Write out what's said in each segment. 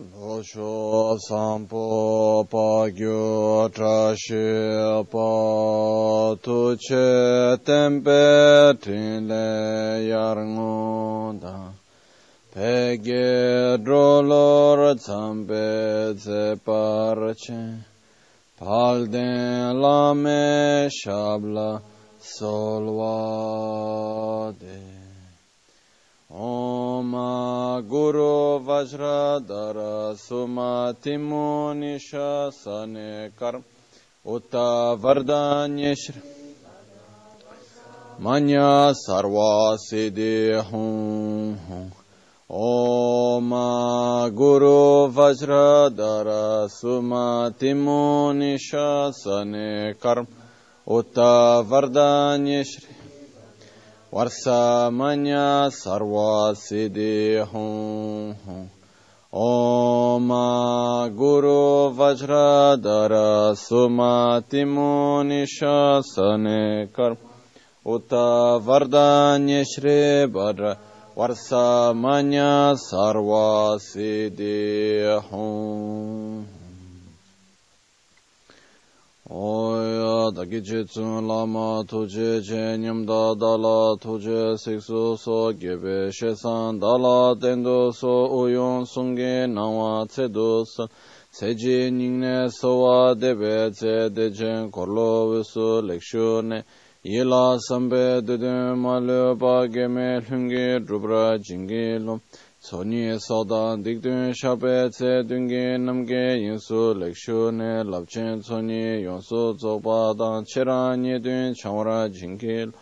Lōshō sāmpō pāgyō trāshī pā tu chē tēmpē tīlē yār ngōndā pēgē drōlōr tsāmpē tsē pār chē pāldēn lāmē shāblā solvā dē den la me shabla solwa de Om Guru Vajradhara Sumati Munisha Sane Karm Uta Vardanya Shri Manya Sarva Siddhi Hum Hum Om Guru Vajradhara Sumati Munisha Sane Karm Uta Vardanya Shri Varsamanya Sarva Siddhi Hum Hum oya daki che tsum lama tuje che nyamda dala tuje siksu so gebe she san dala tendo so oyon sunge nawa tse do san tseji ningne sowa debe tse dechen korlo wisu lekshu ne. Yela sambe dudun malu pa geme lungi drupra jingi lom Soni soda dikdun shāpe tse dungi namge yinsu lekshu ne labchen soni yonsu zogba dan chera nye dun chamra jingil.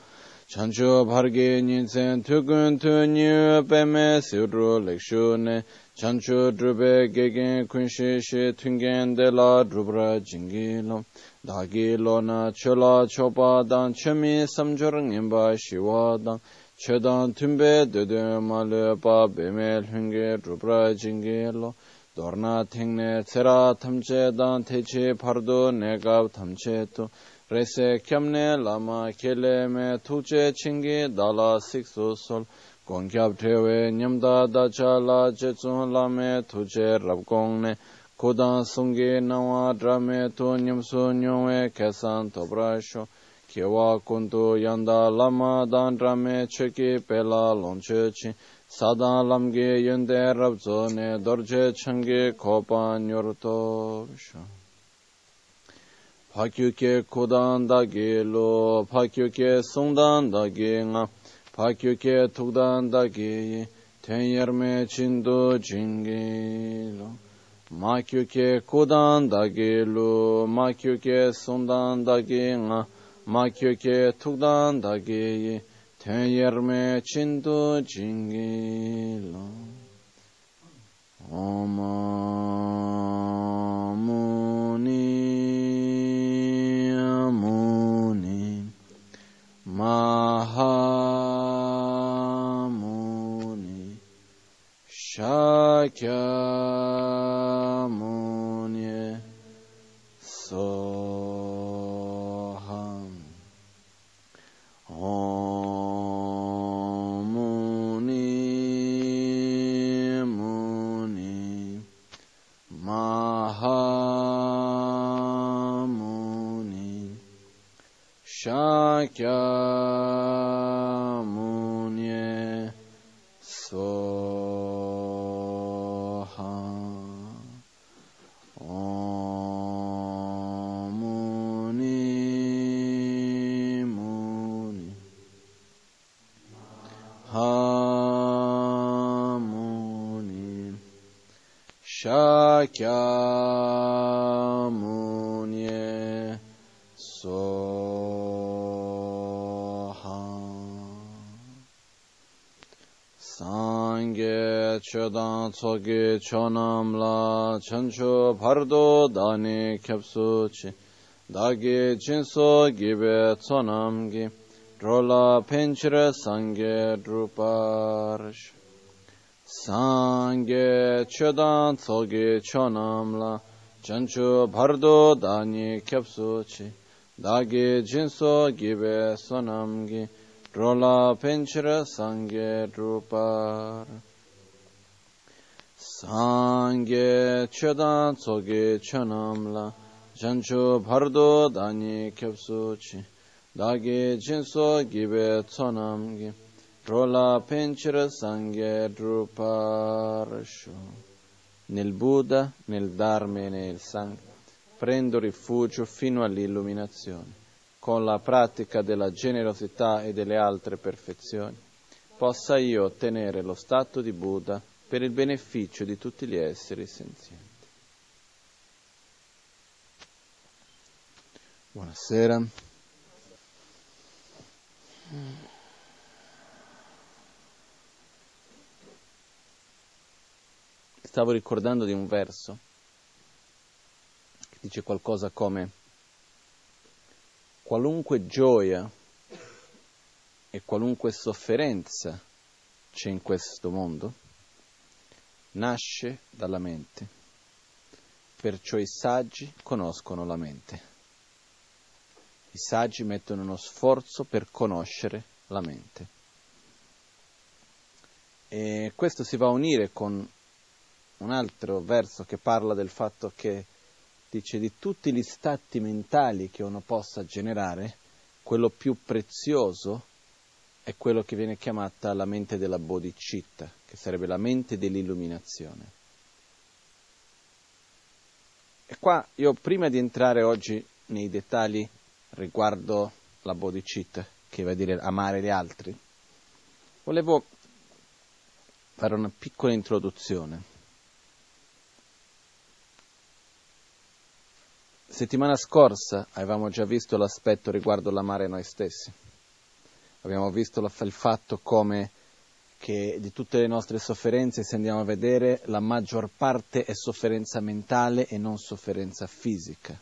Chanchu bhargi nyinsen tukun tu nyu peme sivru lekshu ne chanchu drube gegen kunshi shi tungen de la drubra jingilom. Dagi lona chola chopa dan chami samjur ngimba shiwa dan. chedan tumbe dede male pa beme lhenge drupra jingi lo dorna tengne tsera tamche dan teche pardo negav tamche to rese kyamne lama kele me tuche chingi dala sikso sol gongkyab tewe nyamda dacha la jetsun lame tuche rabgongne kodan sungi nawa drame to nyamsu nyongwe kesan tobra sho kewa kuntu yanda lama dan rame cheki pela lonche chi. Sadan lamge yunde rabzo ne dorje changi kopa nyorto. Pakyuke kudan dagi lo, pakyuke sungdan dagi nga. Pakyuke tukdan dagi ten yerme chindu jingi lo. Makyuke kudan dagi lo, makyuke sungdan dagi nga. 마kyöke tukdan dagi ten yerme chindu jingilo Oma muni muni mahamuni shakya muni Shankya tsoge chonam la chancho pardo dani kyapsu chi dagi jinso gibe tsonam gi drola penchira sangye druparish sangye chodan tsoge chonam la chancho pardo dani kyapsu chi dagi jinso gibe tsonam gi drola penchira sangye druparish Sangye chedan tsoge chanamla jancho bhardo dani kyapsuchi dagi jinso gibe tsonamgi rola penchira sangye druparsho nel Buddha, nel Dharma e nel Sangha prendo rifugio fino all'illuminazione. Con la pratica della generosità e delle altre perfezioni possa io ottenere lo stato di Buddha per il beneficio di tutti gli esseri senzienti. Buonasera. Stavo ricordando di un verso che dice qualcosa come qualunque gioia e qualunque sofferenza c'è in questo mondo, nasce dalla mente, perciò i saggi conoscono la mente. I saggi mettono uno sforzo per conoscere la mente. E questo si va a unire con un altro verso che parla del fatto che dice di tutti gli stati mentali che uno possa generare, quello più prezioso è quello che viene chiamata la mente della bodhicitta, che sarebbe la mente dell'illuminazione. E qua io prima di entrare oggi nei dettagli riguardo la bodhicitta, che vuol dire amare gli altri, volevo fare una piccola introduzione. Settimana scorsa avevamo già visto l'aspetto riguardo l'amare noi stessi. Abbiamo visto il fatto come che di tutte le nostre sofferenze, se andiamo a vedere, la maggior parte è sofferenza mentale e non sofferenza fisica.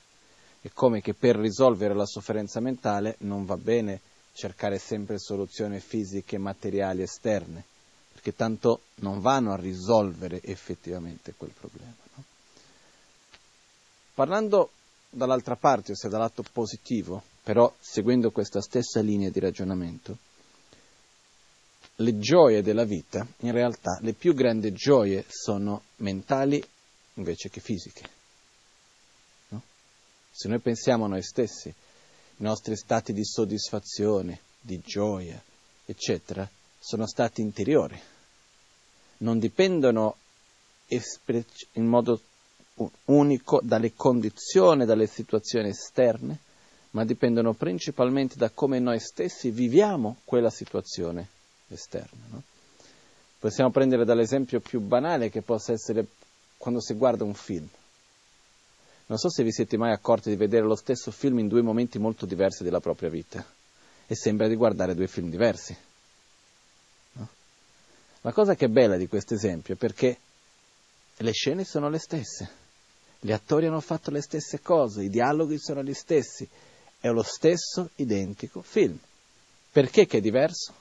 E come che per risolvere la sofferenza mentale non va bene cercare sempre soluzioni fisiche e materiali esterne, perché tanto non vanno a risolvere effettivamente quel problema. No? Parlando dall'altra parte, ossia dal lato positivo, però seguendo questa stessa linea di ragionamento, le gioie della vita, in realtà le più grandi gioie sono mentali invece che fisiche. No? Se noi pensiamo a noi stessi, i nostri stati di soddisfazione, di gioia, eccetera, sono stati interiori. Non dipendono in modo unico dalle condizioni, dalle situazioni esterne, ma dipendono principalmente da come noi stessi viviamo quella situazione esterna. No? Possiamo prendere dall'esempio più banale che possa essere quando si guarda un film. Non so se vi siete mai accorti di vedere lo stesso film in due momenti molto diversi della propria vita e sembra di guardare due film diversi. No? La cosa che è bella di questo esempio è perché le scene sono le stesse, gli attori hanno fatto le stesse cose, i dialoghi sono gli stessi, è lo stesso identico film. Perché che è diverso?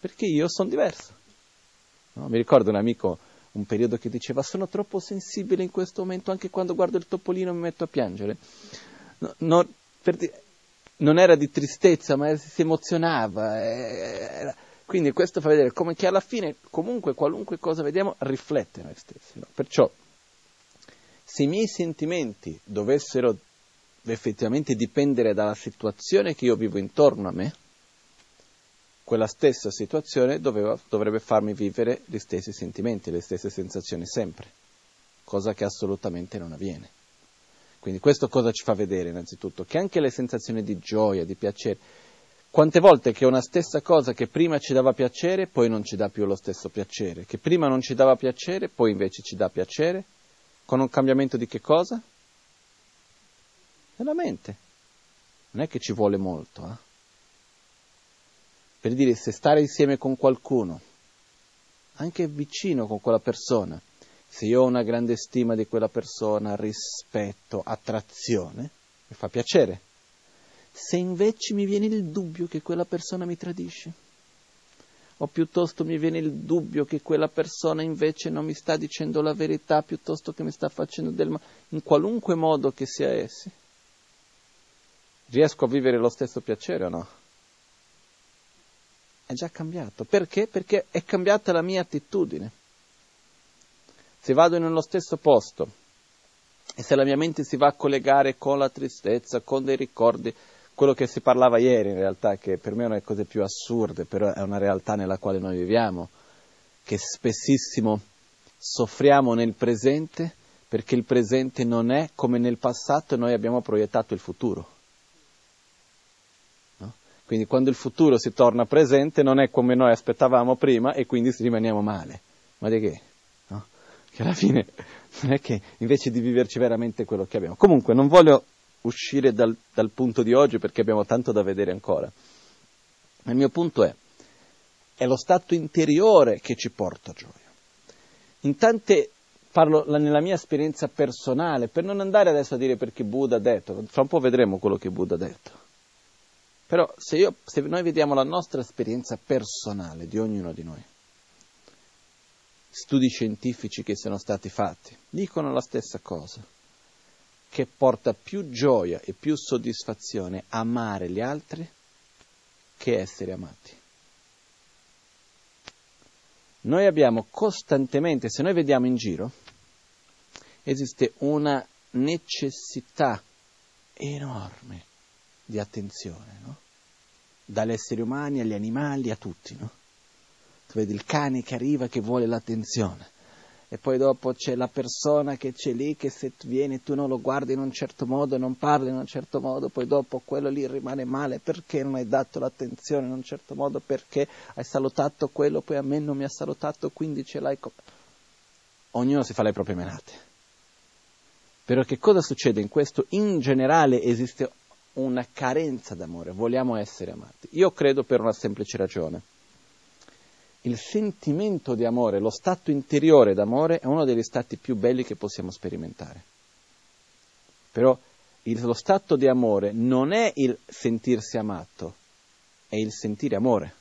Perché io sono diverso. No? Mi ricordo un amico un periodo che diceva sono troppo sensibile in questo momento, anche quando guardo il topolino mi metto a piangere. No, no, dire, non era di tristezza, ma si emozionava. Era, quindi questo fa vedere come che alla fine comunque qualunque cosa vediamo riflette noi stessi. No? Perciò se i miei sentimenti dovessero effettivamente dipendere dalla situazione che io vivo intorno a me, quella stessa situazione doveva, dovrebbe farmi vivere gli stessi sentimenti, le stesse sensazioni sempre, cosa che assolutamente non avviene. Quindi questo cosa ci fa vedere innanzitutto? Che anche le sensazioni di gioia, di piacere, quante volte che una stessa cosa che prima ci dava piacere, poi non ci dà più lo stesso piacere, che prima non ci dava piacere, poi invece ci dà piacere, con un cambiamento di che cosa? Nella mente. Non è che ci vuole molto, eh? Per dire, se stare insieme con qualcuno, anche vicino con quella persona, se io ho una grande stima di quella persona, rispetto, attrazione, mi fa piacere. Se invece mi viene il dubbio che quella persona mi tradisce, o piuttosto mi viene il dubbio che quella persona invece non mi sta dicendo la verità, piuttosto che mi sta facendo del male, in qualunque modo che sia essi, riesco a vivere lo stesso piacere o no? È già cambiato. Perché? Perché è cambiata la mia attitudine. Se vado nello stesso posto e se la mia mente si va a collegare con la tristezza, con dei ricordi, quello che si parlava ieri in realtà, che per me è una delle cose più assurde, però è una realtà nella quale noi viviamo, che spessissimo soffriamo nel presente perché il presente non è come nel passato e noi abbiamo proiettato il futuro. Quindi quando il futuro si torna presente non è come noi aspettavamo prima e quindi rimaniamo male. Ma di che? No? Che alla fine non è che invece di viverci veramente quello che abbiamo. Comunque non voglio uscire dal, dal punto di oggi perché abbiamo tanto da vedere ancora. Il mio punto è, è lo stato interiore che ci porta gioia. In tante, parlo nella mia esperienza personale, per non andare adesso a dire perché Buddha ha detto, fra un po' vedremo quello che Buddha ha detto. Però se, io, se noi vediamo la nostra esperienza personale di ognuno di noi, studi scientifici che sono stati fatti, dicono la stessa cosa che porta più gioia e più soddisfazione amare gli altri che essere amati. Noi abbiamo costantemente, se noi vediamo in giro, esiste una necessità enorme di attenzione, no? Dagli esseri umani agli animali, a tutti, no? Tu vedi il cane che arriva che vuole l'attenzione e poi dopo c'è la persona che c'è lì che se viene e tu non lo guardi in un certo modo, non parli in un certo modo, poi dopo quello lì rimane male perché non hai dato l'attenzione in un certo modo, perché hai salutato quello, poi a me non mi ha salutato, quindi ce l'hai. Co- Ognuno si fa le proprie menate. Però che cosa succede in questo? In generale esiste una carenza d'amore, vogliamo essere amati. Io credo per una semplice ragione il sentimento di amore, lo stato interiore d'amore è uno degli stati più belli che possiamo sperimentare. Però il, lo stato di amore non è il sentirsi amato, è il sentire amore.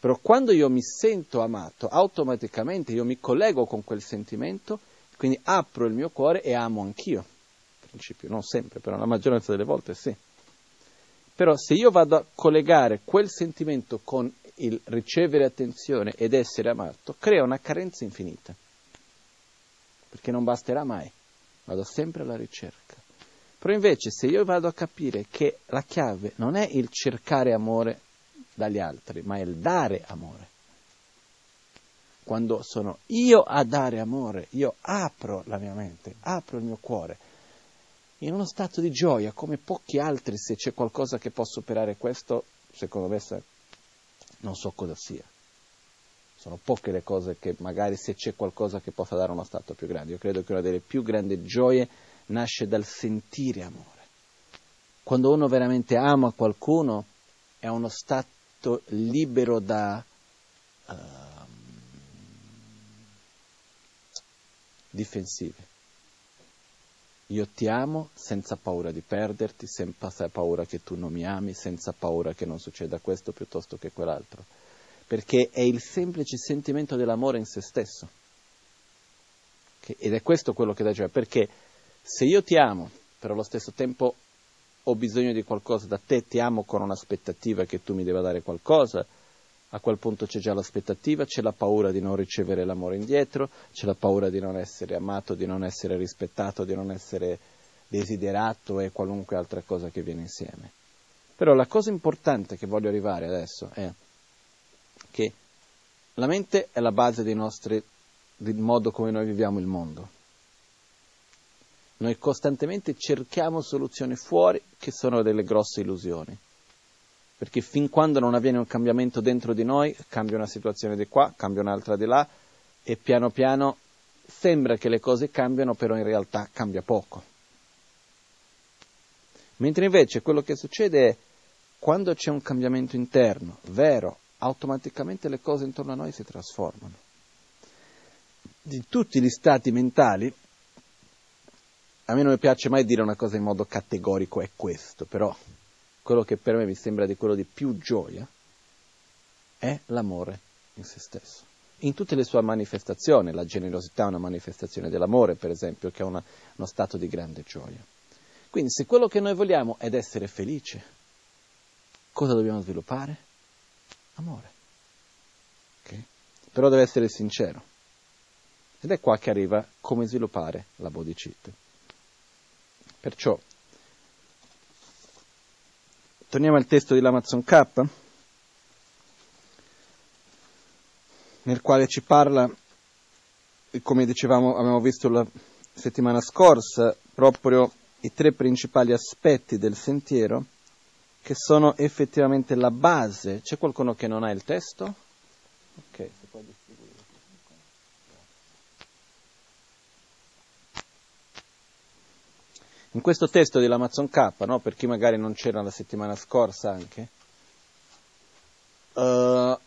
Però quando io mi sento amato, automaticamente io mi collego con quel sentimento, quindi apro il mio cuore e amo anch'io. In principio, non sempre, però la maggioranza delle volte sì. Però se io vado a collegare quel sentimento con il ricevere attenzione ed essere amato, crea una carenza infinita. Perché non basterà mai, vado sempre alla ricerca. Però invece se io vado a capire che la chiave non è il cercare amore dagli altri, ma è il dare amore. Quando sono io a dare amore, io apro la mia mente, apro il mio cuore, in uno stato di gioia come pochi altri, se c'è qualcosa che possa operare questo, secondo me non so cosa sia. Sono poche le cose che magari se c'è qualcosa che possa dare uno stato più grande. Io credo che una delle più grandi gioie nasce dal sentire amore. Quando uno veramente ama qualcuno è uno stato libero da uh, difensive. Io ti amo senza paura di perderti, senza paura che tu non mi ami, senza paura che non succeda questo piuttosto che quell'altro. Perché è il semplice sentimento dell'amore in se stesso. Ed è questo quello che dà gioia. Perché se io ti amo, però allo stesso tempo ho bisogno di qualcosa da te, ti amo con un'aspettativa che tu mi debba dare qualcosa, a quel punto c'è già l'aspettativa, c'è la paura di non ricevere l'amore indietro, c'è la paura di non essere amato, di non essere rispettato, di non essere desiderato e qualunque altra cosa che viene insieme. Però la cosa importante che voglio arrivare adesso è che la mente è la base nostri, del modo come noi viviamo il mondo. Noi costantemente cerchiamo soluzioni fuori che sono delle grosse illusioni perché fin quando non avviene un cambiamento dentro di noi, cambia una situazione di qua, cambia un'altra di là e piano piano sembra che le cose cambiano, però in realtà cambia poco. Mentre invece quello che succede è quando c'è un cambiamento interno, vero, automaticamente le cose intorno a noi si trasformano. Di tutti gli stati mentali, a me non mi piace mai dire una cosa in modo categorico, è questo, però quello che per me mi sembra di quello di più gioia, è l'amore in se stesso. In tutte le sue manifestazioni, la generosità è una manifestazione dell'amore, per esempio, che è una, uno stato di grande gioia. Quindi se quello che noi vogliamo è essere felici, cosa dobbiamo sviluppare? Amore. Okay? Però deve essere sincero. Ed è qua che arriva come sviluppare la bodhicitta. Perciò, torniamo al testo di Lamazon K, nel quale ci parla, come dicevamo, abbiamo visto la settimana scorsa, proprio i tre principali aspetti del sentiero, che sono effettivamente la base. C'è qualcuno che non ha il testo? Ok, si può distribuire. In questo testo dell'Amazon K, no, per chi magari non c'era la settimana scorsa anche, uh,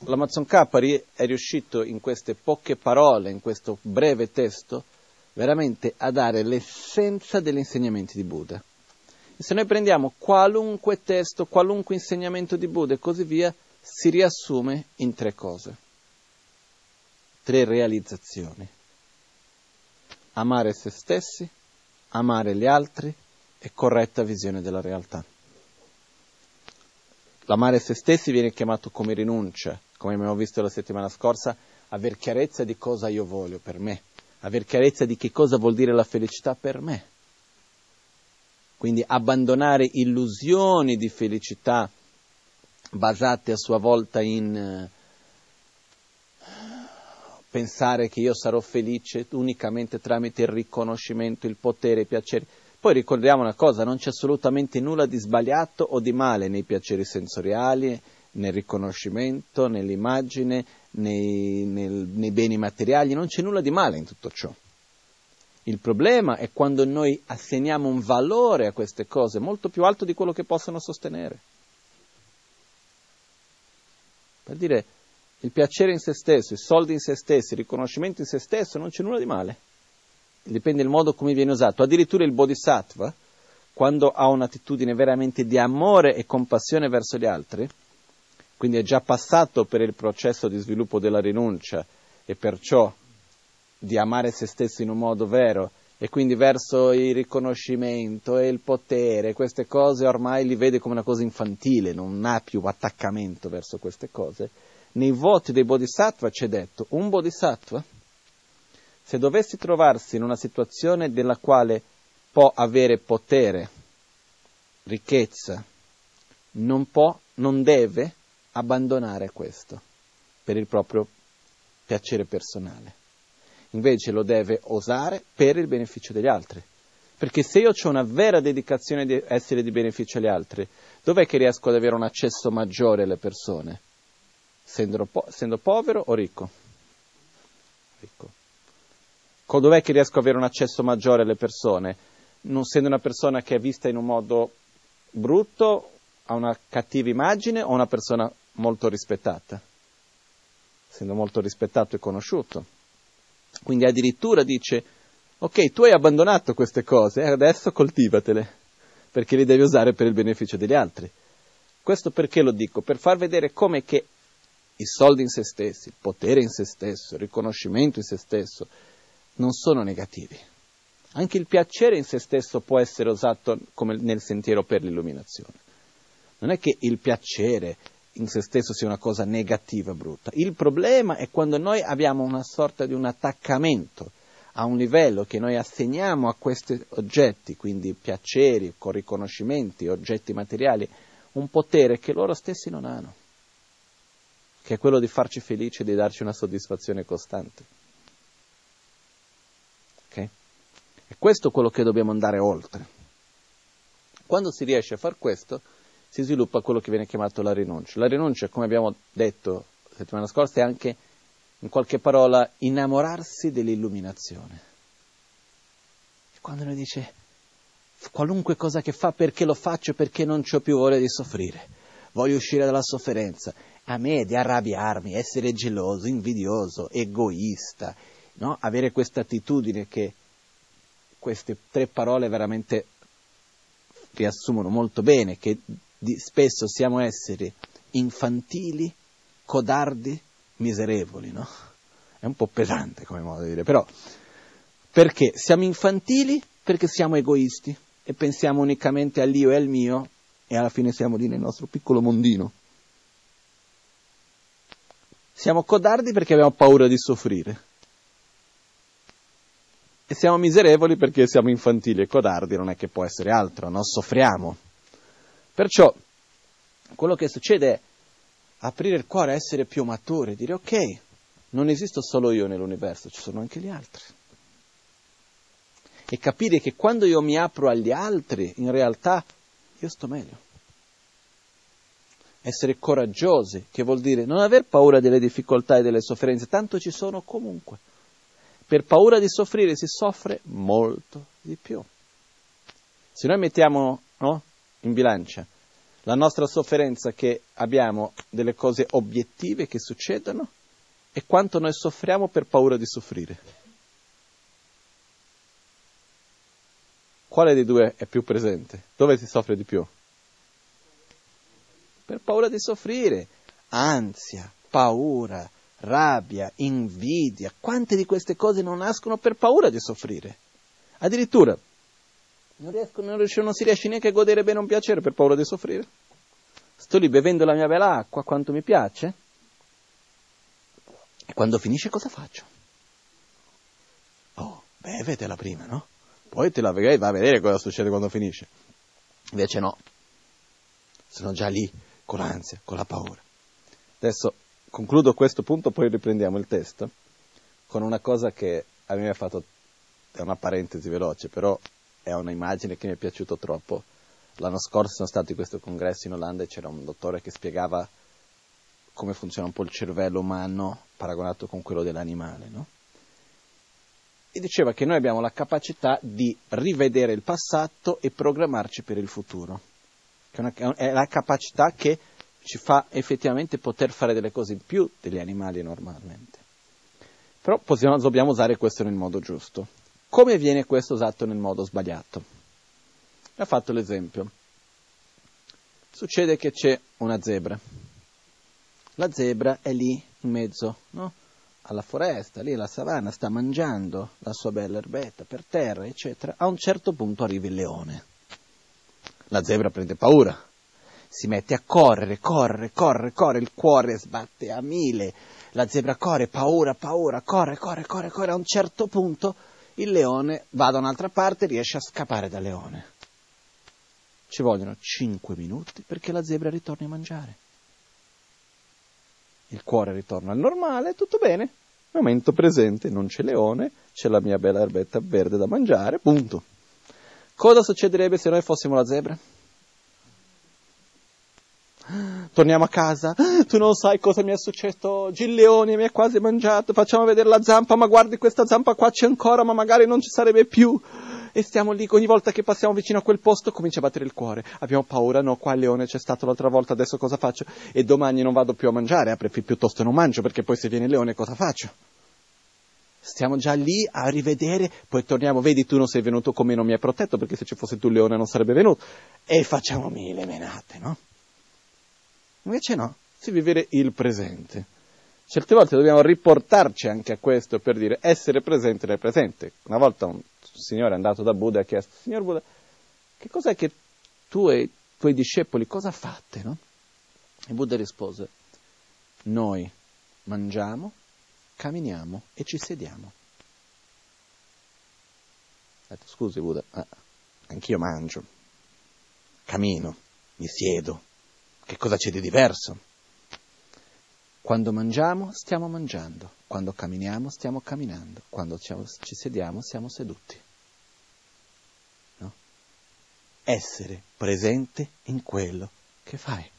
l'Amazon K è riuscito in queste poche parole, in questo breve testo, veramente a dare l'essenza degli insegnamenti di Buddha. E se noi prendiamo qualunque testo, qualunque insegnamento di Buddha e così via, si riassume in tre cose, tre realizzazioni. Amare se stessi, amare gli altri e corretta visione della realtà. L'amare se stessi viene chiamato come rinuncia, come abbiamo visto la settimana scorsa, aver chiarezza di cosa io voglio per me, aver chiarezza di che cosa vuol dire la felicità per me. Quindi abbandonare illusioni di felicità basate a sua volta in eh, pensare che io sarò felice unicamente tramite il riconoscimento, il potere, i piaceri. Poi ricordiamo una cosa, non c'è assolutamente nulla di sbagliato o di male nei piaceri sensoriali, nel riconoscimento, nell'immagine, nei, nel, nei beni materiali, non c'è nulla di male in tutto ciò. Il problema è quando noi assegniamo un valore a queste cose molto più alto di quello che possono sostenere. Per dire, il piacere in se stesso, i soldi in se stesso, il riconoscimento in se stesso, non c'è nulla di male. Dipende dal modo come viene usato. Addirittura il bodhisattva, quando ha un'attitudine veramente di amore e compassione verso gli altri, quindi è già passato per il processo di sviluppo della rinuncia e perciò di amare se stesso in un modo vero e quindi verso il riconoscimento e il potere, queste cose ormai li vede come una cosa infantile, non ha più attaccamento verso queste cose nei voti dei bodhisattva c'è detto, un bodhisattva, se dovesse trovarsi in una situazione nella quale può avere potere, ricchezza, non può, non deve abbandonare questo per il proprio piacere personale. Invece lo deve osare per il beneficio degli altri. Perché se io ho una vera dedicazione di essere di beneficio agli altri, dov'è che riesco ad avere un accesso maggiore alle persone? Essendo, po- essendo povero o ricco? Ricco. Dov'è che riesco ad avere un accesso maggiore alle persone? Non essendo una persona che è vista in un modo brutto, ha una cattiva immagine o una persona molto rispettata? Essendo molto rispettato e conosciuto. Quindi addirittura dice, ok, tu hai abbandonato queste cose, adesso coltivatele, perché le devi usare per il beneficio degli altri. Questo perché lo dico? Per far vedere come che i soldi in se stessi, il potere in se stesso, il riconoscimento in se stesso, non sono negativi. Anche il piacere in se stesso può essere usato come nel sentiero per l'illuminazione. Non è che il piacere in se stesso sia una cosa negativa, brutta. Il problema è quando noi abbiamo una sorta di un attaccamento a un livello che noi assegniamo a questi oggetti, quindi piaceri, con riconoscimenti, oggetti materiali, un potere che loro stessi non hanno che è quello di farci felici e di darci una soddisfazione costante. Okay? E questo è quello che dobbiamo andare oltre. Quando si riesce a far questo, si sviluppa quello che viene chiamato la rinuncia. La rinuncia, come abbiamo detto la settimana scorsa, è anche, in qualche parola, innamorarsi dell'illuminazione. E quando uno dice, qualunque cosa che fa, perché lo faccio, perché non ho più voglia di soffrire, voglio uscire dalla sofferenza, a me di arrabbiarmi, essere geloso, invidioso, egoista, no? avere questa attitudine che queste tre parole veramente riassumono molto bene, che di, spesso siamo esseri infantili, codardi, miserevoli, no? È un po' pesante come modo di dire, però perché siamo infantili? Perché siamo egoisti e pensiamo unicamente all'io e al mio e alla fine siamo lì nel nostro piccolo mondino. Siamo codardi perché abbiamo paura di soffrire. E siamo miserevoli perché siamo infantili e codardi, non è che può essere altro, no? Soffriamo. Perciò, quello che succede è aprire il cuore, essere più maturi, dire ok, non esisto solo io nell'universo, ci sono anche gli altri. E capire che quando io mi apro agli altri, in realtà io sto meglio. Essere coraggiosi, che vuol dire non aver paura delle difficoltà e delle sofferenze, tanto ci sono comunque. Per paura di soffrire si soffre molto di più. Se noi mettiamo no, in bilancia la nostra sofferenza che abbiamo delle cose obiettive che succedono e quanto noi soffriamo per paura di soffrire. Quale dei due è più presente? Dove si soffre di più? Per paura di soffrire, ansia, paura, rabbia, invidia. Quante di queste cose non nascono per paura di soffrire? Addirittura non, riesco, non, riesco, non si riesce neanche a godere bene un piacere per paura di soffrire. Sto lì bevendo la mia bella acqua quanto mi piace. E quando finisce cosa faccio? Oh, bevetela prima, no? Poi te la vai a vedere cosa succede quando finisce. Invece no. Sono già lì con l'ansia, con la paura. Adesso concludo questo punto, poi riprendiamo il testo con una cosa che a me ha fatto, è una parentesi veloce, però è un'immagine che mi è piaciuta troppo. L'anno scorso sono stato in questo congresso in Olanda e c'era un dottore che spiegava come funziona un po' il cervello umano paragonato con quello dell'animale, no? E diceva che noi abbiamo la capacità di rivedere il passato e programmarci per il futuro. Che è, la capacità che ci fa effettivamente poter fare delle cose in più degli animali normalmente. Però possiamo, dobbiamo usare questo nel modo giusto. Come viene questo usato nel modo sbagliato? Ha fatto l'esempio. Succede che c'è una zebra. La zebra è lì in mezzo no? alla foresta, lì alla savana, sta mangiando la sua bella erbetta per terra, eccetera. A un certo punto arriva il leone. La zebra prende paura, si mette a correre, corre, corre, corre, il cuore sbatte a mille. La zebra corre, paura, paura, corre, corre, corre, corre. A un certo punto il leone va da un'altra parte e riesce a scappare dal leone. Ci vogliono cinque minuti perché la zebra ritorni a mangiare. Il cuore ritorna al normale, tutto bene. Momento presente, non c'è leone, c'è la mia bella erbetta verde da mangiare, punto. Cosa succederebbe se noi fossimo la zebra? Torniamo a casa, tu non sai cosa mi è successo oggi, il leone mi ha quasi mangiato, facciamo vedere la zampa, ma guardi questa zampa qua c'è ancora, ma magari non ci sarebbe più. E stiamo lì, ogni volta che passiamo vicino a quel posto comincia a battere il cuore. Abbiamo paura, no, qua il leone c'è stato l'altra volta, adesso cosa faccio? E domani non vado più a mangiare, eh, piuttosto non mangio, perché poi se viene il leone cosa faccio? Stiamo già lì a rivedere, poi torniamo, vedi tu non sei venuto come non mi hai protetto, perché se ci fosse tu il leone non sarebbe venuto. E facciamo mille menate, no? Invece no, si vivere il presente. Certe volte dobbiamo riportarci anche a questo per dire essere presente nel presente. Una volta un signore è andato da Buddha e ha chiesto, signor Buddha, che cos'è che tu e i tuoi discepoli cosa fate? No? E Buddha rispose, noi mangiamo, camminiamo e ci sediamo. Scusi Buddha, ah, anch'io mangio, cammino, mi siedo, che cosa c'è di diverso? Quando mangiamo, stiamo mangiando. Quando camminiamo, stiamo camminando. Quando ci sediamo, siamo seduti. No? Essere presente in quello che fai.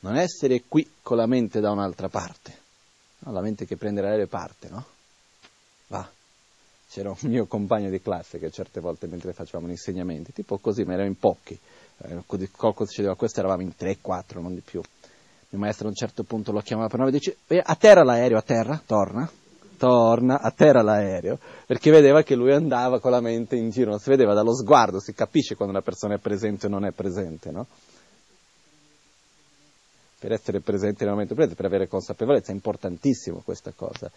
Non essere qui con la mente da un'altra parte. No? La mente che prende l'aereo e parte, no? Va. C'era un mio compagno di classe che certe volte mentre facevamo gli insegnamenti, tipo così, ma erano in pochi, eh, qualcosa succedeva, questo eravamo in 3-4, non di più. Il maestro a un certo punto lo chiamava per nome e dice, eh, a terra l'aereo, a terra, torna, torna, a terra l'aereo, perché vedeva che lui andava con la mente in giro, non si vedeva dallo sguardo, si capisce quando una persona è presente o non è presente, no? Per essere presente nel momento presente, per avere consapevolezza, è importantissimo questa cosa.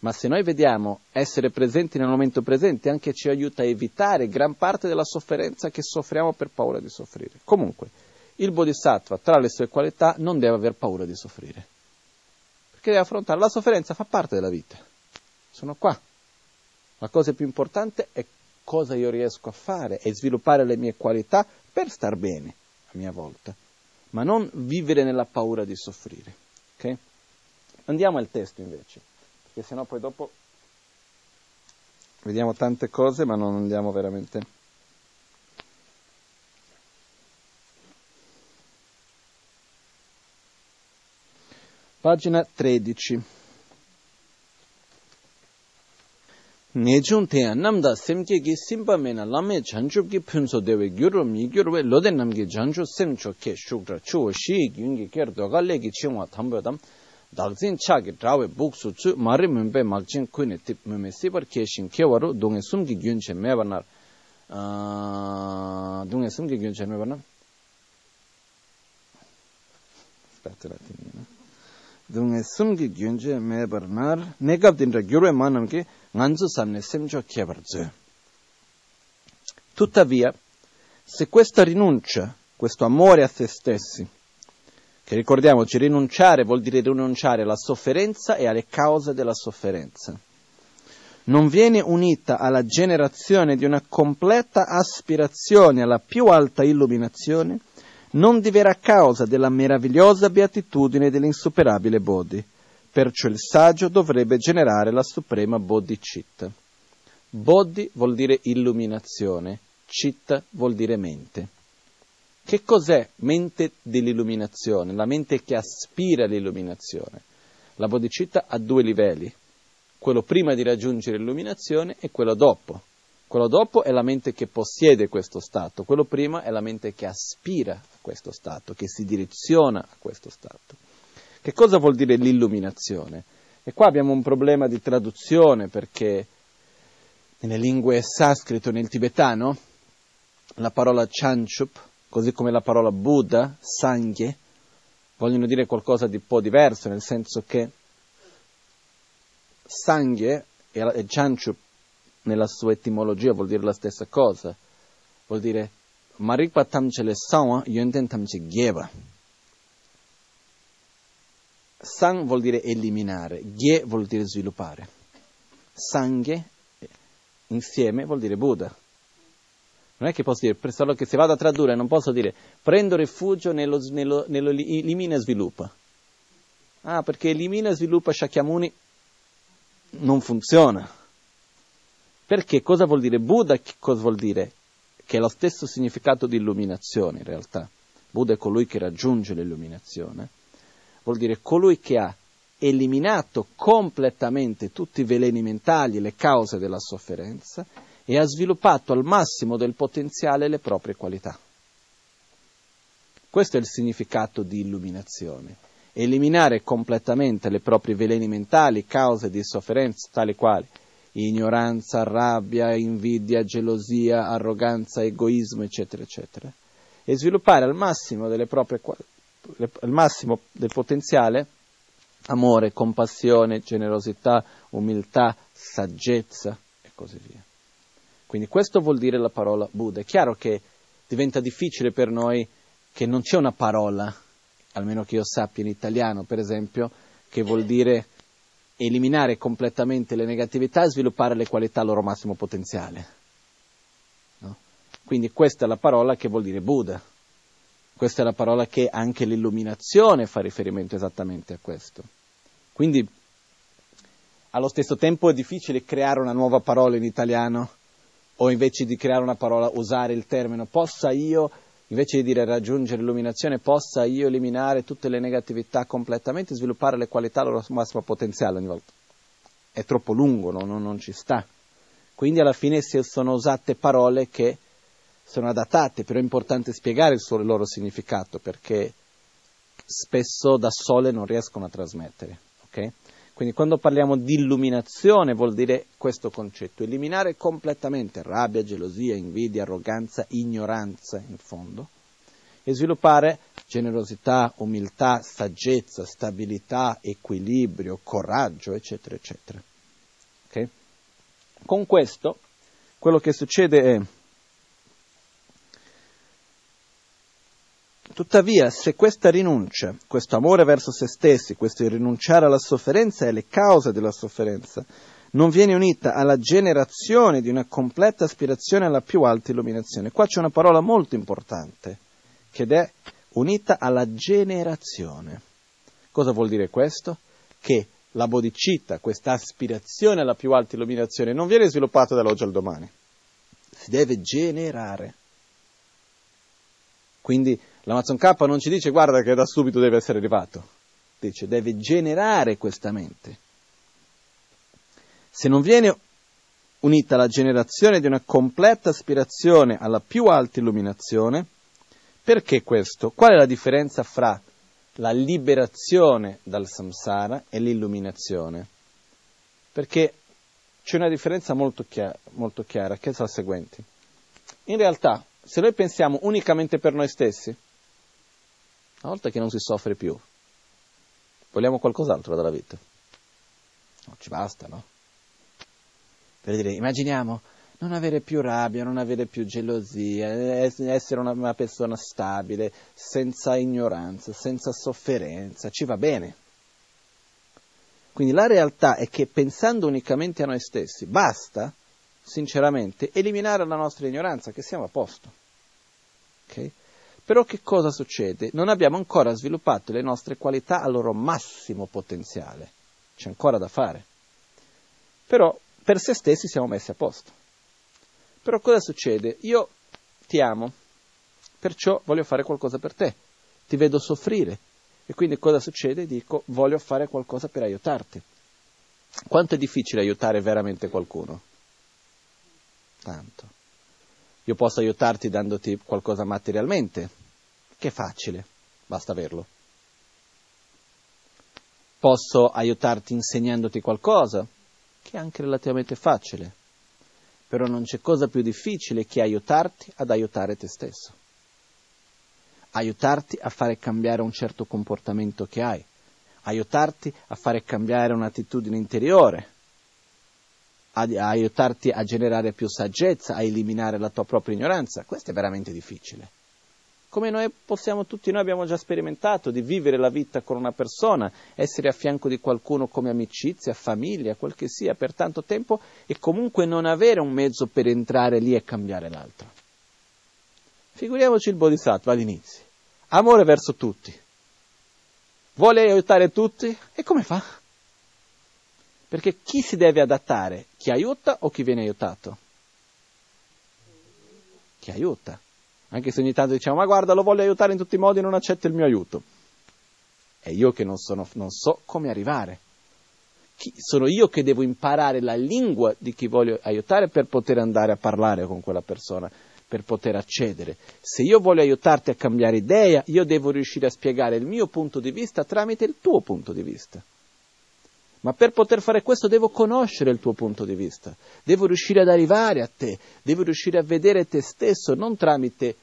Ma se noi vediamo essere presenti nel momento presente anche ci aiuta a evitare gran parte della sofferenza che soffriamo per paura di soffrire. Comunque, il bodhisattva tra le sue qualità non deve aver paura di soffrire, perché deve affrontare. La sofferenza, fa parte della vita. Sono qua, La cosa più importante è cosa io riesco a fare e sviluppare le mie qualità per star bene, a mia volta, ma non vivere nella paura di soffrire. Okay? Andiamo al testo invece, perché sennò poi dopo vediamo tante cose ma non andiamo veramente. Pagina 13. ngechun theya namda semke ki simpa mena lame janchub ki phunso dewe gyuru mi gyurwe lode namgi janchu semcho ke shukra chuo shi yungi ker doga legi chingwa thambodam dagzin cha ki drawe buksu chu mari mumpe magchin kuine tip mume sibar keshin kewaru dunge sumgi gyunche mebanar ah, dunge sumgi gyunche mebanar dunga sumgi gyunje mebar nar negab dinra gyurwe manam ki nganzu samne semjo kiebar zu. Tuttavia, se questa rinuncia, questo amore a se stessi, che ricordiamoci, rinunciare vuol dire rinunciare alla sofferenza e alle cause della sofferenza, non viene unita alla generazione di una completa aspirazione alla più alta illuminazione, non diverrà causa della meravigliosa beatitudine dell'insuperabile Bodhi. Perciò il saggio dovrebbe generare la suprema Bodhicitta. Bodhi vuol dire illuminazione, citta vuol dire mente. Che cos'è mente dell'illuminazione? La mente che aspira all'illuminazione. La bodhicitta ha due livelli, quello prima di raggiungere l'illuminazione e quello dopo. Quello dopo è la mente che possiede questo stato, quello prima è la mente che aspira questo stato, che si direziona a questo stato. Che cosa vuol dire l'illuminazione? E qua abbiamo un problema di traduzione perché nelle lingue sanscrito nel tibetano la parola chanchup, così come la parola Buddha, sanghe, vogliono dire qualcosa di un po' diverso, nel senso che sanghe e chanchup nella sua etimologia vuol dire la stessa cosa, vuol dire marikpa tamchele sawa yonten tamche gheva. Sang vuol dire eliminare, ghe vuol dire sviluppare. Sanghe insieme vuol dire Buddha. Non è che posso dire, solo che se vado a tradurre non posso dire prendo rifugio nello, nello, nello elimina e sviluppa. Ah, perché elimina e sviluppa Shakyamuni non funziona. Perché cosa vuol dire Buddha? Cosa vuol dire? Che è lo stesso significato di illuminazione in realtà. Buddha è colui che raggiunge l'illuminazione. Vuol dire colui che ha eliminato completamente tutti i veleni mentali, le cause della sofferenza e ha sviluppato al massimo del potenziale le proprie qualità. Questo è il significato di illuminazione. Eliminare completamente le proprie veleni mentali, cause di sofferenza, tali quali ignoranza, rabbia, invidia, gelosia, arroganza, egoismo, eccetera, eccetera, e sviluppare al massimo, proprie, al massimo del potenziale amore, compassione, generosità, umiltà, saggezza e così via. Quindi questo vuol dire la parola Buddha. È chiaro che diventa difficile per noi che non c'è una parola, almeno che io sappia in italiano, per esempio, che vuol dire eliminare completamente le negatività e sviluppare le qualità al loro massimo potenziale. No? Quindi questa è la parola che vuol dire Buddha. Questa è la parola che anche l'illuminazione fa riferimento esattamente a questo. Quindi allo stesso tempo è difficile creare una nuova parola in italiano o invece di creare una parola usare il termine possa io invece di dire raggiungere l'illuminazione, possa io eliminare tutte le negatività completamente e sviluppare le qualità al loro massimo potenziale ogni volta. È troppo lungo, no? non, non ci sta. Quindi alla fine sono usate parole che sono adattate, però è importante spiegare il, suo, il loro significato perché spesso da sole non riescono a trasmettere. Okay? Quindi quando parliamo di illuminazione vuol dire questo concetto, eliminare completamente rabbia, gelosia, invidia, arroganza, ignoranza in fondo e sviluppare generosità, umiltà, saggezza, stabilità, equilibrio, coraggio, eccetera, eccetera. Okay? Con questo quello che succede è Tuttavia, se questa rinuncia, questo amore verso se stessi, questo rinunciare alla sofferenza e alle cause della sofferenza, non viene unita alla generazione di una completa aspirazione alla più alta illuminazione. Qua c'è una parola molto importante, che è unita alla generazione. Cosa vuol dire questo? Che la bodhicitta, questa aspirazione alla più alta illuminazione, non viene sviluppata dall'oggi al domani, si deve generare. Quindi l'Amazon K non ci dice guarda che da subito deve essere arrivato, dice deve generare questa mente. Se non viene unita la generazione di una completa aspirazione alla più alta illuminazione, perché questo? Qual è la differenza fra la liberazione dal samsara e l'illuminazione? Perché c'è una differenza molto chiara, molto chiara, che è la seguente. In realtà, se noi pensiamo unicamente per noi stessi, una volta che non si soffre più, vogliamo qualcos'altro dalla vita? Non ci basta, no? Per dire, immaginiamo non avere più rabbia, non avere più gelosia, essere una, una persona stabile, senza ignoranza, senza sofferenza, ci va bene. Quindi la realtà è che pensando unicamente a noi stessi, basta, sinceramente, eliminare la nostra ignoranza, che siamo a posto. Okay? Però che cosa succede? Non abbiamo ancora sviluppato le nostre qualità al loro massimo potenziale. C'è ancora da fare. Però per se stessi siamo messi a posto. Però cosa succede? Io ti amo, perciò voglio fare qualcosa per te, ti vedo soffrire e quindi cosa succede? Dico voglio fare qualcosa per aiutarti. Quanto è difficile aiutare veramente qualcuno? Tanto. Io posso aiutarti dandoti qualcosa materialmente, che è facile, basta averlo. Posso aiutarti insegnandoti qualcosa, che è anche relativamente facile, però non c'è cosa più difficile che aiutarti ad aiutare te stesso, aiutarti a fare cambiare un certo comportamento che hai, aiutarti a fare cambiare un'attitudine interiore, a aiutarti a generare più saggezza, a eliminare la tua propria ignoranza. Questo è veramente difficile come noi possiamo tutti noi abbiamo già sperimentato di vivere la vita con una persona, essere a fianco di qualcuno come amicizia, famiglia, quel che sia, per tanto tempo e comunque non avere un mezzo per entrare lì e cambiare l'altro. Figuriamoci il Bodhisattva all'inizio, amore verso tutti, vuole aiutare tutti e come fa? Perché chi si deve adattare? Chi aiuta o chi viene aiutato? Chi aiuta. Anche se ogni tanto diciamo, ma guarda, lo voglio aiutare in tutti i modi e non accetta il mio aiuto. È io che non, sono, non so come arrivare. Chi, sono io che devo imparare la lingua di chi voglio aiutare per poter andare a parlare con quella persona, per poter accedere. Se io voglio aiutarti a cambiare idea, io devo riuscire a spiegare il mio punto di vista tramite il tuo punto di vista. Ma per poter fare questo devo conoscere il tuo punto di vista, devo riuscire ad arrivare a te, devo riuscire a vedere te stesso, non tramite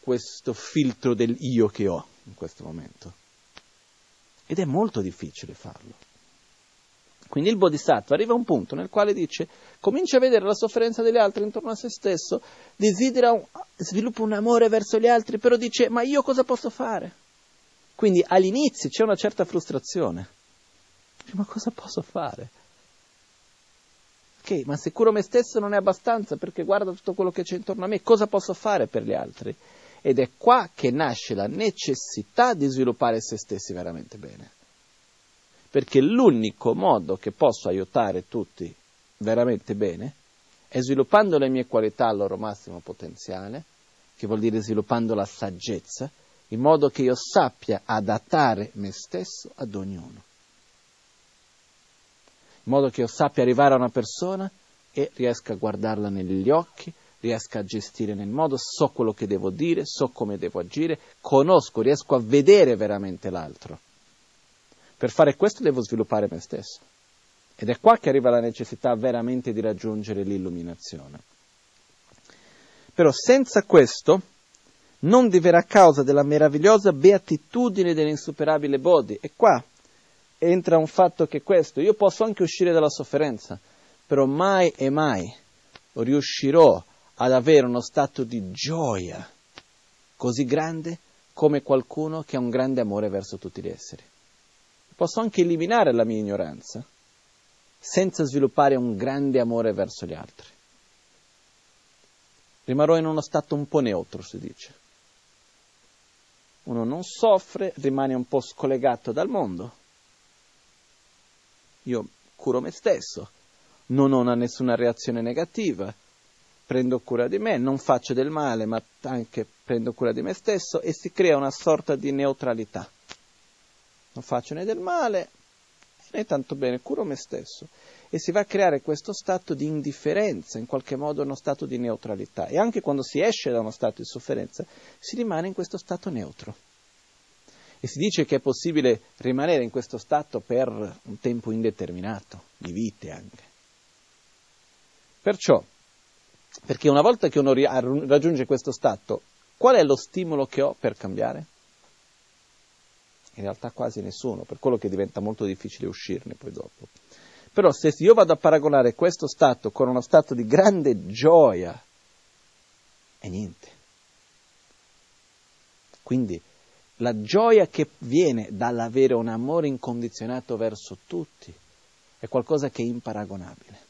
questo filtro del io che ho in questo momento. Ed è molto difficile farlo. Quindi il Bodhisattva arriva a un punto nel quale dice, comincia a vedere la sofferenza degli altri intorno a se stesso, desidera, un, sviluppa un amore verso gli altri, però dice, ma io cosa posso fare? Quindi all'inizio c'è una certa frustrazione ma cosa posso fare? Ok, ma se curo me stesso non è abbastanza perché guarda tutto quello che c'è intorno a me, cosa posso fare per gli altri? Ed è qua che nasce la necessità di sviluppare se stessi veramente bene. Perché l'unico modo che posso aiutare tutti veramente bene è sviluppando le mie qualità al loro massimo potenziale, che vuol dire sviluppando la saggezza, in modo che io sappia adattare me stesso ad ognuno in modo che io sappia arrivare a una persona e riesca a guardarla negli occhi, riesca a gestire nel modo, so quello che devo dire, so come devo agire, conosco, riesco a vedere veramente l'altro. Per fare questo devo sviluppare me stesso. Ed è qua che arriva la necessità veramente di raggiungere l'illuminazione. Però senza questo non diverrà causa della meravigliosa beatitudine dell'insuperabile Bodhi. E qua entra un fatto che questo, io posso anche uscire dalla sofferenza, però mai e mai riuscirò ad avere uno stato di gioia così grande come qualcuno che ha un grande amore verso tutti gli esseri. Posso anche eliminare la mia ignoranza, senza sviluppare un grande amore verso gli altri. Rimarrò in uno stato un po' neutro, si dice. Uno non soffre, rimane un po' scollegato dal mondo. Io curo me stesso, non ho nessuna reazione negativa, prendo cura di me, non faccio del male, ma anche prendo cura di me stesso e si crea una sorta di neutralità. Non faccio né del male né tanto bene, curo me stesso. E si va a creare questo stato di indifferenza, in qualche modo uno stato di neutralità. E anche quando si esce da uno stato di sofferenza, si rimane in questo stato neutro. E si dice che è possibile rimanere in questo stato per un tempo indeterminato, di vite anche. Perciò, perché una volta che uno raggiunge questo stato, qual è lo stimolo che ho per cambiare? In realtà quasi nessuno, per quello che diventa molto difficile uscirne poi dopo. Però se io vado a paragonare questo stato con uno stato di grande gioia, è niente. Quindi la gioia che viene dall'avere un amore incondizionato verso tutti è qualcosa che è imparagonabile.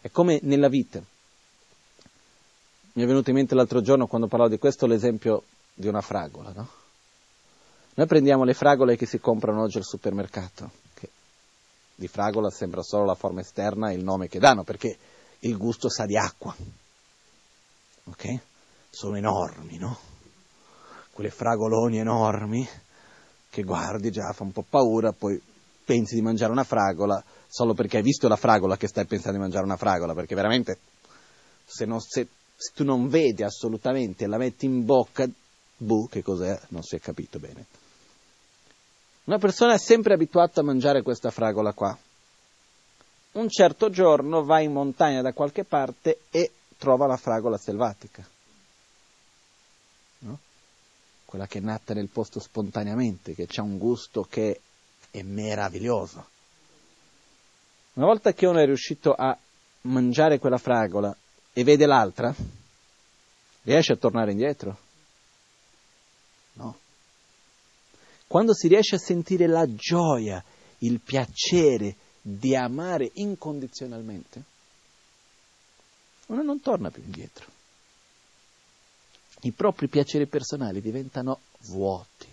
È come nella vita. Mi è venuto in mente l'altro giorno quando parlavo di questo l'esempio di una fragola, no? Noi prendiamo le fragole che si comprano oggi al supermercato, che di fragola sembra solo la forma esterna e il nome che danno, perché il gusto sa di acqua. Ok? Sono enormi, no? Quelle fragoloni enormi che guardi già fa un po' paura, poi pensi di mangiare una fragola, solo perché hai visto la fragola che stai pensando di mangiare una fragola, perché veramente se, non, se, se tu non vedi assolutamente e la metti in bocca, buh, che cos'è? Non si è capito bene. Una persona è sempre abituata a mangiare questa fragola qua. Un certo giorno va in montagna da qualche parte e trova la fragola selvatica. Quella che è nata nel posto spontaneamente, che ha un gusto che è meraviglioso. Una volta che uno è riuscito a mangiare quella fragola e vede l'altra, riesce a tornare indietro? No. Quando si riesce a sentire la gioia, il piacere di amare incondizionalmente, uno non torna più indietro. I propri piaceri personali diventano vuoti.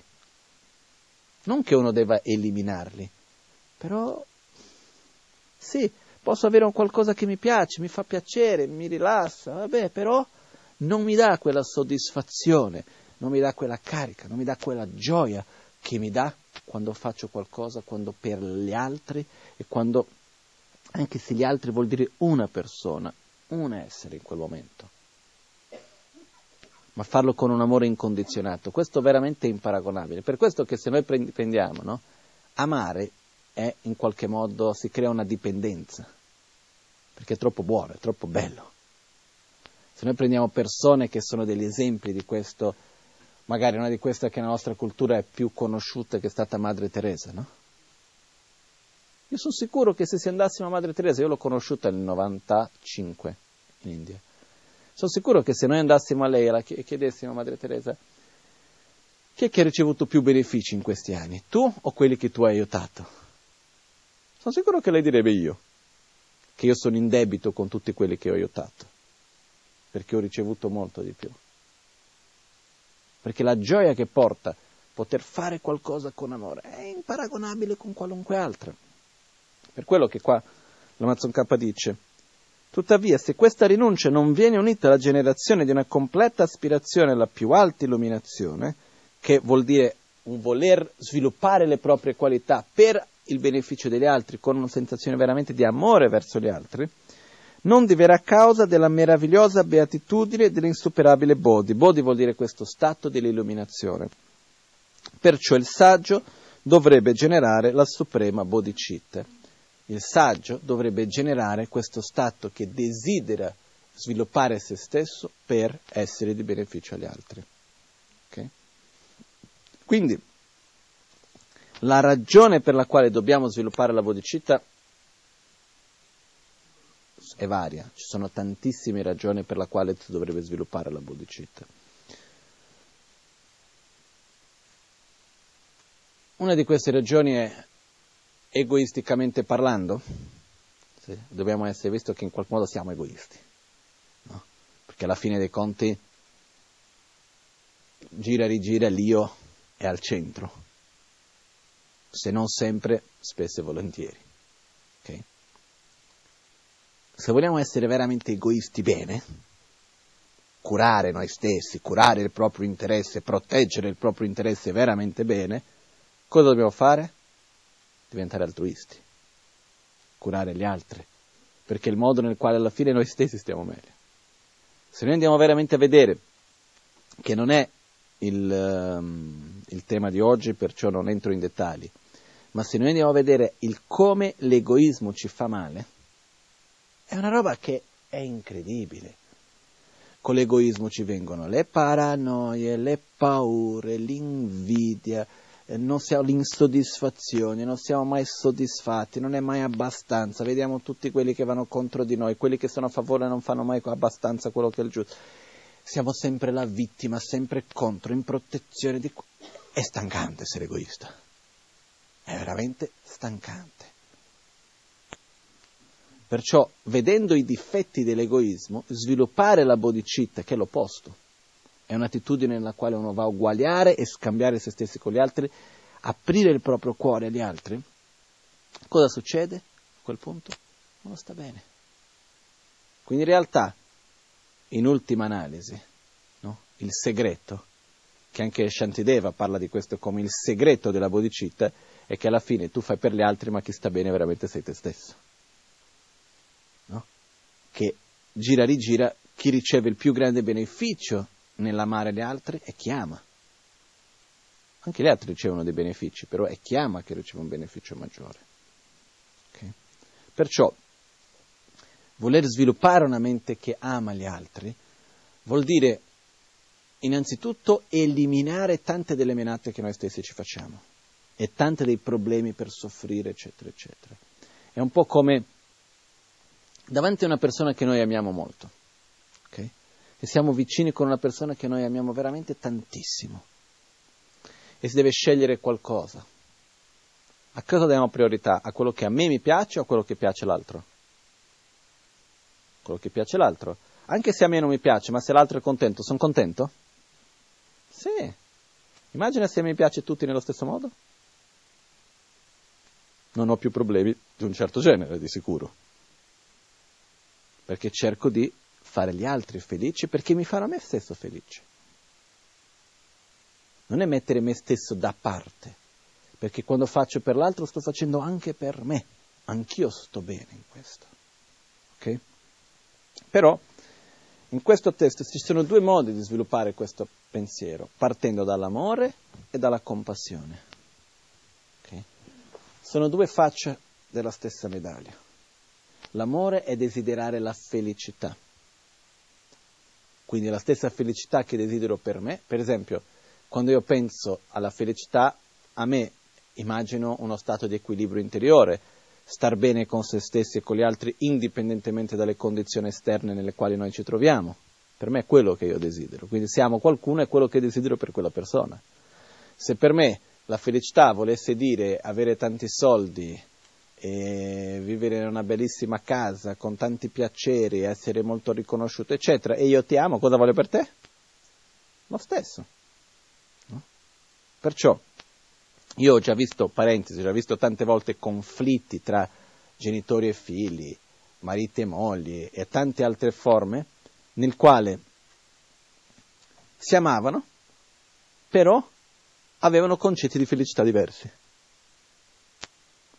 Non che uno debba eliminarli, però sì, posso avere un qualcosa che mi piace, mi fa piacere, mi rilassa, vabbè, però non mi dà quella soddisfazione, non mi dà quella carica, non mi dà quella gioia che mi dà quando faccio qualcosa, quando per gli altri e quando, anche se gli altri vuol dire una persona, un essere in quel momento. Ma farlo con un amore incondizionato, questo veramente è imparagonabile. Per questo che se noi prendiamo, no? Amare è in qualche modo si crea una dipendenza, perché è troppo buono, è troppo bello. Se noi prendiamo persone che sono degli esempi di questo, magari una di queste che nella nostra cultura è più conosciuta che è stata Madre Teresa, no? Io sono sicuro che se si andassimo a Madre Teresa, io l'ho conosciuta nel 95 in India, sono sicuro che se noi andassimo a lei e chiedessimo a Madre Teresa chi è che ha ricevuto più benefici in questi anni, tu o quelli che tu hai aiutato? Sono sicuro che lei direbbe io, che io sono in debito con tutti quelli che ho aiutato, perché ho ricevuto molto di più. Perché la gioia che porta poter fare qualcosa con amore è imparagonabile con qualunque altra. Per quello che qua l'Amazon K dice, tuttavia se questa rinuncia non viene unita alla generazione di una completa aspirazione alla più alta illuminazione, che vuol dire un voler sviluppare le proprie qualità per il beneficio degli altri con una sensazione veramente di amore verso gli altri, non diverrà causa della meravigliosa beatitudine dell'insuperabile Bodhi. Bodhi vuol dire questo stato dell'illuminazione. Perciò il saggio dovrebbe generare la suprema bodhicitta. Il saggio dovrebbe generare questo stato che desidera sviluppare se stesso per essere di beneficio agli altri. Okay? Quindi, la ragione per la quale dobbiamo sviluppare la bodhicitta è varia, ci sono tantissime ragioni per la quale si dovrebbe sviluppare la bodhicitta. Una di queste ragioni è egoisticamente parlando? Sì, dobbiamo essere, visto che in qualche modo siamo egoisti, no? perché alla fine dei conti gira e rigira l'io è al centro, se non sempre, spesso e volentieri. Okay? Se vogliamo essere veramente egoisti bene, curare noi stessi, curare il proprio interesse, proteggere il proprio interesse veramente bene, cosa dobbiamo fare? Diventare altruisti, curare gli altri, perché è il modo nel quale alla fine noi stessi stiamo meglio. Se noi andiamo veramente a vedere che non è il, um, il tema di oggi, perciò non entro in dettagli, ma se noi andiamo a vedere il come l'egoismo ci fa male, è una roba che è incredibile con l'egoismo ci vengono le paranoie, le paure, l'invidia, eh, non siamo, l'insoddisfazione, non siamo mai soddisfatti, non è mai abbastanza, vediamo tutti quelli che vanno contro di noi, quelli che sono a favore non fanno mai abbastanza quello che è il giusto. Siamo sempre la vittima, sempre contro, in protezione di... È stancante essere egoista, è veramente stancante. Perciò, vedendo i difetti dell'egoismo, sviluppare la bodhicitta, che è l'opposto, è un'attitudine nella quale uno va a uguagliare e scambiare se stessi con gli altri, aprire il proprio cuore agli altri, cosa succede a quel punto? Uno sta bene. Quindi in realtà, in ultima analisi, no? il segreto, che anche Shantideva parla di questo come il segreto della bodhicitta, è che alla fine tu fai per gli altri, ma chi sta bene veramente sei te stesso che gira rigira chi riceve il più grande beneficio nell'amare gli altri è chi ama. Anche gli altri ricevono dei benefici, però è chi ama che riceve un beneficio maggiore. Okay? Perciò voler sviluppare una mente che ama gli altri vuol dire innanzitutto eliminare tante delle menate che noi stessi ci facciamo e tanti dei problemi per soffrire, eccetera, eccetera. È un po' come davanti a una persona che noi amiamo molto, okay? E siamo vicini con una persona che noi amiamo veramente tantissimo, e si deve scegliere qualcosa. A cosa diamo priorità? A quello che a me mi piace o a quello che piace l'altro? Quello che piace l'altro. Anche se a me non mi piace, ma se l'altro è contento, sono contento? Sì. Immagina se mi piace tutti nello stesso modo. Non ho più problemi di un certo genere, di sicuro perché cerco di fare gli altri felici perché mi farà me stesso felice. Non è mettere me stesso da parte, perché quando faccio per l'altro sto facendo anche per me, anch'io sto bene in questo. Ok? Però in questo testo ci sono due modi di sviluppare questo pensiero, partendo dall'amore e dalla compassione. Okay? Sono due facce della stessa medaglia. L'amore è desiderare la felicità. Quindi la stessa felicità che desidero per me. Per esempio, quando io penso alla felicità, a me immagino uno stato di equilibrio interiore, star bene con se stessi e con gli altri indipendentemente dalle condizioni esterne nelle quali noi ci troviamo. Per me è quello che io desidero. Quindi se amo qualcuno è quello che desidero per quella persona. Se per me la felicità volesse dire avere tanti soldi, e vivere in una bellissima casa con tanti piaceri, essere molto riconosciuto, eccetera, e io ti amo, cosa voglio per te? Lo stesso. No? Perciò io ho già visto, parentesi, ho già visto tante volte conflitti tra genitori e figli, mariti e mogli e tante altre forme nel quale si amavano, però avevano concetti di felicità diversi.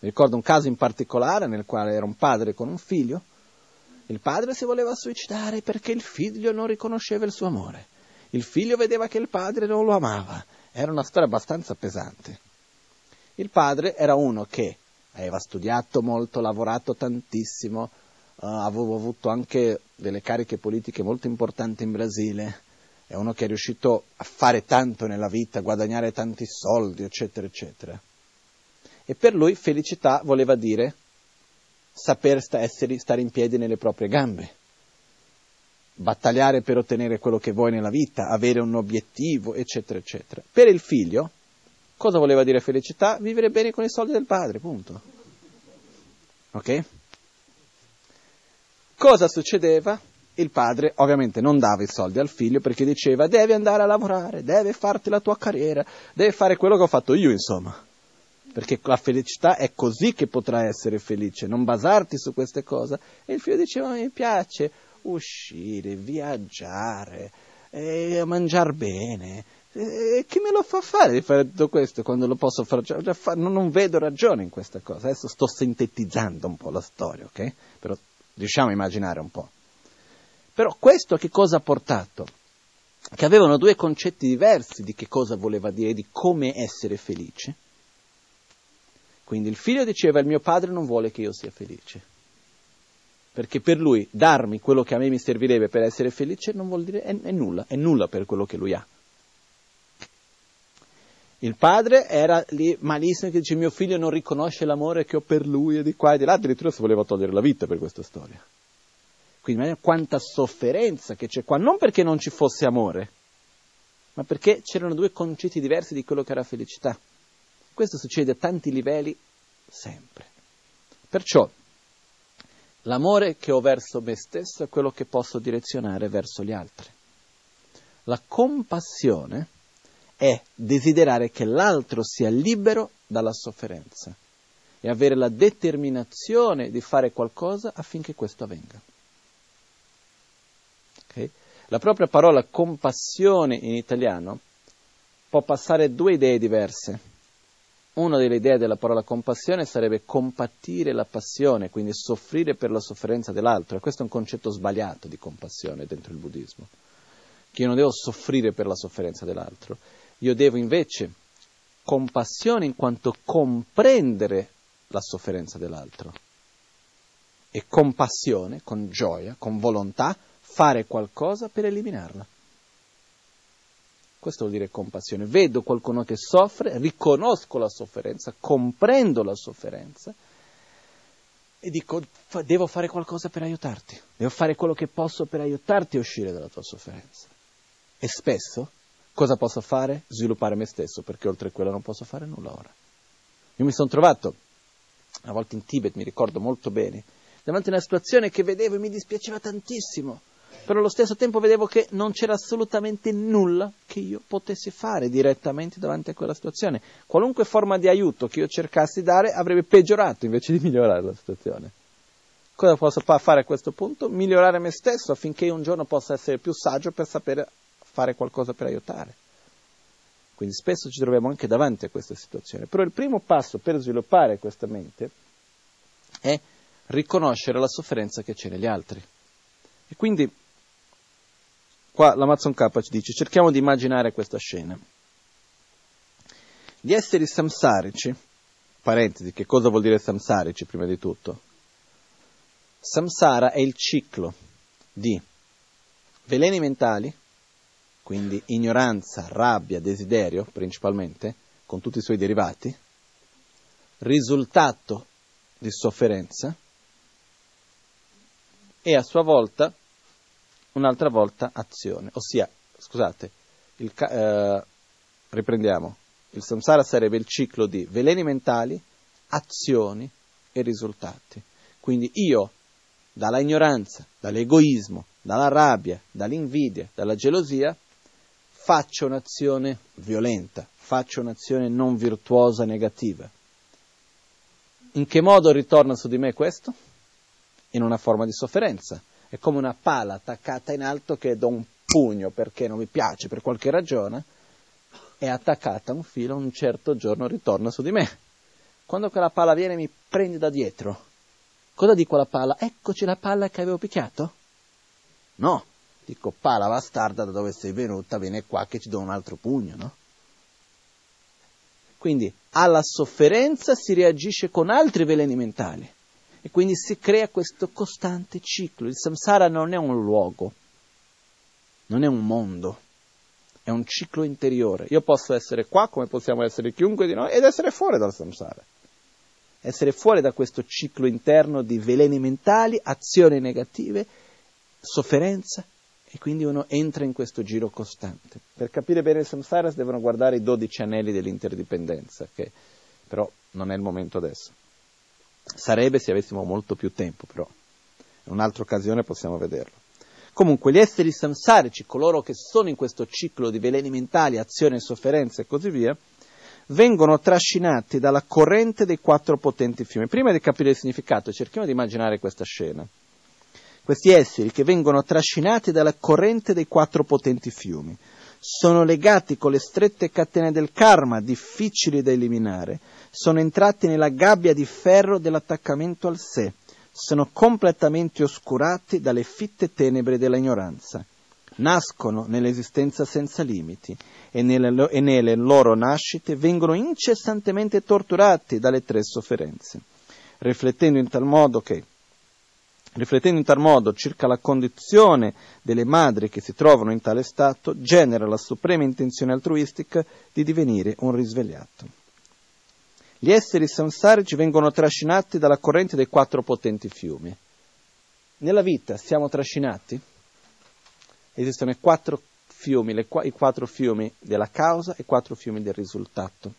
Mi ricordo un caso in particolare nel quale era un padre con un figlio. Il padre si voleva suicidare perché il figlio non riconosceva il suo amore. Il figlio vedeva che il padre non lo amava. Era una storia abbastanza pesante. Il padre era uno che aveva studiato molto, lavorato tantissimo, uh, avevo avuto anche delle cariche politiche molto importanti in Brasile, è uno che è riuscito a fare tanto nella vita, a guadagnare tanti soldi, eccetera, eccetera. E per lui felicità voleva dire saper essere, stare in piedi nelle proprie gambe, battagliare per ottenere quello che vuoi nella vita, avere un obiettivo, eccetera, eccetera. Per il figlio, cosa voleva dire felicità? Vivere bene con i soldi del padre, punto. Ok? Cosa succedeva? Il padre ovviamente non dava i soldi al figlio perché diceva devi andare a lavorare, devi farti la tua carriera, devi fare quello che ho fatto io, insomma. Perché la felicità è così che potrà essere felice, non basarti su queste cose. E il figlio diceva mi piace uscire, viaggiare, eh, mangiare bene. Eh, chi me lo fa fare di fare tutto questo quando lo posso fare? Cioè, non, vedo ragione in questa cosa. Adesso sto sintetizzando un po' la storia, ok? Però riusciamo a immaginare un po'. Però questo che cosa ha portato? Che avevano due concetti diversi di che cosa voleva dire, di come essere felice. Quindi il figlio diceva il mio padre non vuole che io sia felice. Perché per lui darmi quello che a me mi servirebbe per essere felice non vuol dire è, è nulla, è nulla per quello che lui ha. Il padre era lì malissimo che dice mio figlio non riconosce l'amore che ho per lui e di qua e di là, addirittura si voleva togliere la vita per questa storia. Quindi quanta sofferenza che c'è qua, non perché non ci fosse amore, ma perché c'erano due concetti diversi di quello che era felicità. Questo succede a tanti livelli sempre. Perciò l'amore che ho verso me stesso è quello che posso direzionare verso gli altri. La compassione è desiderare che l'altro sia libero dalla sofferenza e avere la determinazione di fare qualcosa affinché questo avvenga. Okay? La propria parola compassione in italiano può passare due idee diverse. Una delle idee della parola compassione sarebbe compatire la passione, quindi soffrire per la sofferenza dell'altro. E questo è un concetto sbagliato di compassione dentro il buddismo. Che io non devo soffrire per la sofferenza dell'altro, io devo invece compassione in quanto comprendere la sofferenza dell'altro. E compassione, con gioia, con volontà, fare qualcosa per eliminarla. Questo vuol dire compassione. Vedo qualcuno che soffre, riconosco la sofferenza, comprendo la sofferenza e dico devo fare qualcosa per aiutarti, devo fare quello che posso per aiutarti a uscire dalla tua sofferenza. E spesso cosa posso fare? Sviluppare me stesso, perché oltre a quello non posso fare nulla ora. Io mi sono trovato, una volta in Tibet, mi ricordo molto bene, davanti a una situazione che vedevo e mi dispiaceva tantissimo però allo stesso tempo vedevo che non c'era assolutamente nulla che io potessi fare direttamente davanti a quella situazione. Qualunque forma di aiuto che io cercassi di dare avrebbe peggiorato invece di migliorare la situazione. Cosa posso fare a questo punto? Migliorare me stesso affinché un giorno possa essere più saggio per sapere fare qualcosa per aiutare. Quindi spesso ci troviamo anche davanti a questa situazione. Però il primo passo per sviluppare questa mente è riconoscere la sofferenza che c'è negli altri. E quindi Qua l'Amazon K ci dice, cerchiamo di immaginare questa scena. Gli esseri samsarici, parentesi, che cosa vuol dire samsarici prima di tutto? Samsara è il ciclo di veleni mentali, quindi ignoranza, rabbia, desiderio principalmente, con tutti i suoi derivati, risultato di sofferenza e a sua volta un'altra volta azione, ossia, scusate, il, eh, riprendiamo, il samsara sarebbe il ciclo di veleni mentali, azioni e risultati. Quindi io, dalla ignoranza, dall'egoismo, dalla rabbia, dall'invidia, dalla gelosia, faccio un'azione violenta, faccio un'azione non virtuosa, negativa. In che modo ritorna su di me questo? In una forma di sofferenza è come una pala attaccata in alto che do un pugno perché non mi piace per qualche ragione, è attaccata a un filo, un certo giorno ritorna su di me. Quando quella pala viene mi prende da dietro. Cosa dico alla pala? Eccoci la palla che avevo picchiato? No, dico pala bastarda da dove sei venuta, viene qua che ci do un altro pugno, no? Quindi alla sofferenza si reagisce con altri veleni mentali. E quindi si crea questo costante ciclo. Il samsara non è un luogo, non è un mondo, è un ciclo interiore. Io posso essere qua come possiamo essere chiunque di noi ed essere fuori dal samsara. Essere fuori da questo ciclo interno di veleni mentali, azioni negative, sofferenza e quindi uno entra in questo giro costante. Per capire bene il samsara si devono guardare i dodici anelli dell'interdipendenza, che però non è il momento adesso. Sarebbe se avessimo molto più tempo, però in un'altra occasione possiamo vederlo. Comunque, gli esseri samsarici, coloro che sono in questo ciclo di veleni mentali, azione, sofferenza e così via, vengono trascinati dalla corrente dei quattro potenti fiumi. Prima di capire il significato, cerchiamo di immaginare questa scena. Questi esseri che vengono trascinati dalla corrente dei quattro potenti fiumi sono legati con le strette catene del karma, difficili da eliminare, sono entrati nella gabbia di ferro dell'attaccamento al sé, sono completamente oscurati dalle fitte tenebre dell'ignoranza. Nascono nell'esistenza senza limiti e nelle, e nelle loro nascite vengono incessantemente torturati dalle tre sofferenze, riflettendo in tal modo che riflettendo in tal modo circa la condizione delle madri che si trovano in tale stato, genera la suprema intenzione altruistica di divenire un risvegliato. Gli esseri samsarici vengono trascinati dalla corrente dei quattro potenti fiumi. Nella vita siamo trascinati esistono i quattro fiumi, i quattro fiumi della causa e i quattro fiumi del risultato.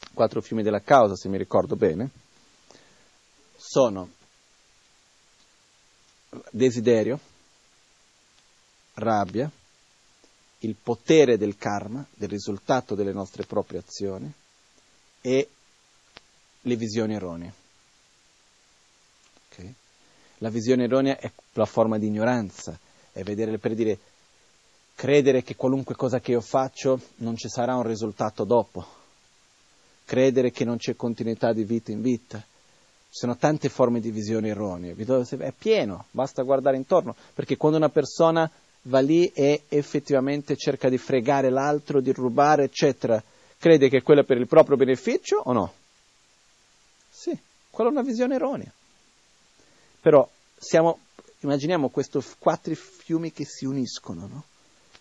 I quattro fiumi della causa, se mi ricordo bene, sono desiderio, rabbia, il potere del karma, del risultato delle nostre proprie azioni e le visioni erronee. Okay? La visione erronea è la forma di ignoranza, è vedere per dire credere che qualunque cosa che io faccio non ci sarà un risultato dopo, credere che non c'è continuità di vita in vita. Ci sono tante forme di visione erronee, è pieno, basta guardare intorno, perché quando una persona va lì e effettivamente cerca di fregare l'altro, di rubare, eccetera, crede che quello è per il proprio beneficio o no? Sì, quella è una visione erronea. Però siamo Immaginiamo questi quattro fiumi che si uniscono, no?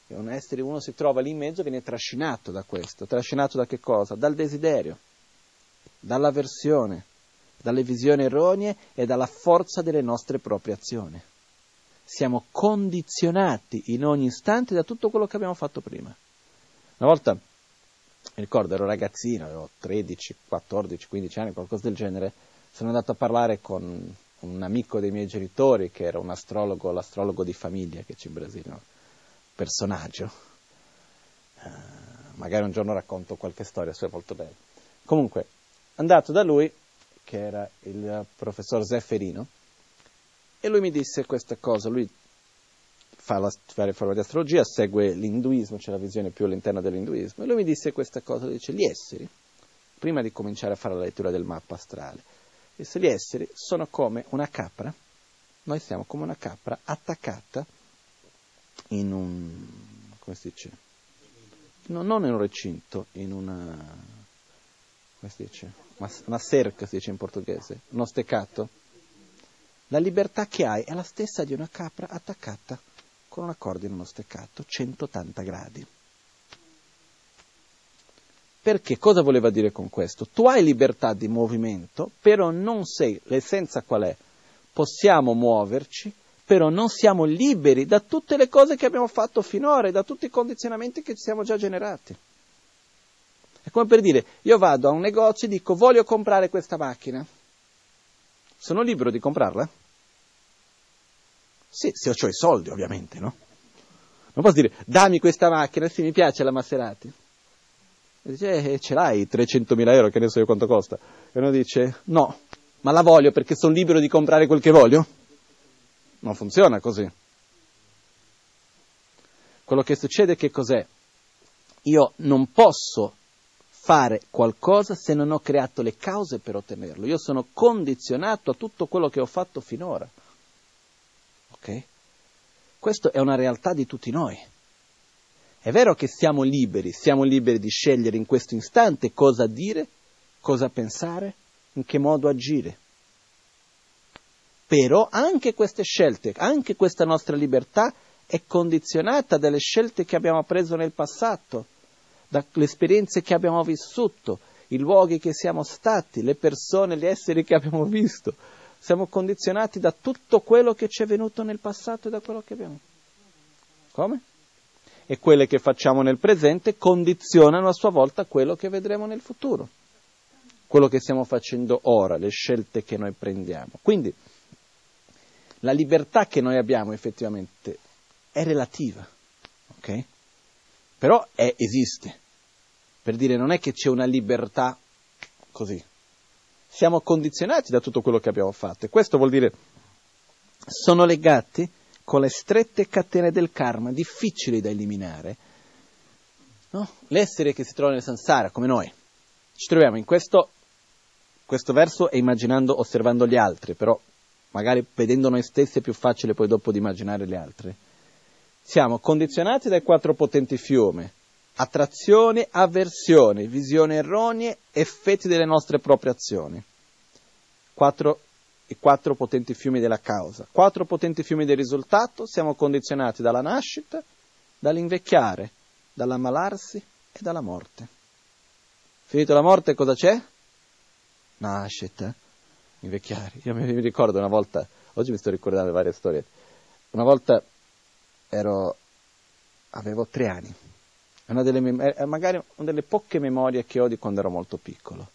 E un essere, uno si trova lì in mezzo, viene trascinato da questo. Trascinato da che cosa? Dal desiderio, dall'avversione, dalle visioni erronee e dalla forza delle nostre proprie azioni. Siamo condizionati in ogni istante da tutto quello che abbiamo fatto prima. Una volta, mi ricordo, ero ragazzino, avevo 13, 14, 15 anni, qualcosa del genere, sono andato a parlare con un amico dei miei genitori che era un astrologo, l'astrologo di famiglia che c'è in Brasile, un personaggio. Uh, magari un giorno racconto qualche storia sua molto bella. Comunque, andato da lui, che era il professor Zefferino, e lui mi disse questa cosa, lui fa la, forme di astrologia, segue l'induismo, c'è la visione più all'interno dell'induismo, e lui mi disse questa cosa, dice gli esseri, prima di cominciare a fare la lettura del mappa astrale, e se gli esseri sono come una capra, noi siamo come una capra attaccata in un, come si dice, no, non in un recinto, in una, come si dice, una, cerca si dice in portoghese, uno steccato. La libertà che hai è la stessa di una capra attaccata con una corda in uno steccato, 180 gradi. Perché cosa voleva dire con questo? Tu hai libertà di movimento, però non sei, l'essenza qual è? Possiamo muoverci, però non siamo liberi da tutte le cose che abbiamo fatto finora e da tutti i condizionamenti che ci siamo già generati. È come per dire, io vado a un negozio e dico voglio comprare questa macchina. Sono libero di comprarla? Sì, se ho i soldi ovviamente, no? Non posso dire dammi questa macchina, sì mi piace la Maserati. E dice, eh, ce l'hai 300.000 euro, che ne so io quanto costa. E uno dice, no, ma la voglio perché sono libero di comprare quel che voglio? Non funziona così. Quello che succede che cos'è? Io non posso fare qualcosa se non ho creato le cause per ottenerlo. Io sono condizionato a tutto quello che ho fatto finora. Ok? Questa è una realtà di tutti noi. È vero che siamo liberi, siamo liberi di scegliere in questo istante cosa dire, cosa pensare, in che modo agire. Però anche queste scelte, anche questa nostra libertà è condizionata dalle scelte che abbiamo preso nel passato, dalle esperienze che abbiamo vissuto, i luoghi che siamo stati, le persone, gli esseri che abbiamo visto. Siamo condizionati da tutto quello che ci è venuto nel passato e da quello che abbiamo. Come? e quelle che facciamo nel presente condizionano a sua volta quello che vedremo nel futuro. quello che stiamo facendo ora, le scelte che noi prendiamo. Quindi la libertà che noi abbiamo effettivamente è relativa, ok? Però è, esiste. Per dire, non è che c'è una libertà così. Siamo condizionati da tutto quello che abbiamo fatto e questo vuol dire sono legati con le strette catene del karma, difficili da eliminare. No? L'essere che si trova nel sansara, come noi. Ci troviamo in questo questo verso è immaginando, osservando gli altri, però magari vedendo noi stessi è più facile poi dopo di immaginare gli altri. Siamo condizionati dai quattro potenti fiumi, attrazione, avversione, visioni erronee, effetti delle nostre proprie azioni. Quattro, I quattro potenti fiumi della causa. Quattro potenti fiumi del risultato, siamo condizionati dalla nascita, dall'invecchiare, dall'ammalarsi e dalla morte. Finito la morte cosa c'è? nascita, invecchiare. Io mi, ricordo una volta, oggi mi sto ricordando varie storie, una volta ero, avevo tre anni, una delle, magari una delle poche memorie che ho di quando ero molto piccolo.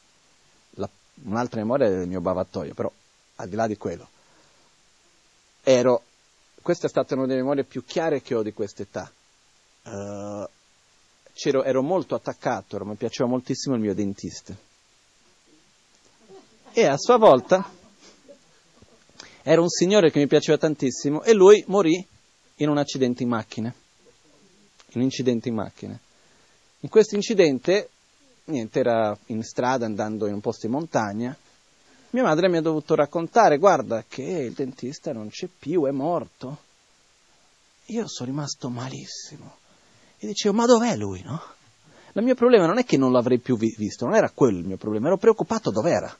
La, un'altra memoria è del mio bavatoio, però al di là di quello. Ero, questa è stata una delle memorie più chiare che ho di quest'età. Uh, ero molto attaccato, mi piaceva moltissimo il mio dentista e a sua volta era un signore che mi piaceva tantissimo e lui morì in un accidente in macchina. Un incidente in macchina. In questo incidente, niente, era in strada andando in un posto in montagna. Mia madre mi ha dovuto raccontare, guarda che il dentista non c'è più, è morto. Io sono rimasto malissimo. E dicevo, ma dov'è lui, no? Il mio problema non è che non l'avrei più visto, non era quello il mio problema, ero preoccupato dov'era.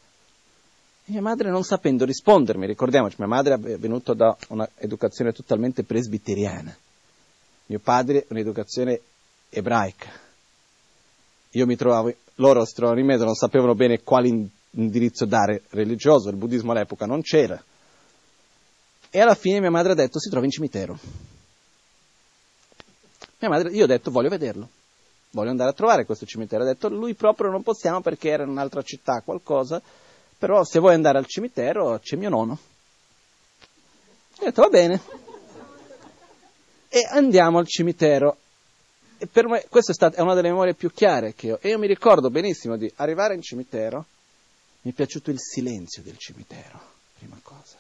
Mia madre non sapendo rispondermi, ricordiamoci, mia madre è venuta da un'educazione totalmente presbiteriana, mio padre un'educazione ebraica. Io mi trovavo, loro si trovavano in mezzo, non sapevano bene quale indirizzo dare religioso, il buddismo all'epoca non c'era. E alla fine mia madre ha detto si trova in cimitero. Mia madre, io ho detto voglio vederlo, voglio andare a trovare questo cimitero. Ha detto lui proprio non possiamo perché era in un'altra città, qualcosa però se vuoi andare al cimitero c'è mio nonno. Ho detto va bene. E andiamo al cimitero. E per me questa è, stata, è una delle memorie più chiare che ho. E io mi ricordo benissimo di arrivare in cimitero, mi è piaciuto il silenzio del cimitero, prima cosa.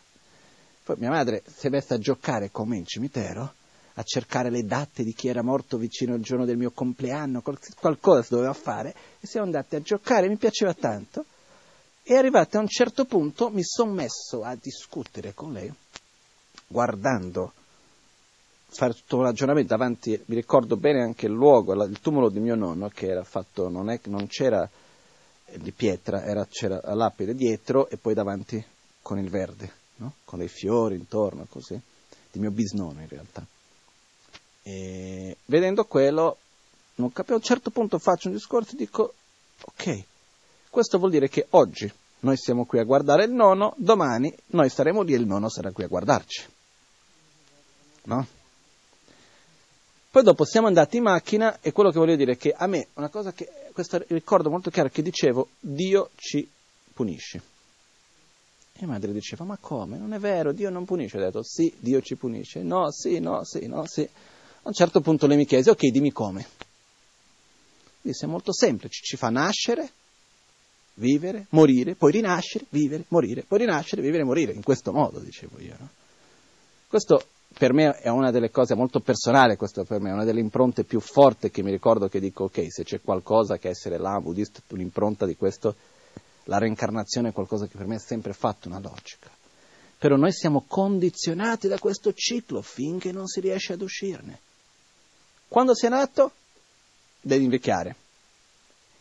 Poi mia madre si è messa a giocare con me in cimitero, a cercare le date di chi era morto vicino al giorno del mio compleanno, qualcosa si doveva fare, e siamo andati a giocare, mi piaceva tanto. E arrivate a un certo punto mi sono messo a discutere con lei, guardando, fare tutto un ragionamento davanti, mi ricordo bene anche il luogo, il tumulo di mio nonno che era fatto, non, è, non c'era di pietra, era, c'era la lapide dietro e poi davanti con il verde, no? con dei fiori intorno, così, di mio bisnonno in realtà. E vedendo quello, non capivo, a un certo punto faccio un discorso e dico, ok, questo vuol dire che oggi noi siamo qui a guardare il nono, domani noi saremo lì e il nono sarà qui a guardarci. No? Poi dopo siamo andati in macchina e quello che voglio dire è che a me una cosa che, questo ricordo molto chiaro che dicevo, Dio ci punisce. E mia madre diceva, ma come? Non è vero, Dio non punisce. Ho detto, sì, Dio ci punisce. No, sì, no, sì, no, sì. A un certo punto lei mi chiese, ok, dimmi come. Disse, è molto semplice, ci fa nascere, vivere, morire, poi rinascere, vivere, morire, poi rinascere, vivere, morire, in questo modo, dicevo io. No? Questo per me è una delle cose molto personali, questo per me è una delle impronte più forti che mi ricordo che dico, ok, se c'è qualcosa che essere là, buddista, un'impronta di questo, la reincarnazione è qualcosa che per me è sempre fatto una logica. Però noi siamo condizionati da questo ciclo finché non si riesce ad uscirne. Quando sei nato, devi invecchiare.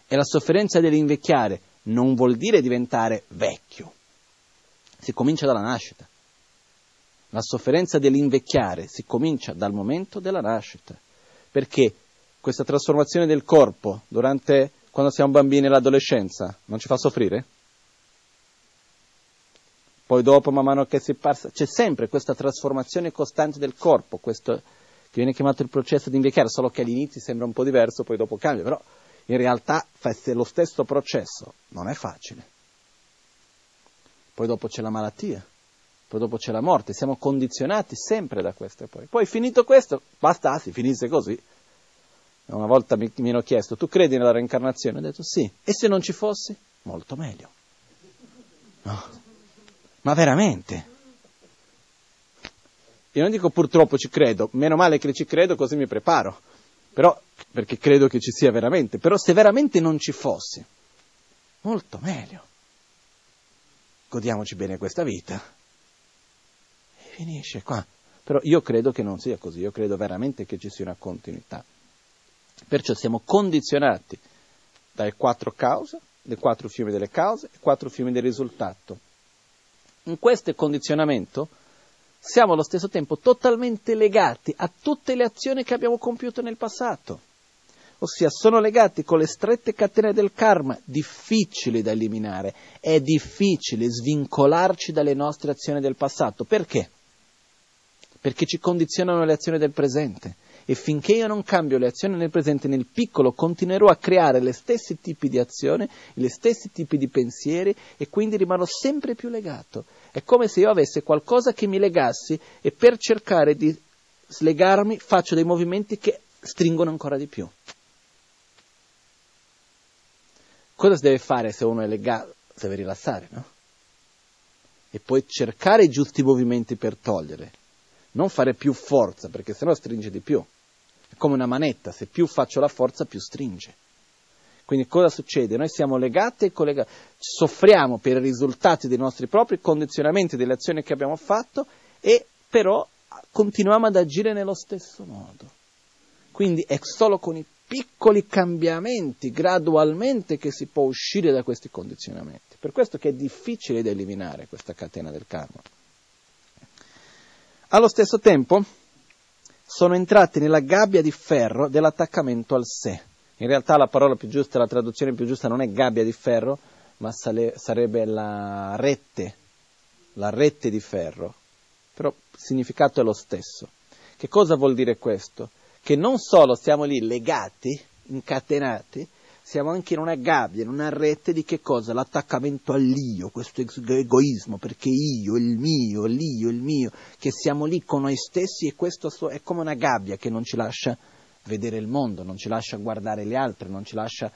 E la sofferenza dell'invecchiare non vuol dire diventare vecchio. Si comincia dalla nascita. La sofferenza dell'invecchiare si comincia dal momento della nascita. Perché questa trasformazione del corpo durante quando siamo bambini e l'adolescenza non ci fa soffrire? Poi dopo, man mano che si passa, c'è sempre questa trasformazione costante del corpo, questo che viene chiamato il processo di invecchiare, solo che all'inizio sembra un po' diverso, poi dopo cambia, però in realtà fa lo stesso processo, non è facile. Poi dopo c'è la malattia, poi dopo c'è la morte, siamo condizionati sempre da questo poi. Poi finito questo, basta, si finisse così. Una volta mi, mi hanno chiesto, tu credi nella reincarnazione? Ho detto sì, e se non ci fossi? Molto meglio. No. Ma veramente? Io non dico purtroppo ci credo, meno male che ci credo così mi preparo, però perché credo che ci sia veramente, però se veramente non ci fosse, molto meglio. Godiamoci bene questa vita. Finisce qua. Però io credo che non sia così, io credo veramente che ci sia una continuità. Perciò siamo condizionati dalle quattro cause, dai quattro fiumi delle cause e quattro fiumi del risultato. In questo condizionamento siamo allo stesso tempo totalmente legati a tutte le azioni che abbiamo compiuto nel passato, ossia sono legati con le strette catene del karma, difficili da eliminare, è difficile svincolarci dalle nostre azioni del passato. Perché? Perché ci condizionano le azioni del presente e finché io non cambio le azioni nel presente, nel piccolo, continuerò a creare gli stessi tipi di azioni, gli stessi tipi di pensieri e quindi rimarrò sempre più legato. È come se io avessi qualcosa che mi legassi e per cercare di slegarmi faccio dei movimenti che stringono ancora di più. Cosa si deve fare se uno è legato? Si deve rilassare, no? E poi cercare i giusti movimenti per togliere, non fare più forza perché sennò stringe di più come una manetta, se più faccio la forza più stringe. Quindi cosa succede? Noi siamo legati e collegati, soffriamo per i risultati dei nostri propri condizionamenti, delle azioni che abbiamo fatto e però continuiamo ad agire nello stesso modo. Quindi è solo con i piccoli cambiamenti, gradualmente, che si può uscire da questi condizionamenti. Per questo che è difficile da eliminare questa catena del karma. Allo stesso tempo, sono entrati nella gabbia di ferro dell'attaccamento al sé. In realtà la parola più giusta, la traduzione più giusta non è gabbia di ferro, ma sale, sarebbe la rete, la rete di ferro. Però il significato è lo stesso. Che cosa vuol dire questo? Che non solo siamo lì legati, incatenati, siamo anche in una gabbia, in una rete di che cosa? L'attaccamento all'io, questo egoismo, perché io, il mio, l'io, il mio, che siamo lì con noi stessi e questo è come una gabbia che non ci lascia vedere il mondo, non ci lascia guardare gli altri, non ci lascia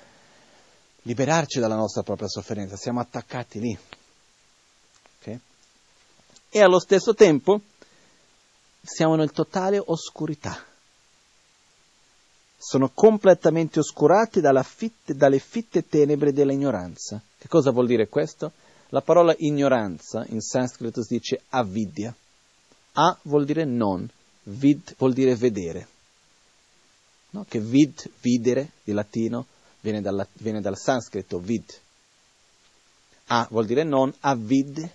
liberarci dalla nostra propria sofferenza, siamo attaccati lì. Okay? E allo stesso tempo siamo nel totale oscurità sono completamente oscurati fitte, dalle fitte tenebre dell'ignoranza. Che cosa vuol dire questo? La parola ignoranza in sanscrito si dice avidya. A vuol dire non, vid vuol dire vedere. No? Che vid, videre, di latino, viene, dalla, viene dal sanscrito vid. A vuol dire non, avid,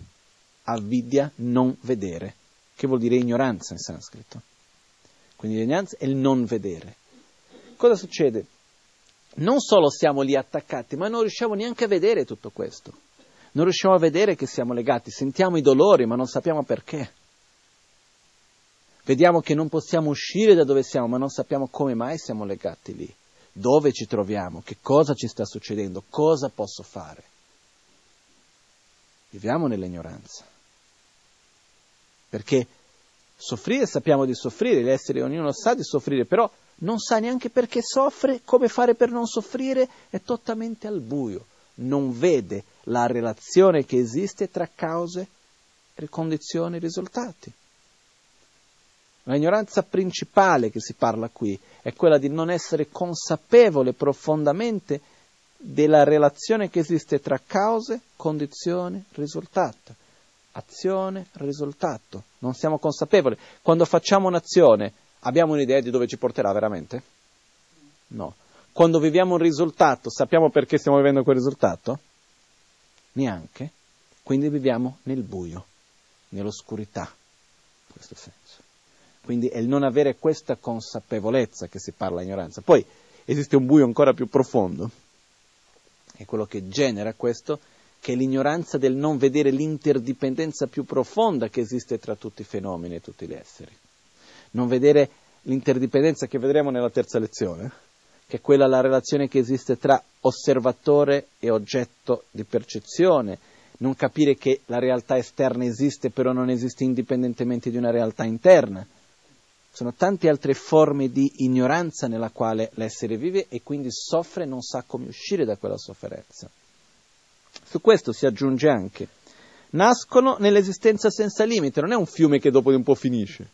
avidya, non vedere, che vuol dire ignoranza in sanscrito. Quindi l'ignoranza è il non vedere cosa succede? Non solo siamo lì attaccati, ma non riusciamo neanche a vedere tutto questo. Non riusciamo a vedere che siamo legati, sentiamo i dolori, ma non sappiamo perché. Vediamo che non possiamo uscire da dove siamo, ma non sappiamo come mai siamo legati lì. Dove ci troviamo? Che cosa ci sta succedendo? Cosa posso fare? Viviamo nell'ignoranza. Perché soffrire sappiamo di soffrire, gli esseri ognuno sa di soffrire, però non sa neanche perché soffre, come fare per non soffrire, è totalmente al buio, non vede la relazione che esiste tra cause, condizioni e risultati. L'ignoranza principale che si parla qui è quella di non essere consapevole profondamente della relazione che esiste tra cause, condizioni, risultato. Azione, risultato. Non siamo consapevoli. Quando facciamo un'azione Abbiamo un'idea di dove ci porterà veramente? No. Quando viviamo un risultato, sappiamo perché stiamo vivendo quel risultato? Neanche. Quindi viviamo nel buio, nell'oscurità, in questo senso. Quindi è il non avere questa consapevolezza che si parla ignoranza. Poi esiste un buio ancora più profondo, è quello che genera questo, che è l'ignoranza del non vedere l'interdipendenza più profonda che esiste tra tutti i fenomeni e tutti gli esseri non vedere l'interdipendenza che vedremo nella terza lezione, che è quella la relazione che esiste tra osservatore e oggetto di percezione, non capire che la realtà esterna esiste però non esiste indipendentemente di una realtà interna. Sono tante altre forme di ignoranza nella quale l'essere vive e quindi soffre e non sa come uscire da quella sofferenza. Su questo si aggiunge anche, nascono nell'esistenza senza limite, non è un fiume che dopo di un po' finisce,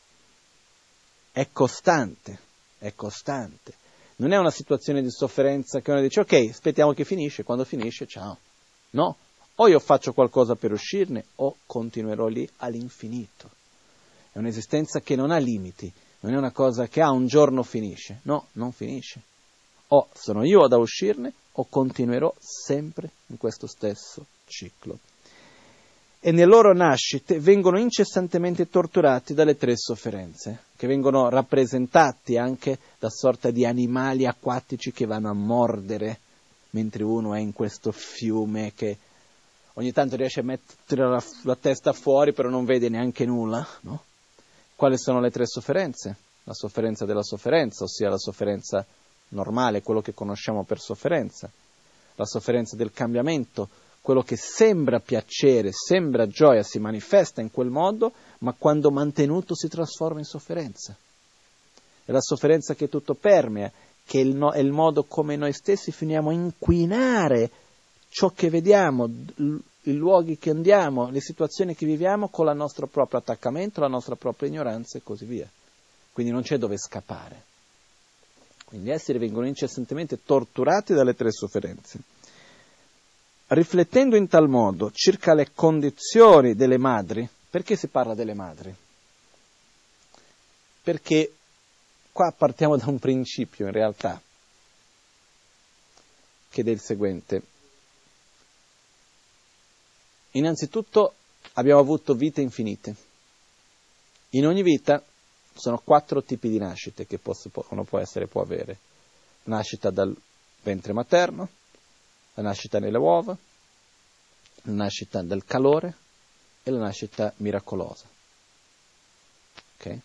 è costante, è costante. Non è una situazione di sofferenza che uno dice ok, aspettiamo che finisce, quando finisce, ciao. No, o io faccio qualcosa per uscirne o continuerò lì all'infinito. È un'esistenza che non ha limiti, non è una cosa che ah, un giorno finisce, no, non finisce. O sono io ad uscirne o continuerò sempre in questo stesso ciclo. E nelle loro nascite vengono incessantemente torturati dalle tre sofferenze, che vengono rappresentati anche da sorta di animali acquatici che vanno a mordere mentre uno è in questo fiume che ogni tanto riesce a mettere la, la testa fuori però non vede neanche nulla, no? Quali sono le tre sofferenze? La sofferenza della sofferenza, ossia la sofferenza normale, quello che conosciamo per sofferenza, la sofferenza del cambiamento, quello che sembra piacere, sembra gioia, si manifesta in quel modo, ma quando mantenuto si trasforma in sofferenza. È la sofferenza che tutto permea, che è il, no, è il modo come noi stessi finiamo a inquinare ciò che vediamo, i luoghi che andiamo, le situazioni che viviamo con il nostro proprio attaccamento, la nostra propria ignoranza e così via. Quindi non c'è dove scappare. Quindi gli esseri vengono incessantemente torturati dalle tre sofferenze. Riflettendo in tal modo circa le condizioni delle madri, perché si parla delle madri? Perché qua partiamo da un principio in realtà, che è il seguente. Innanzitutto abbiamo avuto vite infinite. In ogni vita sono quattro tipi di nascite che uno può essere, può avere. Nascita dal ventre materno, la nascita nelle uova, la nascita del calore e la nascita miracolosa. Okay?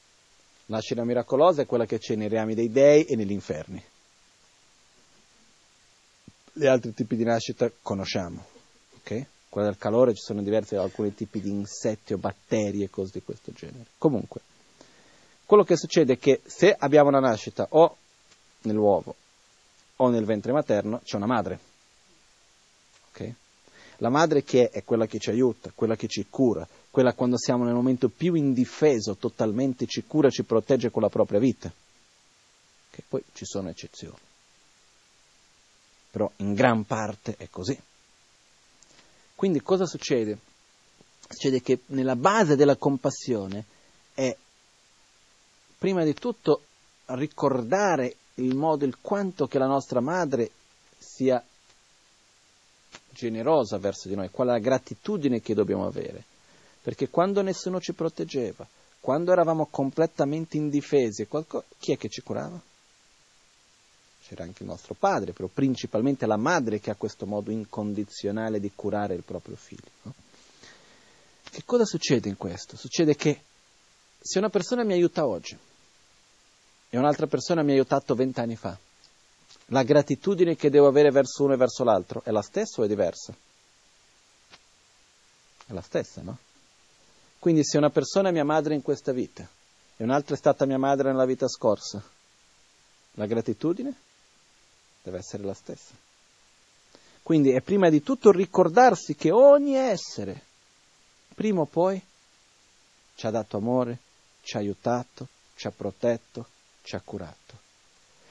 La nascita miracolosa è quella che c'è nei reami dei dei e negli inferni. Gli altri tipi di nascita conosciamo. Okay? Quella del calore ci sono diversi, alcuni tipi di insetti o batteri e cose di questo genere. Comunque, quello che succede è che se abbiamo una nascita o nell'uovo o nel ventre materno, c'è una madre. Okay? La madre che è, è quella che ci aiuta, quella che ci cura, quella quando siamo nel momento più indifeso, totalmente ci cura, ci protegge con la propria vita. Che poi ci sono eccezioni. Però in gran parte è così. Quindi cosa succede? Succede che nella base della compassione è prima di tutto ricordare il modo, il quanto che la nostra madre sia generosa verso di noi, qual è la gratitudine che dobbiamo avere. Perché quando nessuno ci proteggeva, quando eravamo completamente indifesi, qualco... chi è che ci curava? c'era anche il nostro padre, però principalmente la madre che ha questo modo incondizionale di curare il proprio figlio. No? Che cosa succede in questo? Succede che se una persona mi aiuta oggi e un'altra persona mi ha aiutato vent'anni fa, la gratitudine che devo avere verso uno e verso l'altro è la stessa o è diversa? È la stessa, no? Quindi se una persona è mia madre in questa vita e un'altra è stata mia madre nella vita scorsa, la gratitudine deve essere la stessa. Quindi è prima di tutto ricordarsi che ogni essere, prima o poi, ci ha dato amore, ci ha aiutato, ci ha protetto, ci ha curato.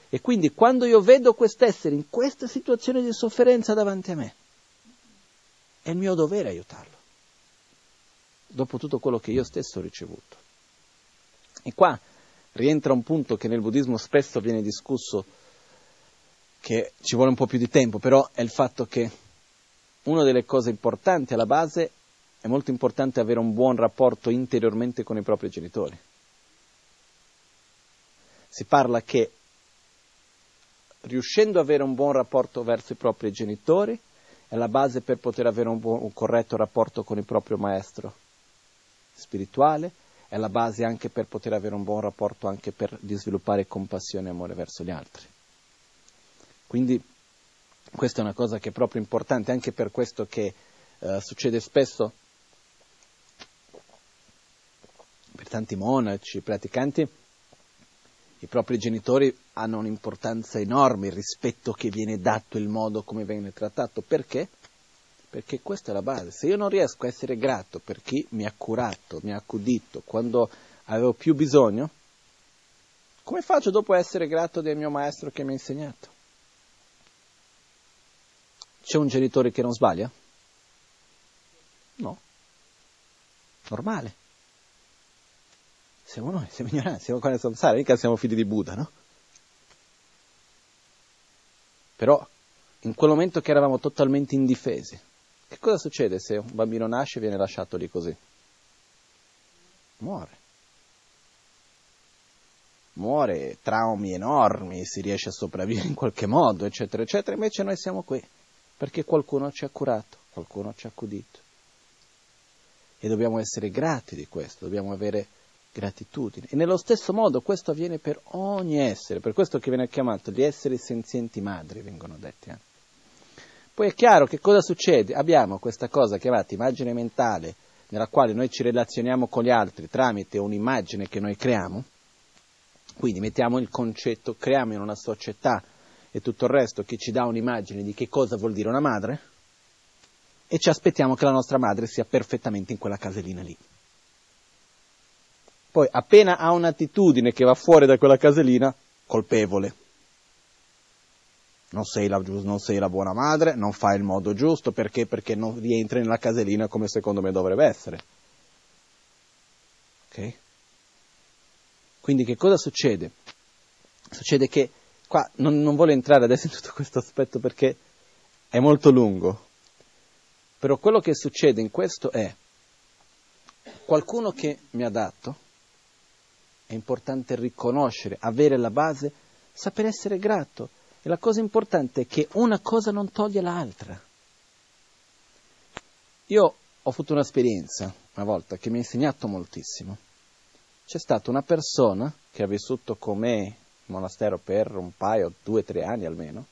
E quindi quando io vedo quest'essere in questa situazione di sofferenza davanti a me, è il mio dovere aiutarlo, dopo tutto quello che io stesso ho ricevuto. E qua rientra un punto che nel buddismo spesso viene discusso che ci vuole un po' più di tempo, però è il fatto che una delle cose importanti alla base è molto importante avere un buon rapporto interiormente con i propri genitori. Si parla che riuscendo ad avere un buon rapporto verso i propri genitori è la base per poter avere un, buon, un corretto rapporto con il proprio maestro spirituale, è la base anche per poter avere un buon rapporto anche per sviluppare compassione e amore verso gli altri. Quindi questa è una cosa che è proprio importante, anche per questo che eh, succede spesso per tanti monaci, praticanti, i propri genitori hanno un'importanza enorme, il rispetto che viene dato, il modo come viene trattato. Perché? Perché questa è la base. Se io non riesco a essere grato per chi mi ha curato, mi ha accudito, quando avevo più bisogno, come faccio dopo a essere grato del mio maestro che mi ha insegnato? C'è un genitore che non sbaglia? No. Normale. Siamo noi, siamo ignoranti, siamo qua nel samsara, mica siamo figli di Buddha, no? Però in quel momento che eravamo totalmente indifesi, che cosa succede se un bambino nasce e viene lasciato lì così? Muore. Muore, traumi enormi, si riesce a sopravvivere in qualche modo, eccetera, eccetera. Invece noi siamo qui perché qualcuno ci ha curato, qualcuno ci ha accudito. E dobbiamo essere grati di questo, dobbiamo avere gratitudine. E nello stesso modo questo avviene per ogni essere, per questo che viene chiamato gli esseri senzienti madri, vengono detti. Eh. Poi è chiaro che cosa succede? Abbiamo questa cosa chiamata immagine mentale, nella quale noi ci relazioniamo con gli altri tramite un'immagine che noi creiamo. Quindi mettiamo il concetto, creiamo in una società e tutto il resto che ci dà un'immagine di che cosa vuol dire una madre e ci aspettiamo che la nostra madre sia perfettamente in quella casellina lì. Poi appena ha un'attitudine che va fuori da quella casellina, colpevole. Non sei, la, non sei la buona madre, non fai il modo giusto, perché? Perché non rientri nella casellina come secondo me dovrebbe essere. Ok? Quindi che cosa succede? Succede che qua non, non voglio entrare adesso in tutto questo aspetto perché è molto lungo, però quello che succede in questo è qualcuno che mi ha dato, è importante riconoscere, avere la base, saper essere grato. E la cosa importante è che una cosa non toglie l'altra. Io ho avuto un'esperienza una volta che mi ha insegnato moltissimo. C'è stata una persona che ha vissuto con me in monastero per un paio, due, tre anni almeno,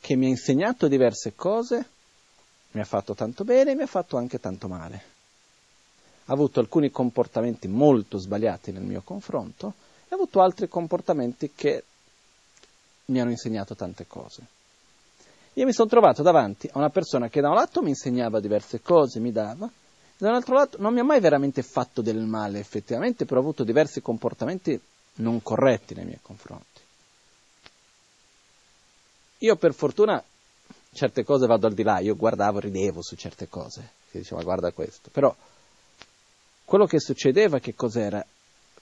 che mi ha insegnato diverse cose, mi ha fatto tanto bene e mi ha fatto anche tanto male avuto alcuni comportamenti molto sbagliati nel mio confronto e ha avuto altri comportamenti che mi hanno insegnato tante cose. Io mi sono trovato davanti a una persona che da un lato mi insegnava diverse cose, mi dava, e da un altro lato non mi ha mai veramente fatto del male effettivamente, però ha avuto diversi comportamenti non corretti nei miei confronti. Io per fortuna certe cose vado al di là, io guardavo, ridevo su certe cose, che diceva guarda questo, però quello che succedeva che cos'era?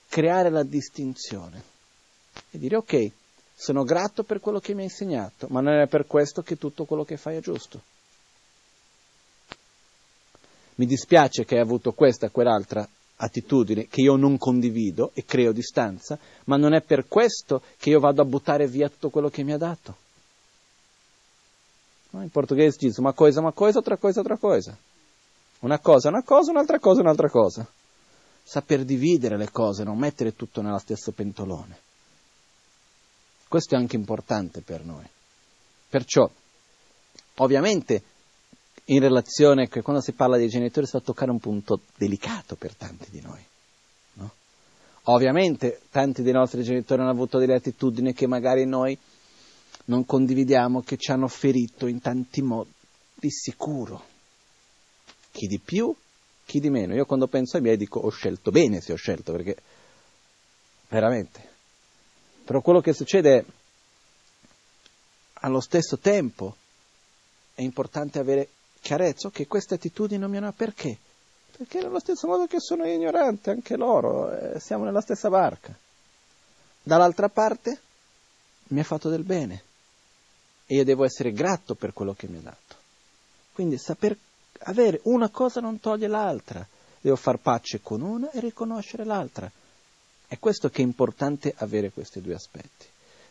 Creare la distinzione e dire ok, sono grato per quello che mi hai insegnato, ma non è per questo che tutto quello che fai è giusto. Mi dispiace che hai avuto questa o quell'altra attitudine che io non condivido e creo distanza, ma non è per questo che io vado a buttare via tutto quello che mi ha dato. In portoghese dice una cosa, una cosa, altra cosa, altra cosa. Una cosa, una cosa, un'altra cosa, un'altra cosa. Saper dividere le cose, non mettere tutto nello stesso pentolone. Questo è anche importante per noi. Perciò, ovviamente, in relazione, che quando si parla dei genitori si fa toccare un punto delicato per tanti di noi. No? Ovviamente, tanti dei nostri genitori hanno avuto delle attitudini che magari noi non condividiamo, che ci hanno ferito in tanti modi, di sicuro chi di più, chi di meno. Io quando penso ai miei dico ho scelto bene se ho scelto, perché veramente. Però quello che succede è, allo stesso tempo è importante avere chiarezza che queste attitudini non mi hanno perché? Perché nello stesso modo che sono ignorante, anche loro, eh, siamo nella stessa barca. Dall'altra parte mi ha fatto del bene e io devo essere grato per quello che mi ha dato. Quindi saper avere una cosa non toglie l'altra, devo far pace con una e riconoscere l'altra. È questo che è importante avere questi due aspetti.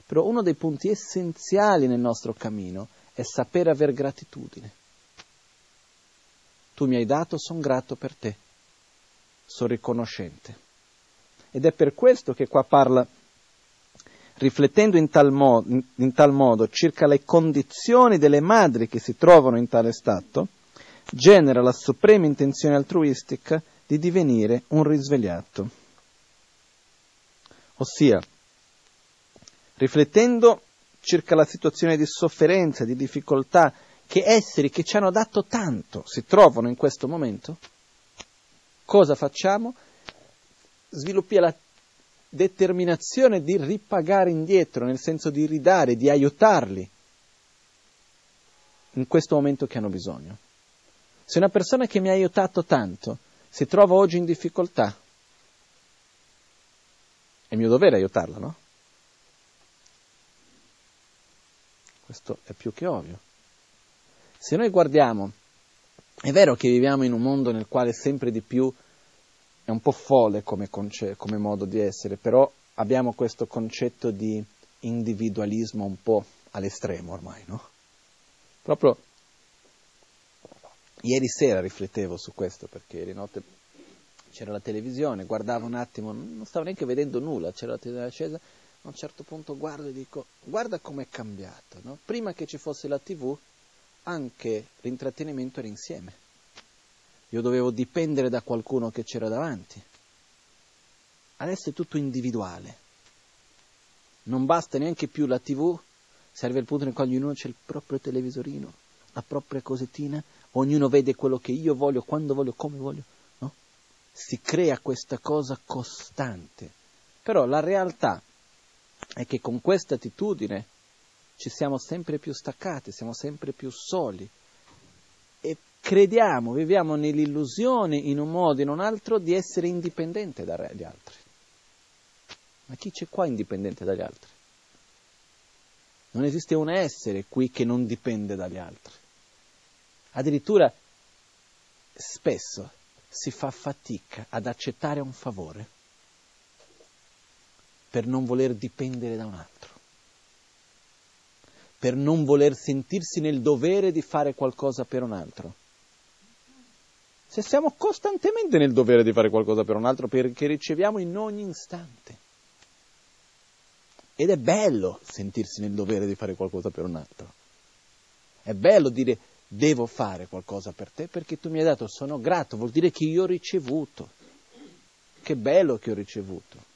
Però uno dei punti essenziali nel nostro cammino è sapere avere gratitudine. Tu mi hai dato, sono grato per te, sono riconoscente. Ed è per questo che qua parla riflettendo in tal, modo, in, in tal modo circa le condizioni delle madri che si trovano in tale stato, genera la suprema intenzione altruistica di divenire un risvegliato. Ossia, riflettendo circa la situazione di sofferenza, di difficoltà che esseri che ci hanno dato tanto si trovano in questo momento, cosa facciamo? Sviluppiamo la determinazione di ripagare indietro, nel senso di ridare, di aiutarli in questo momento che hanno bisogno. Se una persona che mi ha aiutato tanto si trova oggi in difficoltà, è mio dovere aiutarla, no? Questo è più che ovvio. Se noi guardiamo, è vero che viviamo in un mondo nel quale sempre di più è un po' folle come, conce- come modo di essere, però abbiamo questo concetto di individualismo un po' all'estremo ormai, no? Proprio ieri sera riflettevo su questo perché ieri notte c'era la televisione, guardavo un attimo, non stavo neanche vedendo nulla, c'era la televisione accesa, a un certo punto guardo e dico guarda com'è cambiato, no? Prima che ci fosse la tv anche l'intrattenimento era insieme io dovevo dipendere da qualcuno che c'era davanti. Adesso è tutto individuale. Non basta neanche più la tv, serve il punto nel quale ognuno c'è il proprio televisorino, la propria cosettina, ognuno vede quello che io voglio, quando voglio, come voglio. No? Si crea questa cosa costante. Però la realtà è che con questa attitudine ci siamo sempre più staccati, siamo sempre più soli, e crediamo, viviamo nell'illusione in un modo o in un altro di essere indipendente dagli altri. Ma chi c'è qua indipendente dagli altri? Non esiste un essere qui che non dipende dagli altri. Addirittura spesso si fa fatica ad accettare un favore per non voler dipendere da un altro per non voler sentirsi nel dovere di fare qualcosa per un altro. Se siamo costantemente nel dovere di fare qualcosa per un altro perché riceviamo in ogni istante. Ed è bello sentirsi nel dovere di fare qualcosa per un altro. È bello dire devo fare qualcosa per te perché tu mi hai dato, sono grato, vuol dire che io ho ricevuto. Che bello che ho ricevuto.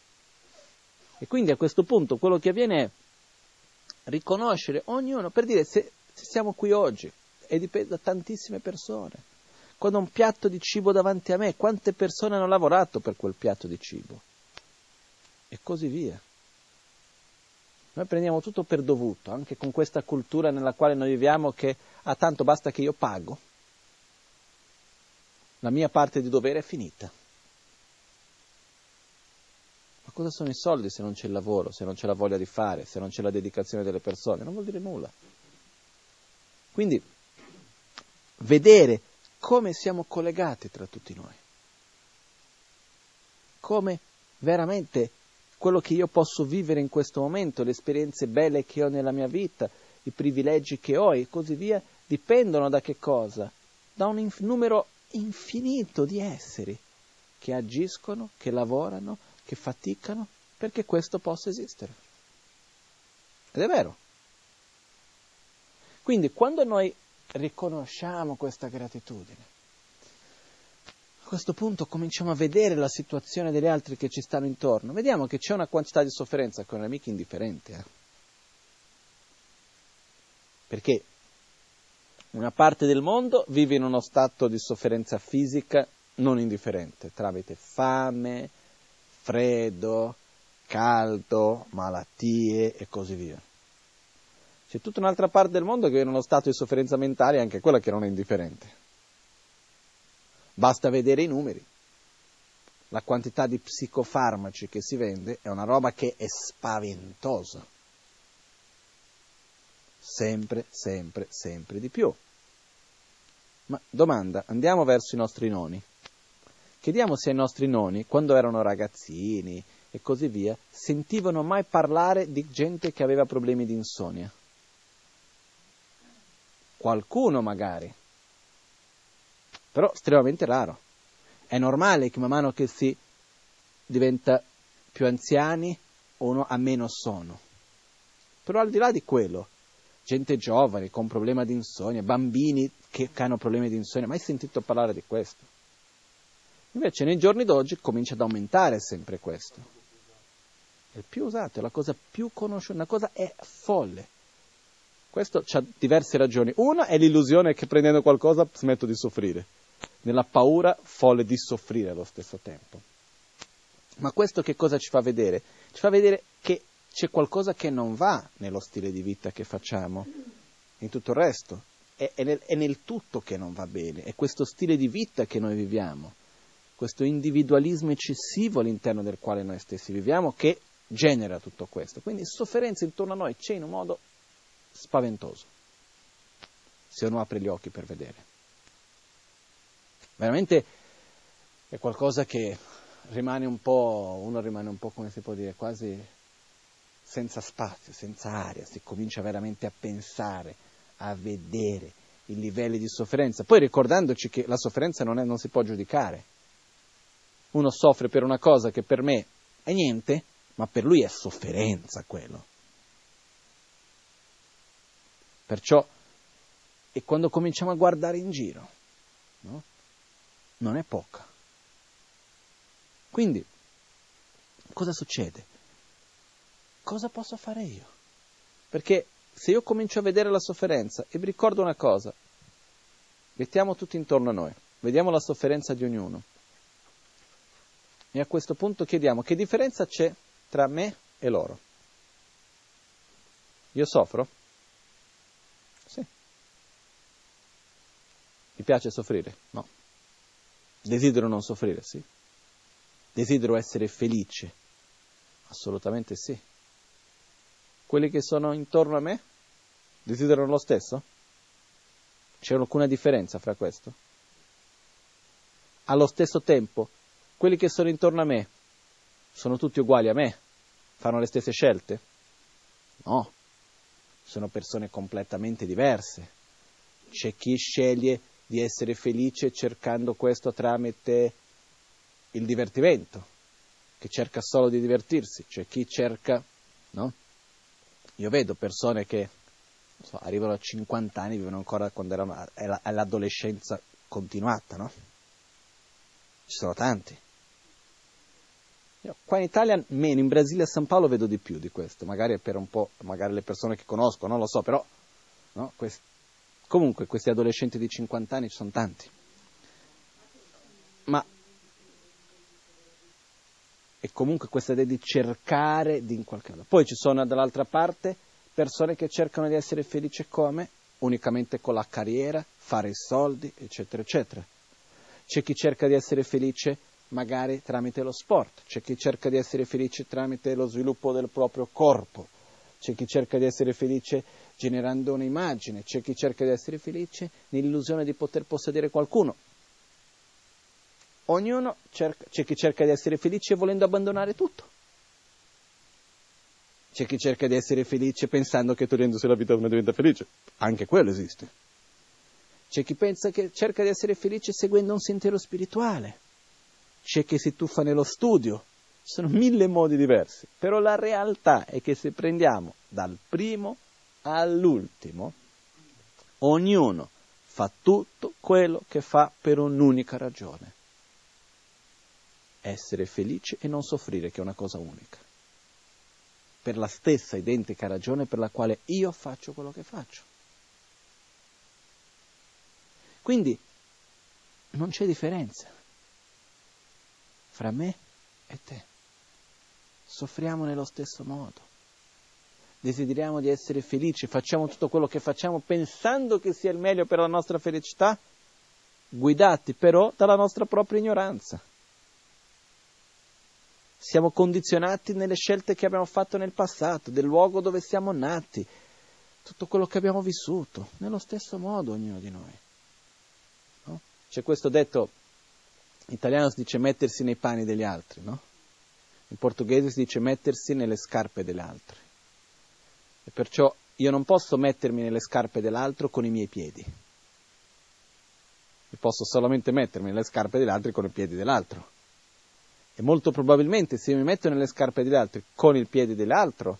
E quindi a questo punto quello che avviene è riconoscere ognuno, per dire se, se siamo qui oggi, e dipende da tantissime persone. Quando ho un piatto di cibo davanti a me, quante persone hanno lavorato per quel piatto di cibo? E così via. Noi prendiamo tutto per dovuto, anche con questa cultura nella quale noi viviamo che a tanto basta che io pago. La mia parte di dovere è finita. Ma cosa sono i soldi se non c'è il lavoro, se non c'è la voglia di fare, se non c'è la dedicazione delle persone? Non vuol dire nulla. Quindi vedere come siamo collegati tra tutti noi, come veramente quello che io posso vivere in questo momento, le esperienze belle che ho nella mia vita, i privilegi che ho e così via, dipendono da che cosa? Da un inf- numero infinito di esseri che agiscono, che lavorano, che faticano perché questo possa esistere. Ed è vero. Quindi quando noi riconosciamo questa gratitudine, questo punto cominciamo a vedere la situazione degli altri che ci stanno intorno, vediamo che c'è una quantità di sofferenza che non è mica indifferente. Eh? Perché una parte del mondo vive in uno stato di sofferenza fisica non indifferente, tramite fame, freddo, caldo, malattie e così via. C'è tutta un'altra parte del mondo che è in uno stato di sofferenza mentale, anche quella che non è indifferente. Basta vedere i numeri. La quantità di psicofarmaci che si vende è una roba che è spaventosa. Sempre, sempre, sempre di più. Ma domanda, andiamo verso i nostri noni. Chiediamo se i nostri nonni, quando erano ragazzini e così via, sentivano mai parlare di gente che aveva problemi di insonnia. Qualcuno magari, però estremamente raro. È normale che man mano che si diventa più anziani uno ha meno sonno. Però al di là di quello, gente giovane con problemi di insonnia, bambini che, che hanno problemi di insonnia, mai sentito parlare di questo? Invece nei giorni d'oggi comincia ad aumentare sempre questo. È il più usato, è la cosa più conosciuta, una cosa è folle. Questo ha diverse ragioni. Una è l'illusione che prendendo qualcosa smetto di soffrire, nella paura folle di soffrire allo stesso tempo. Ma questo che cosa ci fa vedere? Ci fa vedere che c'è qualcosa che non va nello stile di vita che facciamo, in tutto il resto. È, è, nel, è nel tutto che non va bene, è questo stile di vita che noi viviamo, questo individualismo eccessivo all'interno del quale noi stessi viviamo che genera tutto questo. Quindi sofferenza intorno a noi c'è in un modo spaventoso, se uno apre gli occhi per vedere. Veramente è qualcosa che rimane un po', uno rimane un po' come si può dire, quasi senza spazio, senza aria, si comincia veramente a pensare, a vedere i livelli di sofferenza. Poi ricordandoci che la sofferenza non, è, non si può giudicare. Uno soffre per una cosa che per me è niente, ma per lui è sofferenza quello. Perciò, e quando cominciamo a guardare in giro, no? Non è poca. Quindi, cosa succede? Cosa posso fare io? Perché se io comincio a vedere la sofferenza e vi ricordo una cosa, mettiamo tutti intorno a noi, vediamo la sofferenza di ognuno e a questo punto chiediamo che differenza c'è tra me e loro. Io soffro? Sì. Mi piace soffrire? No. Desidero non soffrire? Sì. Desidero essere felice? Assolutamente sì. Quelli che sono intorno a me desiderano lo stesso? C'è alcuna differenza fra questo? Allo stesso tempo, quelli che sono intorno a me sono tutti uguali a me? Fanno le stesse scelte? No, sono persone completamente diverse. C'è chi sceglie di essere felice cercando questo tramite il divertimento, che cerca solo di divertirsi, c'è chi cerca, no? Io vedo persone che so, arrivano a 50 anni, vivono ancora quando erano all'adolescenza continuata, no? Ci sono tanti. Io, qua in Italia meno, in Brasile e a San Paolo vedo di più di questo, magari per un po', magari le persone che conosco, non lo so, però, no? Quest- comunque questi adolescenti di 50 anni sono tanti. Ma e comunque questa idea di cercare di in qualche modo. Poi ci sono dall'altra parte persone che cercano di essere felici come? Unicamente con la carriera, fare i soldi, eccetera, eccetera. C'è chi cerca di essere felice magari tramite lo sport, c'è chi cerca di essere felice tramite lo sviluppo del proprio corpo, c'è chi cerca di essere felice generando un'immagine, c'è chi cerca di essere felice nell'illusione di poter possedere qualcuno. Ognuno cerca, c'è chi cerca di essere felice volendo abbandonare tutto. C'è chi cerca di essere felice pensando che togliendosi la vita uno diventa felice. Anche quello esiste. C'è chi pensa che cerca di essere felice seguendo un sentiero spirituale. C'è chi si tuffa nello studio. Sono mille modi diversi. Però la realtà è che se prendiamo dal primo all'ultimo, ognuno fa tutto quello che fa per un'unica ragione essere felice e non soffrire, che è una cosa unica. Per la stessa identica ragione per la quale io faccio quello che faccio. Quindi non c'è differenza fra me e te. Soffriamo nello stesso modo. Desideriamo di essere felici, facciamo tutto quello che facciamo pensando che sia il meglio per la nostra felicità, guidati però dalla nostra propria ignoranza siamo condizionati nelle scelte che abbiamo fatto nel passato, del luogo dove siamo nati, tutto quello che abbiamo vissuto, nello stesso modo ognuno di noi. No? C'è questo detto, in italiano si dice mettersi nei panni degli altri, no? In portoghese si dice mettersi nelle scarpe degli altri. E perciò io non posso mettermi nelle scarpe dell'altro con i miei piedi. Io posso solamente mettermi nelle scarpe degli altri con i piedi dell'altro. E molto probabilmente se io mi metto nelle scarpe degli altri con il piede dell'altro,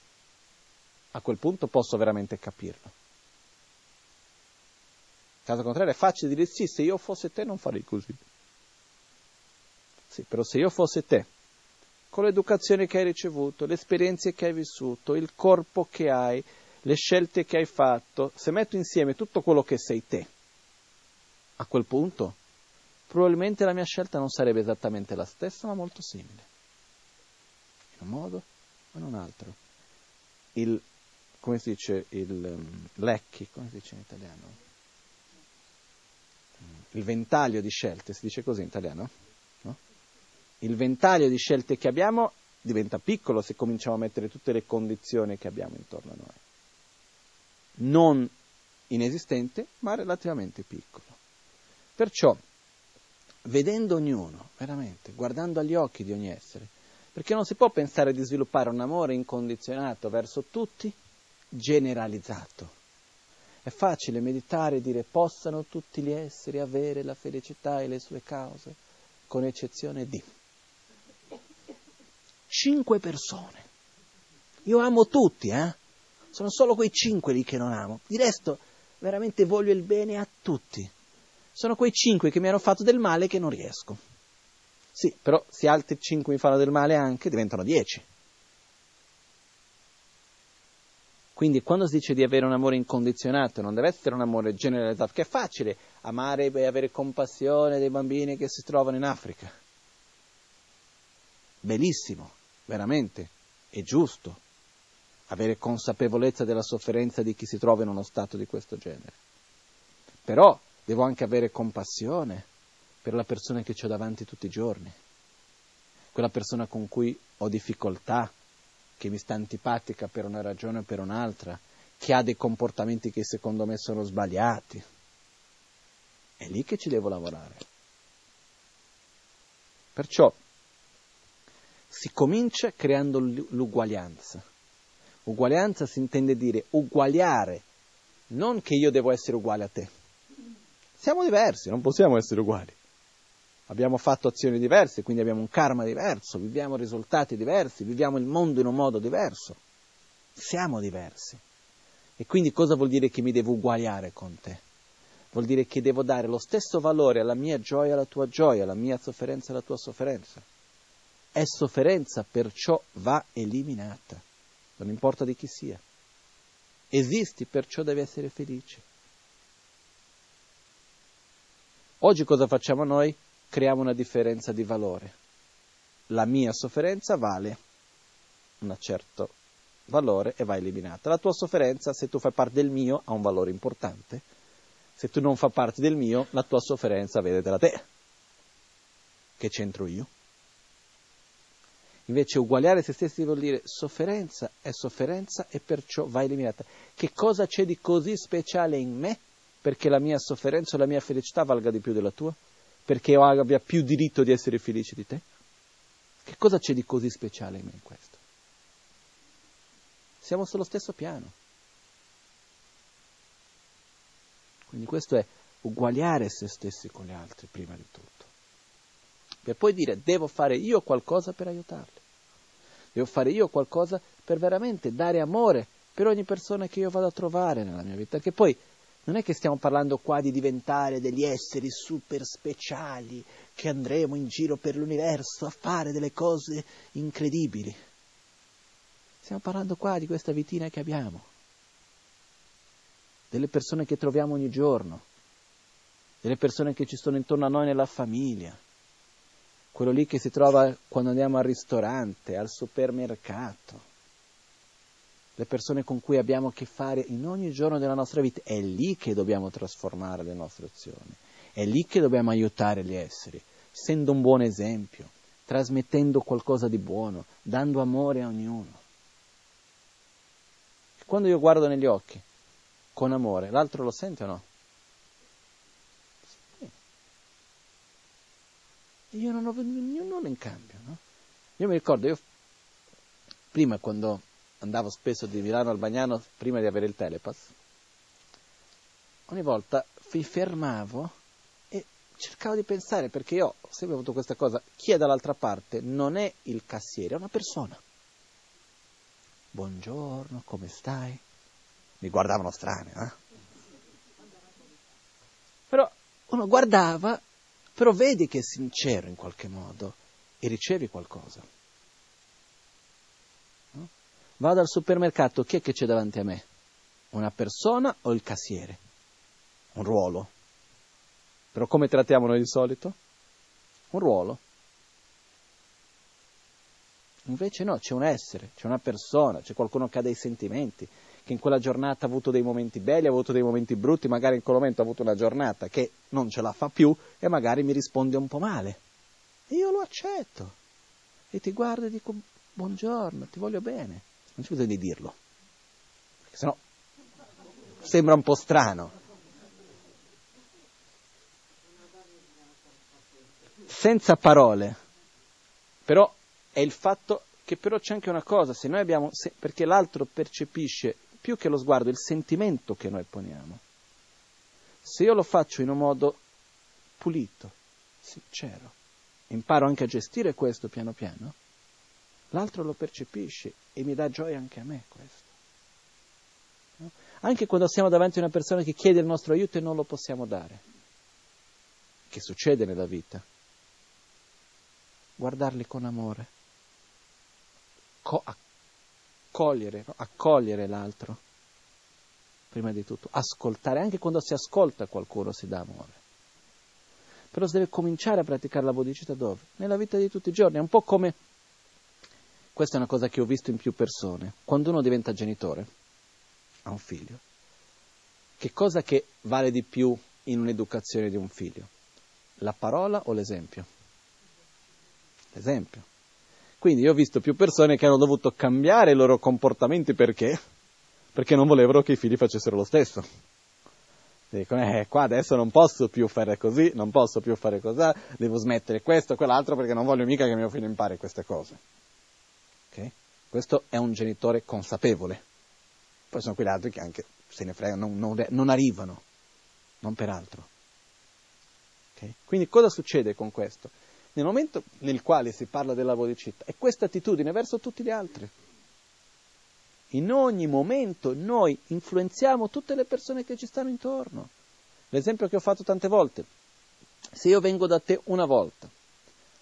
A quel punto posso veramente capirlo. Caso contrario è facile dire sì, se io fossi te non farei così. Sì, però se io fossi te, con l'educazione che hai ricevuto, le esperienze che hai vissuto, il corpo che hai, le scelte che hai fatto, se metto insieme tutto quello che sei te, a quel punto probabilmente la mia scelta non sarebbe esattamente la stessa, ma molto simile. In un modo o in un altro. Il, come si dice, il um, lecchi, come si dice in italiano? Il ventaglio di scelte, si dice così in italiano? Il ventaglio di scelte che abbiamo diventa piccolo se cominciamo a mettere tutte le condizioni che abbiamo intorno a noi. Non inesistente, ma relativamente piccolo. Perciò vedendo ognuno, veramente, guardando agli occhi di ogni essere, perché non si può pensare di sviluppare un amore incondizionato verso tutti, generalizzato. È facile meditare e dire possano tutti gli esseri avere la felicità e le sue cause, con eccezione di cinque persone. Io amo tutti, eh? Sono solo quei cinque lì che non amo. Di resto, veramente voglio il bene a tutti sono quei cinque che mi hanno fatto del male che non riesco. Sì, però se altri cinque mi fanno del male anche, diventano dieci. Quindi quando si dice di avere un amore incondizionato, non deve essere un amore generalizzato, che è facile amare e avere compassione dei bambini che si trovano in Africa. Bellissimo, veramente, è giusto avere consapevolezza della sofferenza di chi si trova in uno stato di questo genere. Però devo anche avere compassione per la persona che ho davanti tutti i giorni, quella persona con cui ho difficoltà, che mi sta antipatica per una ragione o per un'altra, che ha dei comportamenti che secondo me sono sbagliati. È lì che ci devo lavorare. Perciò si comincia creando l'uguaglianza. Uguaglianza si intende dire uguagliare, non che io devo essere uguale a te siamo diversi, non possiamo essere uguali. Abbiamo fatto azioni diverse, quindi abbiamo un karma diverso, viviamo risultati diversi, viviamo il mondo in un modo diverso. Siamo diversi. E quindi cosa vuol dire che mi devo uguagliare con te? Vuol dire che devo dare lo stesso valore alla mia gioia alla tua gioia, alla mia sofferenza alla tua sofferenza. È sofferenza, perciò va eliminata, non importa di chi sia. Esisti, perciò devi essere felice. Oggi cosa facciamo noi? Creiamo una differenza di valore. La mia sofferenza vale un certo valore e va eliminata. La tua sofferenza, se tu fai parte del mio, ha un valore importante. Se tu non fai parte del mio, la tua sofferenza vedetela te. Che c'entro io? Invece uguagliare se stessi vuol dire sofferenza è sofferenza e perciò va eliminata. Che cosa c'è di così speciale in me perché la mia sofferenza o la mia felicità valga di più della tua? Perché io abbia più diritto di essere felice di te? Che cosa c'è di così speciale in me in questo? Siamo sullo stesso piano. Quindi questo è uguagliare se stessi con gli altri prima di tutto. Per poi dire devo fare io qualcosa per aiutarli. Devo fare io qualcosa per veramente dare amore per ogni persona che io vado a trovare nella mia vita. Perché poi non è che stiamo parlando qua di diventare degli esseri super speciali, che andremo in giro per l'universo a fare delle cose incredibili. Stiamo parlando qua di questa vitina che abbiamo, delle persone che troviamo ogni giorno, delle persone che ci sono intorno a noi nella famiglia, quello lì che si trova quando andiamo al ristorante, al supermercato le persone con cui abbiamo a che fare in ogni giorno della nostra vita. È lì che dobbiamo trasformare le nostre azioni, è lì che dobbiamo aiutare gli esseri, essendo un buon esempio, trasmettendo qualcosa di buono, dando amore a ognuno. Quando io guardo negli occhi con amore, l'altro lo sente o no? Io non ho nulla in cambio, no? Io mi ricordo, io prima quando andavo spesso di Milano al Bagnano prima di avere il telepass, ogni volta mi fermavo e cercavo di pensare, perché io ho sempre avuto questa cosa, chi è dall'altra parte non è il cassiere, è una persona. buongiorno, come stai? Mi guardavano strano, eh? Però uno guardava, però vedi che è sincero in qualche modo e ricevi qualcosa. No? Vado al supermercato, chi è che c'è davanti a me? Una persona o il cassiere? Un ruolo. Però come trattiamo noi di solito? Un ruolo. Invece no, c'è un essere, c'è una persona, c'è qualcuno che ha dei sentimenti, che in quella giornata ha avuto dei momenti belli, ha avuto dei momenti brutti, magari in quel momento ha avuto una giornata che non ce la fa più e magari mi risponde un po' male. E io lo accetto. E ti guardo e dico buongiorno, ti voglio bene. Non c'è bisogno di dirlo, perché sennò sembra un po' strano. Senza parole, però è il fatto che però c'è anche una cosa, se noi abbiamo, se, perché l'altro percepisce più che lo sguardo il sentimento che noi poniamo. Se io lo faccio in un modo pulito, sincero, imparo anche a gestire questo piano piano, l'altro lo percepisce e mi dà gioia anche a me questo. No? Anche quando siamo davanti a una persona che chiede il nostro aiuto e non lo possiamo dare, che succede nella vita, guardarli con amore co- accogliere, no? accogliere l'altro, prima di tutto, ascoltare, anche quando si ascolta qualcuno si dà amore. Però si deve cominciare a praticare la bodhicitta dove? Nella vita di tutti i giorni, è un po' come, questa è una cosa che ho visto in più persone, quando uno diventa genitore, ha un figlio, che cosa che vale di più in un'educazione di un figlio? La parola o l'esempio? L'esempio. Quindi io ho visto più persone che hanno dovuto cambiare i loro comportamenti perché? Perché non volevano che i figli facessero lo stesso. Dicono, eh, qua adesso non posso più fare così, non posso più fare così, devo smettere questo, quell'altro perché non voglio mica che mio figlio impari queste cose. Okay? Questo è un genitore consapevole. Poi sono quegli altri che anche se ne fregano, non, non, non arrivano, non per altro. Okay? Quindi cosa succede con questo? Nel momento nel quale si parla della bodhicitta, è questa attitudine verso tutti gli altri. In ogni momento noi influenziamo tutte le persone che ci stanno intorno. L'esempio che ho fatto tante volte, se io vengo da te una volta,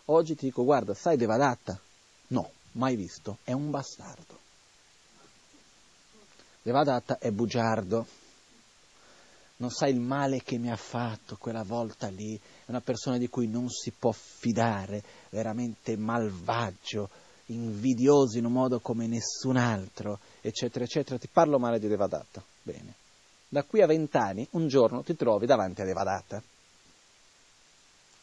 oggi ti dico guarda, sai Devadatta? No, mai visto, è un bastardo. Devadatta è bugiardo, non sai il male che mi ha fatto quella volta lì, una persona di cui non si può fidare, veramente malvagio, invidioso in un modo come nessun altro, eccetera, eccetera. Ti parlo male di Devadatta. Bene. Da qui a vent'anni, un giorno ti trovi davanti a Devadatta.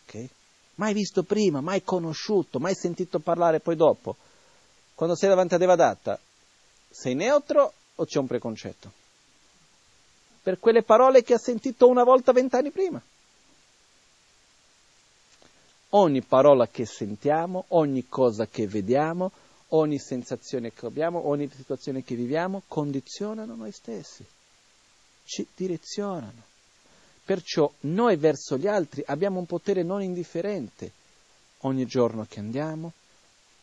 Ok? Mai visto prima, mai conosciuto, mai sentito parlare poi dopo. Quando sei davanti a Devadatta, sei neutro o c'è un preconcetto? per quelle parole che ha sentito una volta vent'anni prima. Ogni parola che sentiamo, ogni cosa che vediamo, ogni sensazione che abbiamo, ogni situazione che viviamo, condizionano noi stessi, ci direzionano. Perciò noi verso gli altri abbiamo un potere non indifferente ogni giorno che andiamo,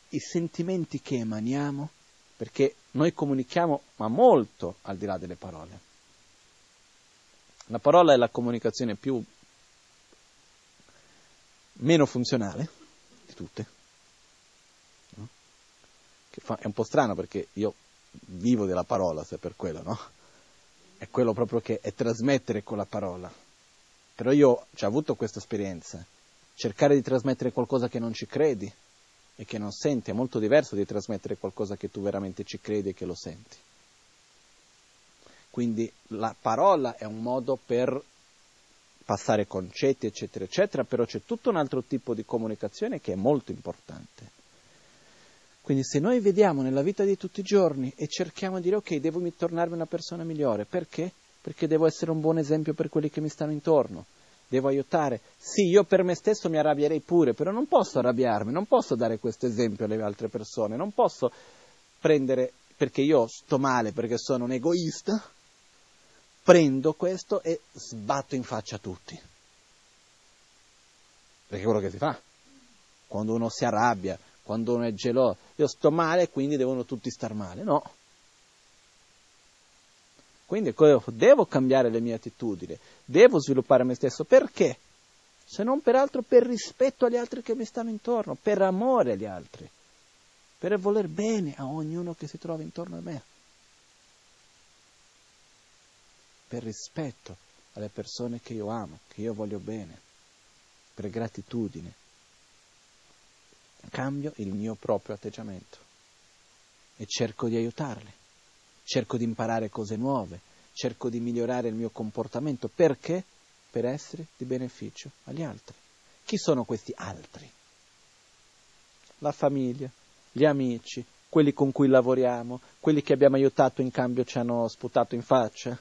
i sentimenti che emaniamo, perché noi comunichiamo ma molto al di là delle parole. La parola è la comunicazione più meno funzionale di tutte. No? Fa, è un po' strano perché io vivo della parola, se per quello, no? È quello proprio che è trasmettere con la parola. Però io ho avuto questa esperienza. Cercare di trasmettere qualcosa che non ci credi e che non senti è molto diverso di trasmettere qualcosa che tu veramente ci credi e che lo senti. Quindi la parola è un modo per passare concetti, eccetera, eccetera, però c'è tutto un altro tipo di comunicazione che è molto importante. Quindi se noi vediamo nella vita di tutti i giorni e cerchiamo di dire ok, devo tornarmi una persona migliore, perché? Perché devo essere un buon esempio per quelli che mi stanno intorno, devo aiutare. Sì, io per me stesso mi arrabbierei pure, però non posso arrabbiarmi, non posso dare questo esempio alle altre persone, non posso prendere perché io sto male, perché sono un egoista, prendo questo e sbatto in faccia a tutti. Perché è quello che si fa. Quando uno si arrabbia, quando uno è geloso, io sto male, quindi devono tutti star male. No, Quindi devo cambiare le mie attitudini, devo sviluppare me stesso. Perché? Se non per altro per rispetto agli altri che mi stanno intorno, per amore agli altri, per voler bene a ognuno che si trova intorno a me. Per rispetto alle persone che io amo, che io voglio bene, per gratitudine. Cambio il mio proprio atteggiamento e cerco di aiutarli cerco di imparare cose nuove, cerco di migliorare il mio comportamento. Perché? Per essere di beneficio agli altri. Chi sono questi altri? La famiglia, gli amici, quelli con cui lavoriamo, quelli che abbiamo aiutato in cambio ci hanno sputato in faccia,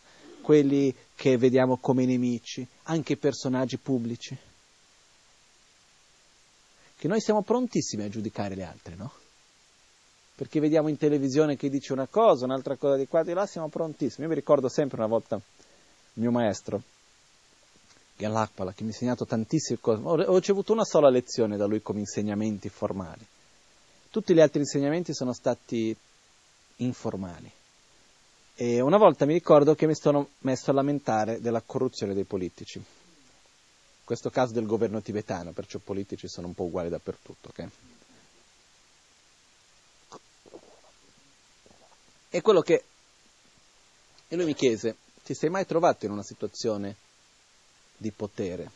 quelli che vediamo come nemici, anche personaggi pubblici. Che noi siamo prontissimi a giudicare gli altri, no? perché vediamo in televisione che dice una cosa, un'altra cosa di qua di là, siamo prontissimi. Io mi ricordo sempre una volta il mio maestro, Gallakpala, che mi ha insegnato tantissime cose, ho ricevuto una sola lezione da lui come insegnamenti formali. Tutti gli altri insegnamenti sono stati informali. E una volta mi ricordo che mi sono messo a lamentare della corruzione dei politici. In questo caso del governo tibetano, perciò politici sono un po' uguali dappertutto, ok? è quello che... E lui mi chiese, ti sei mai trovato in una situazione di potere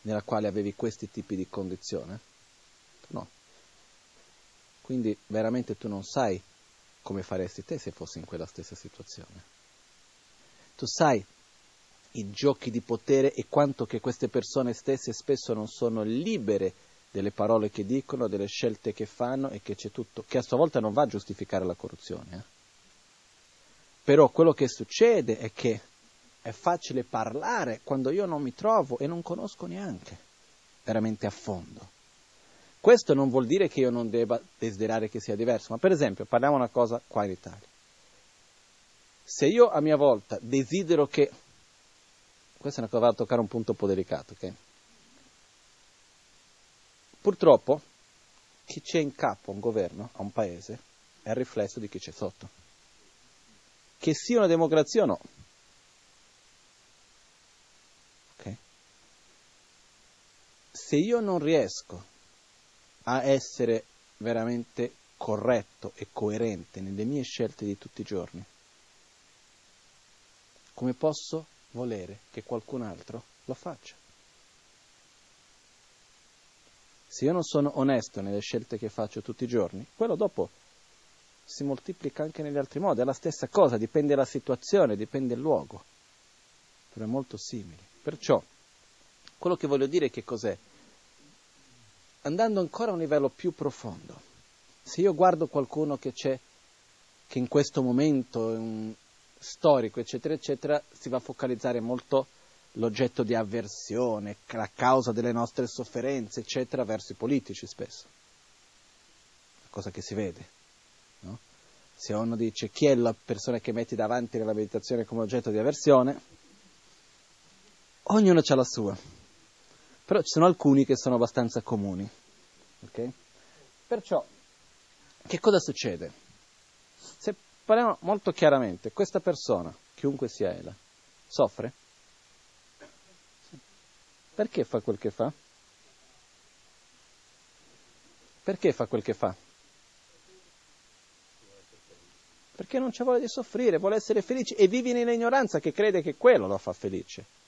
nella quale avevi questi tipi di condizione? No. Quindi veramente tu non sai come faresti te se fossi in quella stessa situazione. Tu sai i giochi di potere e quanto che queste persone stesse spesso non sono libere delle parole che dicono, delle scelte che fanno e che c'è tutto, che a sua volta non va a giustificare la corruzione. Eh? Però quello che succede è che è facile parlare quando io non mi trovo e non conosco neanche veramente a fondo. Questo non vuol dire che io non debba desiderare che sia diverso, ma per esempio parliamo una cosa qua in Italia. Se io a mia volta desidero che, questa è una cosa da toccare un punto un po' delicato, ok? Purtroppo chi c'è in capo a un governo, a un paese, è il riflesso di chi c'è sotto. Che sia una democrazia o no. Okay. Se io non riesco a essere veramente corretto e coerente nelle mie scelte di tutti i giorni, come posso volere che qualcun altro lo faccia? Se io non sono onesto nelle scelte che faccio tutti i giorni, quello dopo si moltiplica anche negli altri modi, è la stessa cosa, dipende dalla situazione, dipende dal luogo, però è molto simile. Perciò, quello che voglio dire che cos'è? Andando ancora a un livello più profondo, se io guardo qualcuno che c'è, che in questo momento è un storico, eccetera, eccetera, si va a focalizzare molto l'oggetto di avversione, la causa delle nostre sofferenze, eccetera, verso i politici spesso. Cosa che si vede. No? Se uno dice chi è la persona che metti davanti nella meditazione come oggetto di avversione, ognuno ha la sua. Però ci sono alcuni che sono abbastanza comuni. Okay? Perciò, che cosa succede? Se parliamo molto chiaramente, questa persona, chiunque sia ella, soffre? Perché fa quel che fa? Perché fa quel che fa? Perché non c'è voglia di soffrire, vuole essere felice e vive nell'ignoranza che crede che quello lo fa felice.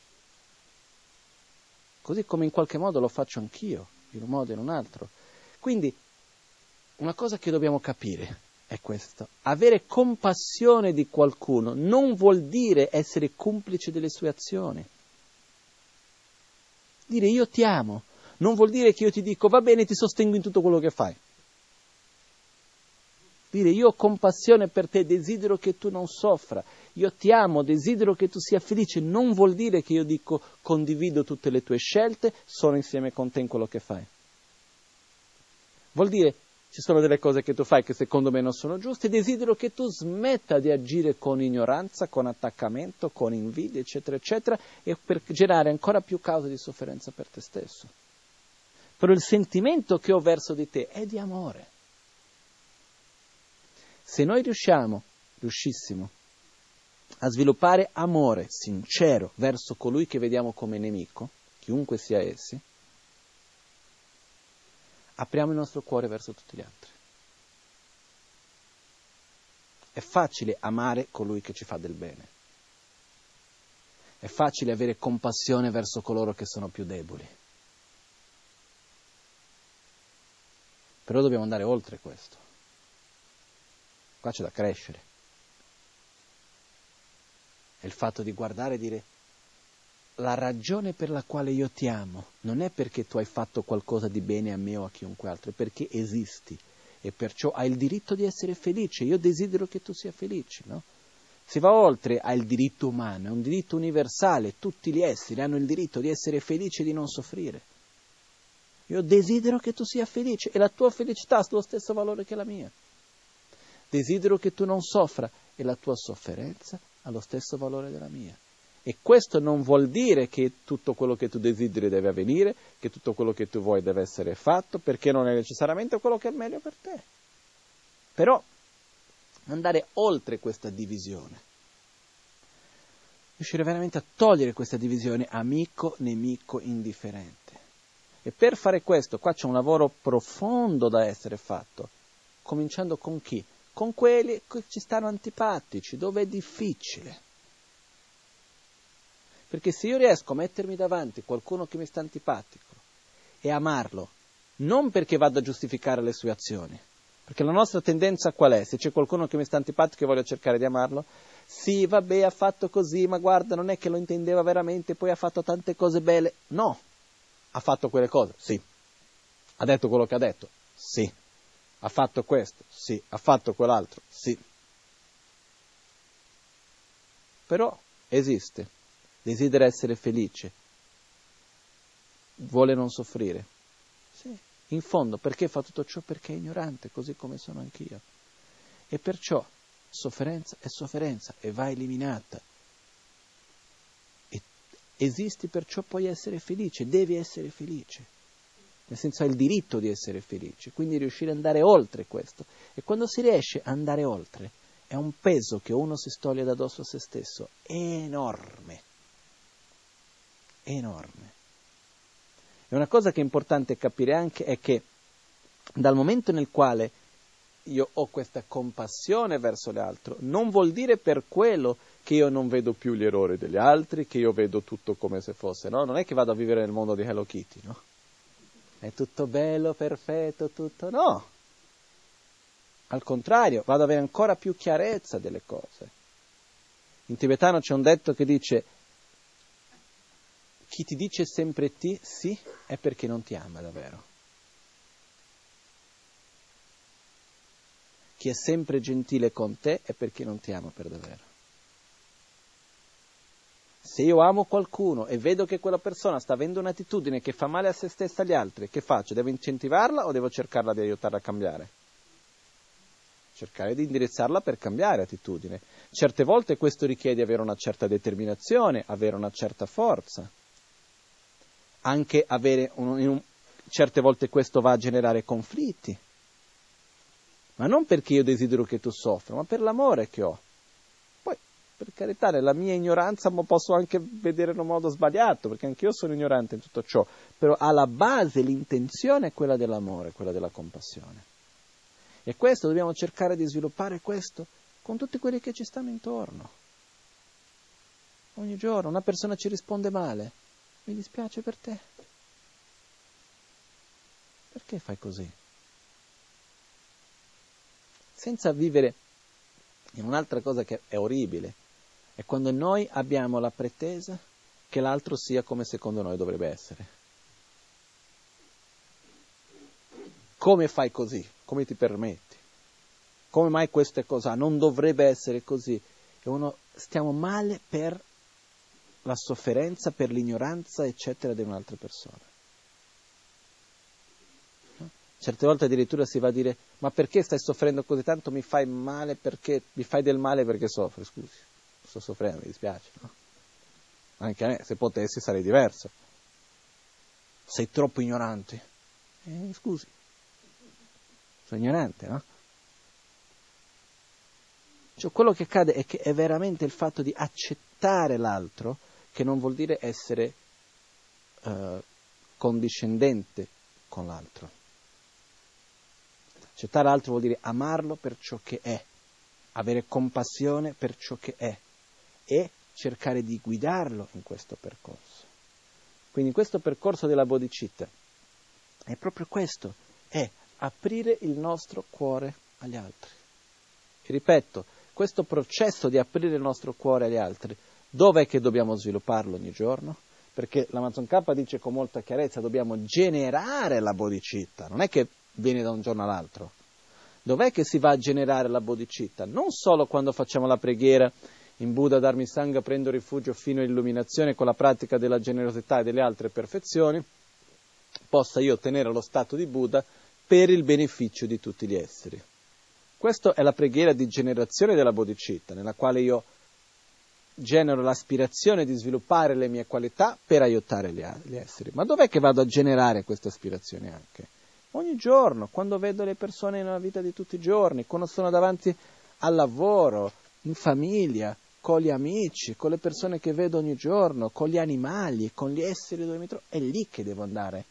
Così come in qualche modo lo faccio anch'io, in un modo o in un altro. Quindi una cosa che dobbiamo capire è questo. Avere compassione di qualcuno non vuol dire essere complice delle sue azioni. Dire io ti amo non vuol dire che io ti dico va bene, ti sostengo in tutto quello che fai. Dire io ho compassione per te, desidero che tu non soffra, io ti amo, desidero che tu sia felice, non vuol dire che io dico condivido tutte le tue scelte, sono insieme con te in quello che fai. Vuol dire ci sono delle cose che tu fai che secondo me non sono giuste, desidero che tu smetta di agire con ignoranza, con attaccamento, con invidia, eccetera, eccetera, e per generare ancora più cause di sofferenza per te stesso. Però il sentimento che ho verso di te è di amore. Se noi riusciamo, riuscissimo, a sviluppare amore sincero verso colui che vediamo come nemico, chiunque sia essi, apriamo il nostro cuore verso tutti gli altri. È facile amare colui che ci fa del bene. È facile avere compassione verso coloro che sono più deboli. Però dobbiamo andare oltre questo. Qua c'è da crescere. È il fatto di guardare e dire la ragione per la quale io ti amo non è perché tu hai fatto qualcosa di bene a me o a chiunque altro, è perché esisti e perciò hai il diritto di essere felice. Io desidero che tu sia felice, no? Si va oltre al diritto umano, è un diritto universale, tutti gli esseri hanno il diritto di essere felici e di non soffrire. Io desidero che tu sia felice e la tua felicità ha lo stesso valore che la mia. Desidero che tu non soffra e la tua sofferenza ha lo stesso valore della mia. E questo non vuol dire che tutto quello che tu desideri deve avvenire, che tutto quello che tu vuoi deve essere fatto, perché non è necessariamente quello che è meglio per te. Però andare oltre questa divisione, riuscire veramente a togliere questa divisione amico, nemico, indifferente. E per fare questo, qua c'è un lavoro profondo da essere fatto, cominciando con chi? Con quelli che ci stanno antipatici, dove è difficile perché se io riesco a mettermi davanti qualcuno che mi sta antipatico e amarlo, non perché vado a giustificare le sue azioni, perché la nostra tendenza qual è? Se c'è qualcuno che mi sta antipatico e voglio cercare di amarlo, sì, vabbè, ha fatto così, ma guarda, non è che lo intendeva veramente, poi ha fatto tante cose belle. No, ha fatto quelle cose, sì. Ha detto quello che ha detto, sì. Ha fatto questo, sì. Ha fatto quell'altro, sì. Però esiste desidera essere felice, vuole non soffrire. Sì, in fondo, perché fa tutto ciò? Perché è ignorante, così come sono anch'io. E perciò sofferenza è sofferenza e va eliminata. E esisti perciò puoi essere felice, devi essere felice. Nel senso hai il diritto di essere felice, quindi riuscire ad andare oltre questo. E quando si riesce ad andare oltre, è un peso che uno si stoglie da addosso a se stesso enorme enorme. E una cosa che è importante capire anche è che dal momento nel quale io ho questa compassione verso l'altro, non vuol dire per quello che io non vedo più gli errori degli altri, che io vedo tutto come se fosse, no? Non è che vado a vivere nel mondo di Hello Kitty, no? È tutto bello, perfetto, tutto no. Al contrario, vado ad avere ancora più chiarezza delle cose. In tibetano c'è un detto che dice chi ti dice sempre ti, sì, è perché non ti ama davvero. Chi è sempre gentile con te è perché non ti ama per davvero. Se io amo qualcuno e vedo che quella persona sta avendo un'attitudine che fa male a se stessa e agli altri, che faccio? Devo incentivarla o devo cercarla di aiutarla a cambiare? Cercare di indirizzarla per cambiare attitudine. Certe volte questo richiede avere una certa determinazione, avere una certa forza anche avere un, un, certe volte questo va a generare conflitti. Ma non perché io desidero che tu soffra, ma per l'amore che ho. Per carità, nella mia ignoranza posso anche vedere in un modo sbagliato, perché anche io sono ignorante in tutto ciò, però alla base l'intenzione è quella dell'amore, quella della compassione. E questo dobbiamo cercare di sviluppare questo con tutti quelli che ci stanno intorno. Ogni giorno una persona ci risponde male, mi dispiace per te. Perché fai così? Senza vivere in un'altra cosa che è orribile, è quando noi abbiamo la pretesa che l'altro sia come secondo noi dovrebbe essere. Come fai così? Come ti permetti? Come mai questa cosa non dovrebbe essere così? E uno stiamo male per la sofferenza per l'ignoranza, eccetera, di un'altra persona. No? Certe volte addirittura si va a dire, ma perché stai soffrendo così tanto? Mi fai male perché, mi fai del male perché soffri, scusi, sto soffrendo, mi dispiace? Anche a me, se potessi sarei diverso. Sei troppo ignorante. Eh, scusi, sono ignorante, no? Cioè quello che accade è che è veramente il fatto di accettare l'altro che non vuol dire essere uh, condiscendente con l'altro. Accettare l'altro vuol dire amarlo per ciò che è, avere compassione per ciò che è e cercare di guidarlo in questo percorso. Quindi questo percorso della bodhicitta è proprio questo, è aprire il nostro cuore agli altri. E ripeto, questo processo di aprire il nostro cuore agli altri, dove è che dobbiamo svilupparlo ogni giorno? Perché l'Amazon K dice con molta chiarezza dobbiamo generare la bodhicitta, non è che viene da un giorno all'altro. Dov'è che si va a generare la bodhicitta? Non solo quando facciamo la preghiera in Buddha Dharmi Sangha prendo rifugio fino all'illuminazione con la pratica della generosità e delle altre perfezioni, possa io ottenere lo stato di Buddha per il beneficio di tutti gli esseri. Questa è la preghiera di generazione della bodhicitta, nella quale io genero l'aspirazione di sviluppare le mie qualità per aiutare gli, esseri. Ma dov'è che vado a generare queste aspirazioni anche? Ogni giorno, quando vedo le persone nella vita di tutti i giorni, quando sono davanti al lavoro, in famiglia, con gli amici, con le persone che vedo ogni giorno, con gli animali, con gli esseri dove mi trovo, è lì che devo andare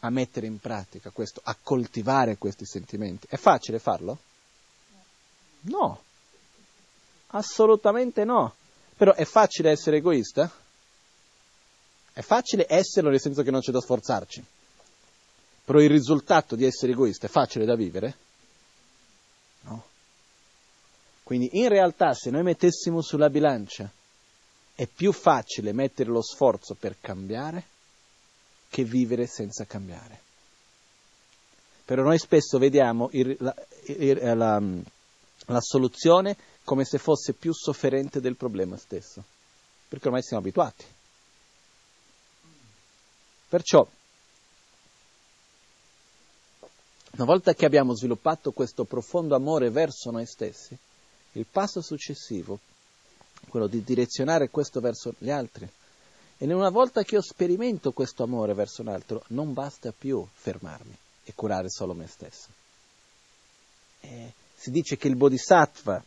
a mettere in pratica questo, a coltivare questi sentimenti. È facile farlo? No, assolutamente no. Però è facile essere egoista? È facile esserlo nel senso che non c'è da sforzarci. Però il risultato di essere egoista è facile da vivere? No. Quindi in realtà se noi mettessimo sulla bilancia è più facile mettere lo sforzo per cambiare che vivere senza cambiare. Però noi spesso vediamo il, la, il, la, la soluzione come se fosse più sofferente del problema stesso, perché ormai siamo abituati. Perciò, una volta che abbiamo sviluppato questo profondo amore verso noi stessi, il passo successivo quello di direzionare questo verso gli altri. E una volta che io sperimento questo amore verso un altro, non basta più fermarmi e curare solo me stesso. E si dice che il bodhisattva,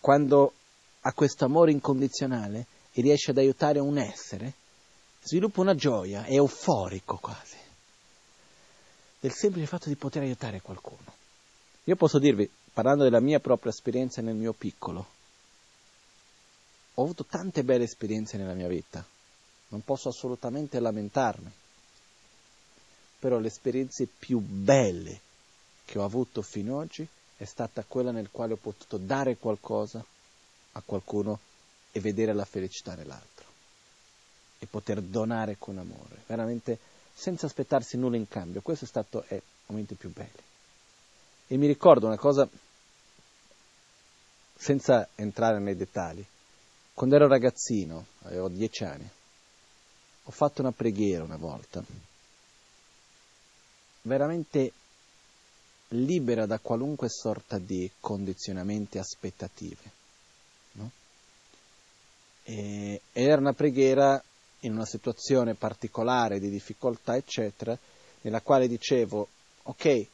quando ha questo amore incondizionale e riesce ad aiutare un essere, sviluppa una gioia, è euforico quasi, del semplice fatto di poter aiutare qualcuno. Io posso dirvi, parlando della mia propria esperienza nel mio piccolo, ho avuto tante belle esperienze nella mia vita, non posso assolutamente lamentarmi, però le esperienze più belle che ho avuto fino ad oggi è stata quella nel quale ho potuto dare qualcosa a qualcuno e vedere la felicità nell'altro. E poter donare con amore, veramente senza aspettarsi nulla in cambio. Questo è stato è, i momenti più belli. E mi ricordo una cosa, senza entrare nei dettagli, quando ero ragazzino, avevo dieci anni, ho fatto una preghiera una volta, veramente libera da qualunque sorta di condizionamenti aspettative. No? E, era una preghiera in una situazione particolare di difficoltà, eccetera, nella quale dicevo, ok,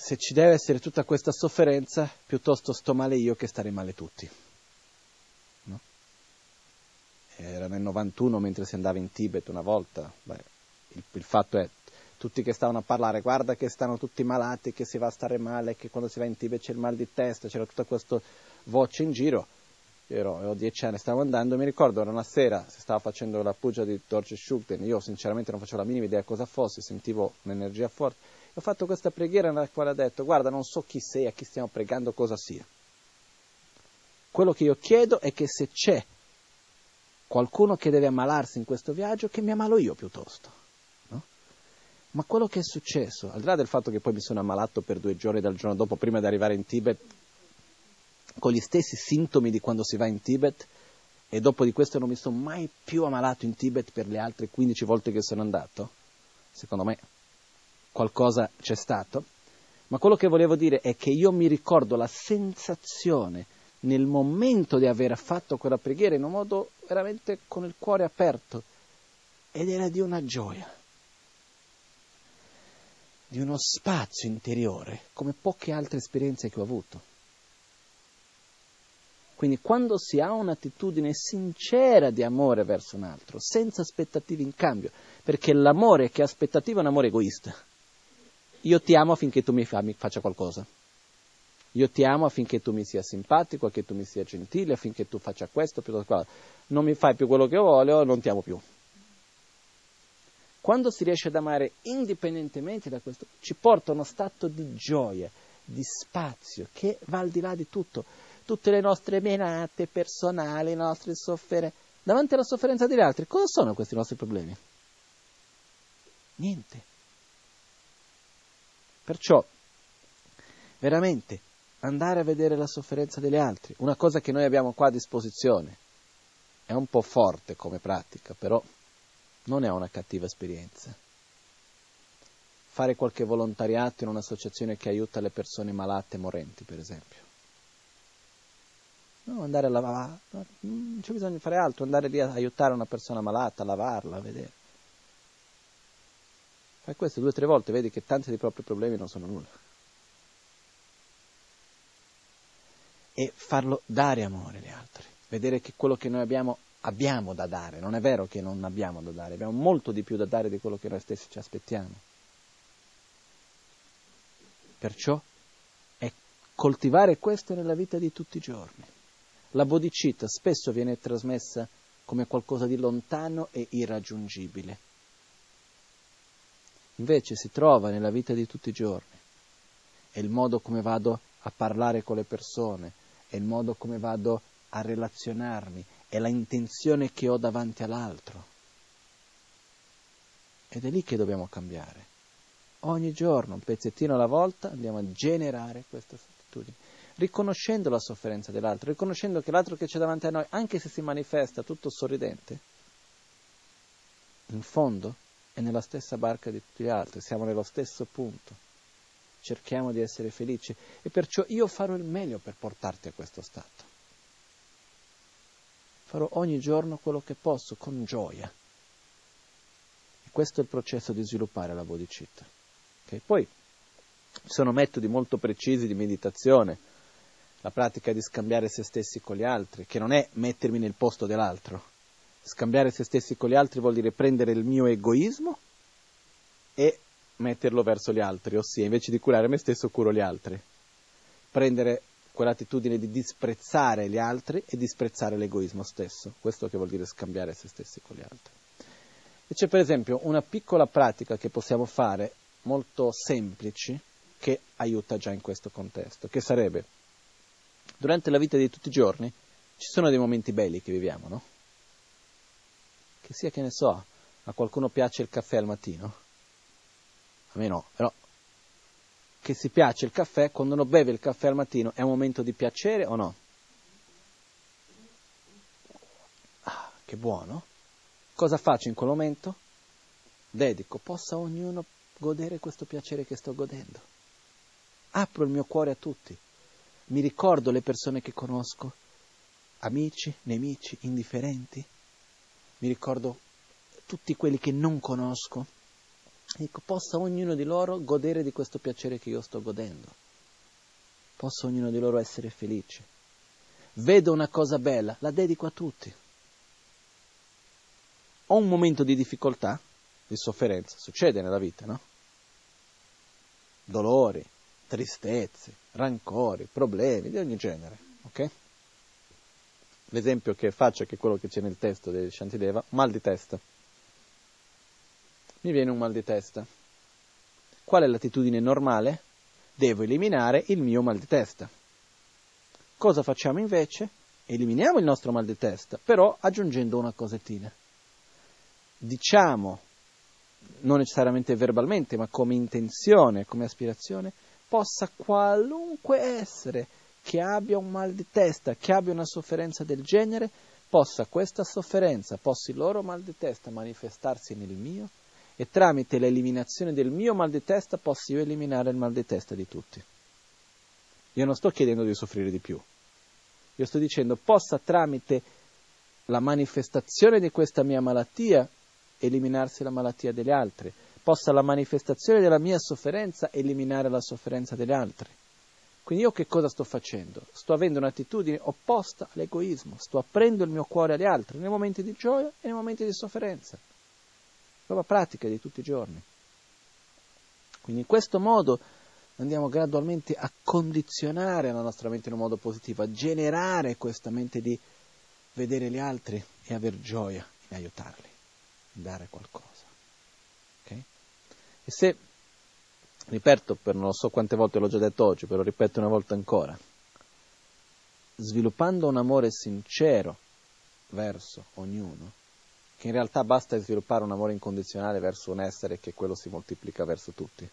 se ci deve essere tutta questa sofferenza, piuttosto sto male io che stare male tutti. No? Era nel 91 mentre si andava in Tibet una volta, Beh, il, il fatto è tutti che stavano a parlare, guarda che stanno tutti malati, che si va a stare male, che quando si va in Tibet c'è il mal di testa, c'era tutta questa voce in giro. Io ero, avevo dieci anni, stavo andando, mi ricordo, era una sera, si stava facendo la pugia di Dorje Shukden, io sinceramente non facevo la minima idea cosa fosse, sentivo un'energia forte. Ho fatto questa preghiera nella quale ho detto, guarda, non so chi sei, a chi stiamo pregando, cosa sia. Quello che io chiedo è che se c'è qualcuno che deve ammalarsi in questo viaggio, che mi ammalo io piuttosto. Ma quello che è successo, al di là del fatto che poi mi sono ammalato per due giorni dal giorno dopo, prima di arrivare in Tibet, con gli stessi sintomi di quando si va in Tibet, e dopo di questo non mi sono mai più ammalato in Tibet per le altre 15 volte che sono andato, secondo me qualcosa c'è stato, ma quello che volevo dire è che io mi ricordo la sensazione nel momento di aver fatto quella preghiera in un modo veramente con il cuore aperto, ed era di una gioia di uno spazio interiore come poche altre esperienze che ho avuto. Quindi quando si ha un'attitudine sincera di amore verso un altro, senza aspettative in cambio, perché l'amore che aspettativa è un amore egoista. Io ti amo affinché tu mi, fa, mi faccia qualcosa. Io ti amo affinché tu mi sia simpatico, affinché tu mi sia gentile, affinché tu faccia questo, piuttosto quello. Non mi fai più quello che voglio, non ti amo più. Quando si riesce ad amare indipendentemente da questo, ci porta uno stato di gioia, di spazio, che va al di là di tutto. Tutte le nostre menate personali, le nostre sofferenze. Davanti alla sofferenza degli altri, cosa sono questi nostri problemi? Niente. Perciò, veramente, andare a vedere la sofferenza degli altri, una cosa che noi abbiamo qua a disposizione, è un po' forte come pratica, però non è una cattiva esperienza. Fare qualche volontariato in un'associazione che aiuta le persone malate e morenti, per esempio. No, andare a lavare, no, non c'è bisogno di fare altro, andare lì a aiutare una persona malata, a lavarla, a vedere. Fai questo due o tre volte, vedi che tanti dei propri problemi non sono nulla. E farlo dare amore agli altri, vedere che quello che noi abbiamo abbiamo da dare, non è vero che non abbiamo da dare, abbiamo molto di più da dare di quello che noi stessi ci aspettiamo. Perciò è coltivare questo nella vita di tutti i giorni. La bodhicitta spesso viene trasmessa come qualcosa di lontano e irraggiungibile. Invece si trova nella vita di tutti i giorni. È il modo come vado a parlare con le persone, è il modo come vado a relazionarmi, è la intenzione che ho davanti all'altro. Ed è lì che dobbiamo cambiare. Ogni giorno, un pezzettino alla volta, andiamo a generare questa attitudine, riconoscendo la sofferenza dell'altro, riconoscendo che l'altro che c'è davanti a noi, anche se si manifesta tutto sorridente, in fondo è nella stessa barca di tutti gli altri, siamo nello stesso punto. Cerchiamo di essere felici e perciò io farò il meglio per portarti a questo stato farò ogni giorno quello che posso con gioia. E questo è il processo di sviluppare la bodhicitta. Okay? Poi ci sono metodi molto precisi di meditazione, la pratica di scambiare se stessi con gli altri, che non è mettermi nel posto dell'altro. Scambiare se stessi con gli altri vuol dire prendere il mio egoismo e metterlo verso gli altri, ossia invece di curare me stesso curo gli altri. Prendere quell'attitudine di disprezzare gli altri e disprezzare l'egoismo stesso. Questo che vuol dire scambiare se stessi con gli altri. E c'è per esempio una piccola pratica che possiamo fare, molto semplice, che aiuta già in questo contesto, che sarebbe, durante la vita di tutti i giorni, ci sono dei momenti belli che viviamo, no? Che sia che ne so, a qualcuno piace il caffè al mattino? A me no, però che si piace il caffè, quando uno beve il caffè al mattino, è un momento di piacere o no? Ah, che buono. Cosa faccio in quel momento? Dedico, possa ognuno godere questo piacere che sto godendo. Apro il mio cuore a tutti. Mi ricordo le persone che conosco, amici, nemici, indifferenti. Mi ricordo tutti quelli che non conosco Ecco, possa ognuno di loro godere di questo piacere che io sto godendo. Possa ognuno di loro essere felice. Vedo una cosa bella, la dedico a tutti. Ho un momento di difficoltà, di sofferenza, succede nella vita, no? Dolori, tristezze, rancori, problemi di ogni genere, ok? L'esempio che faccio, che è quello che c'è nel testo di Shantideva, mal di testa mi viene un mal di testa. Qual è l'attitudine normale? Devo eliminare il mio mal di testa. Cosa facciamo invece? Eliminiamo il nostro mal di testa, però aggiungendo una cosettina. Diciamo, non necessariamente verbalmente, ma come intenzione, come aspirazione, possa qualunque essere che abbia un mal di testa, che abbia una sofferenza del genere, possa questa sofferenza, possa il loro mal di testa manifestarsi nel mio e tramite l'eliminazione del mio mal di testa posso io eliminare il mal di testa di tutti. Io non sto chiedendo di soffrire di più, io sto dicendo possa tramite la manifestazione di questa mia malattia eliminarsi la malattia degli altri, possa la manifestazione della mia sofferenza eliminare la sofferenza degli altri. Quindi io che cosa sto facendo? Sto avendo un'attitudine opposta all'egoismo, sto aprendo il mio cuore agli altri nei momenti di gioia e nei momenti di sofferenza. Prova pratica di tutti i giorni. Quindi in questo modo andiamo gradualmente a condizionare la nostra mente in un modo positivo, a generare questa mente di vedere gli altri e aver gioia in aiutarli, in dare qualcosa. Okay? E se ripeto per non so quante volte l'ho già detto oggi, però ripeto una volta ancora, sviluppando un amore sincero verso ognuno, che in realtà basta sviluppare un amore incondizionale verso un essere che quello si moltiplica verso tutti.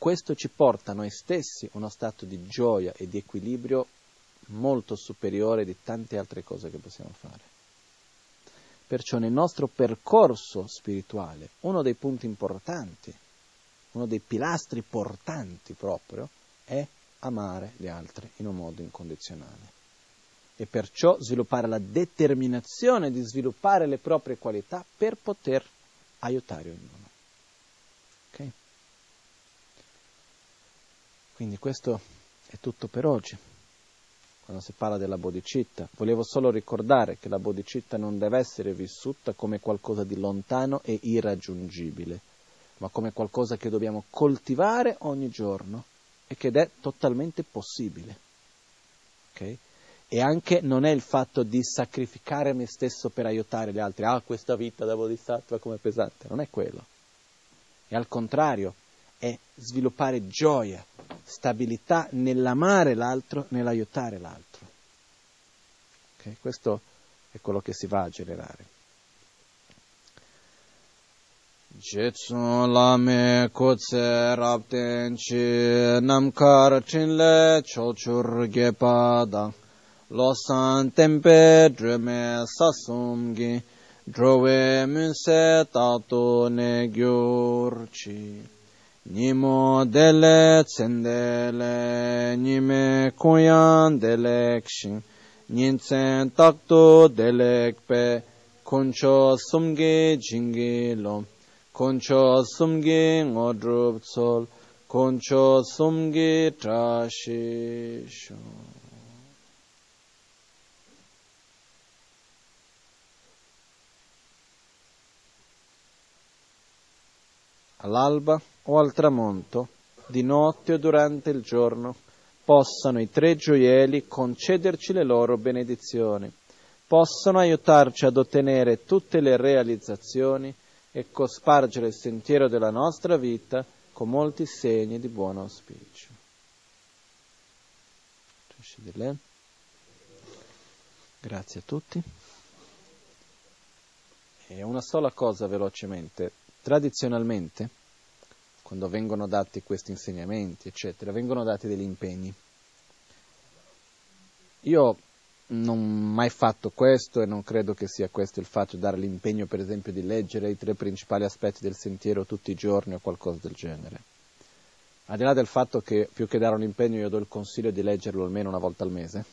Questo ci porta a noi stessi uno stato di gioia e di equilibrio molto superiore di tante altre cose che possiamo fare. Perciò nel nostro percorso spirituale uno dei punti importanti, uno dei pilastri portanti proprio, è amare gli altri in un modo incondizionale. E perciò sviluppare la determinazione di sviluppare le proprie qualità per poter aiutare ognuno. Okay? Quindi questo è tutto per oggi quando si parla della bodhicitta. Volevo solo ricordare che la bodhicitta non deve essere vissuta come qualcosa di lontano e irraggiungibile, ma come qualcosa che dobbiamo coltivare ogni giorno e che è totalmente possibile. Okay? E anche non è il fatto di sacrificare me stesso per aiutare gli altri, ah questa vita da bodhisattva come pesante, non è quello. E al contrario, è sviluppare gioia, stabilità nell'amare l'altro, nell'aiutare l'altro. Okay? Questo è quello che si va a generare. Jetsu lame kutse rapten chi namkar chinle chochur gepada losan tempe drume sasumgi drove munse tato ne gyurchi Nimo dele tsendele, nime kunyan delek shin, nintsen takto delek pe, kuncho sumge jingi kuncho sumge ngodrup tsol, kuncho sumge trashi shon. all'alba o al tramonto, di notte o durante il giorno, possano i tre gioielli concederci le loro benedizioni, possano aiutarci ad ottenere tutte le realizzazioni e cospargere il sentiero della nostra vita con molti segni di buon auspicio. Grazie a tutti. E una sola cosa velocemente. Tradizionalmente, quando vengono dati questi insegnamenti, eccetera, vengono dati degli impegni. Io non ho mai fatto questo e non credo che sia questo il fatto di dare l'impegno, per esempio, di leggere i tre principali aspetti del sentiero tutti i giorni o qualcosa del genere. Al di là del fatto che più che dare un impegno io do il consiglio di leggerlo almeno una volta al mese,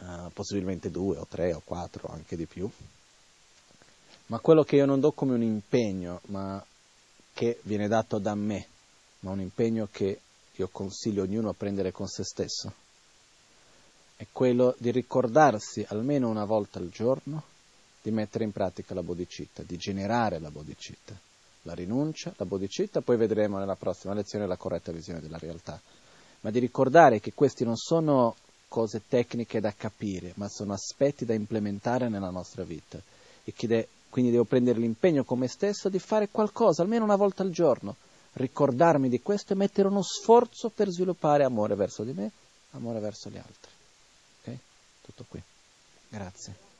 uh, possibilmente due o tre o quattro, anche di più, ma quello che io non do come un impegno, ma che viene dato da me, ma un impegno che io consiglio ognuno a prendere con se stesso. È quello di ricordarsi almeno una volta al giorno di mettere in pratica la bodhicitta, di generare la bodhicitta, la rinuncia, la bodhicitta, poi vedremo nella prossima lezione la corretta visione della realtà, ma di ricordare che questi non sono cose tecniche da capire, ma sono aspetti da implementare nella nostra vita e che quindi devo prendere l'impegno con me stesso di fare qualcosa, almeno una volta al giorno, ricordarmi di questo e mettere uno sforzo per sviluppare amore verso di me, amore verso gli altri. Ok? Tutto qui. Grazie.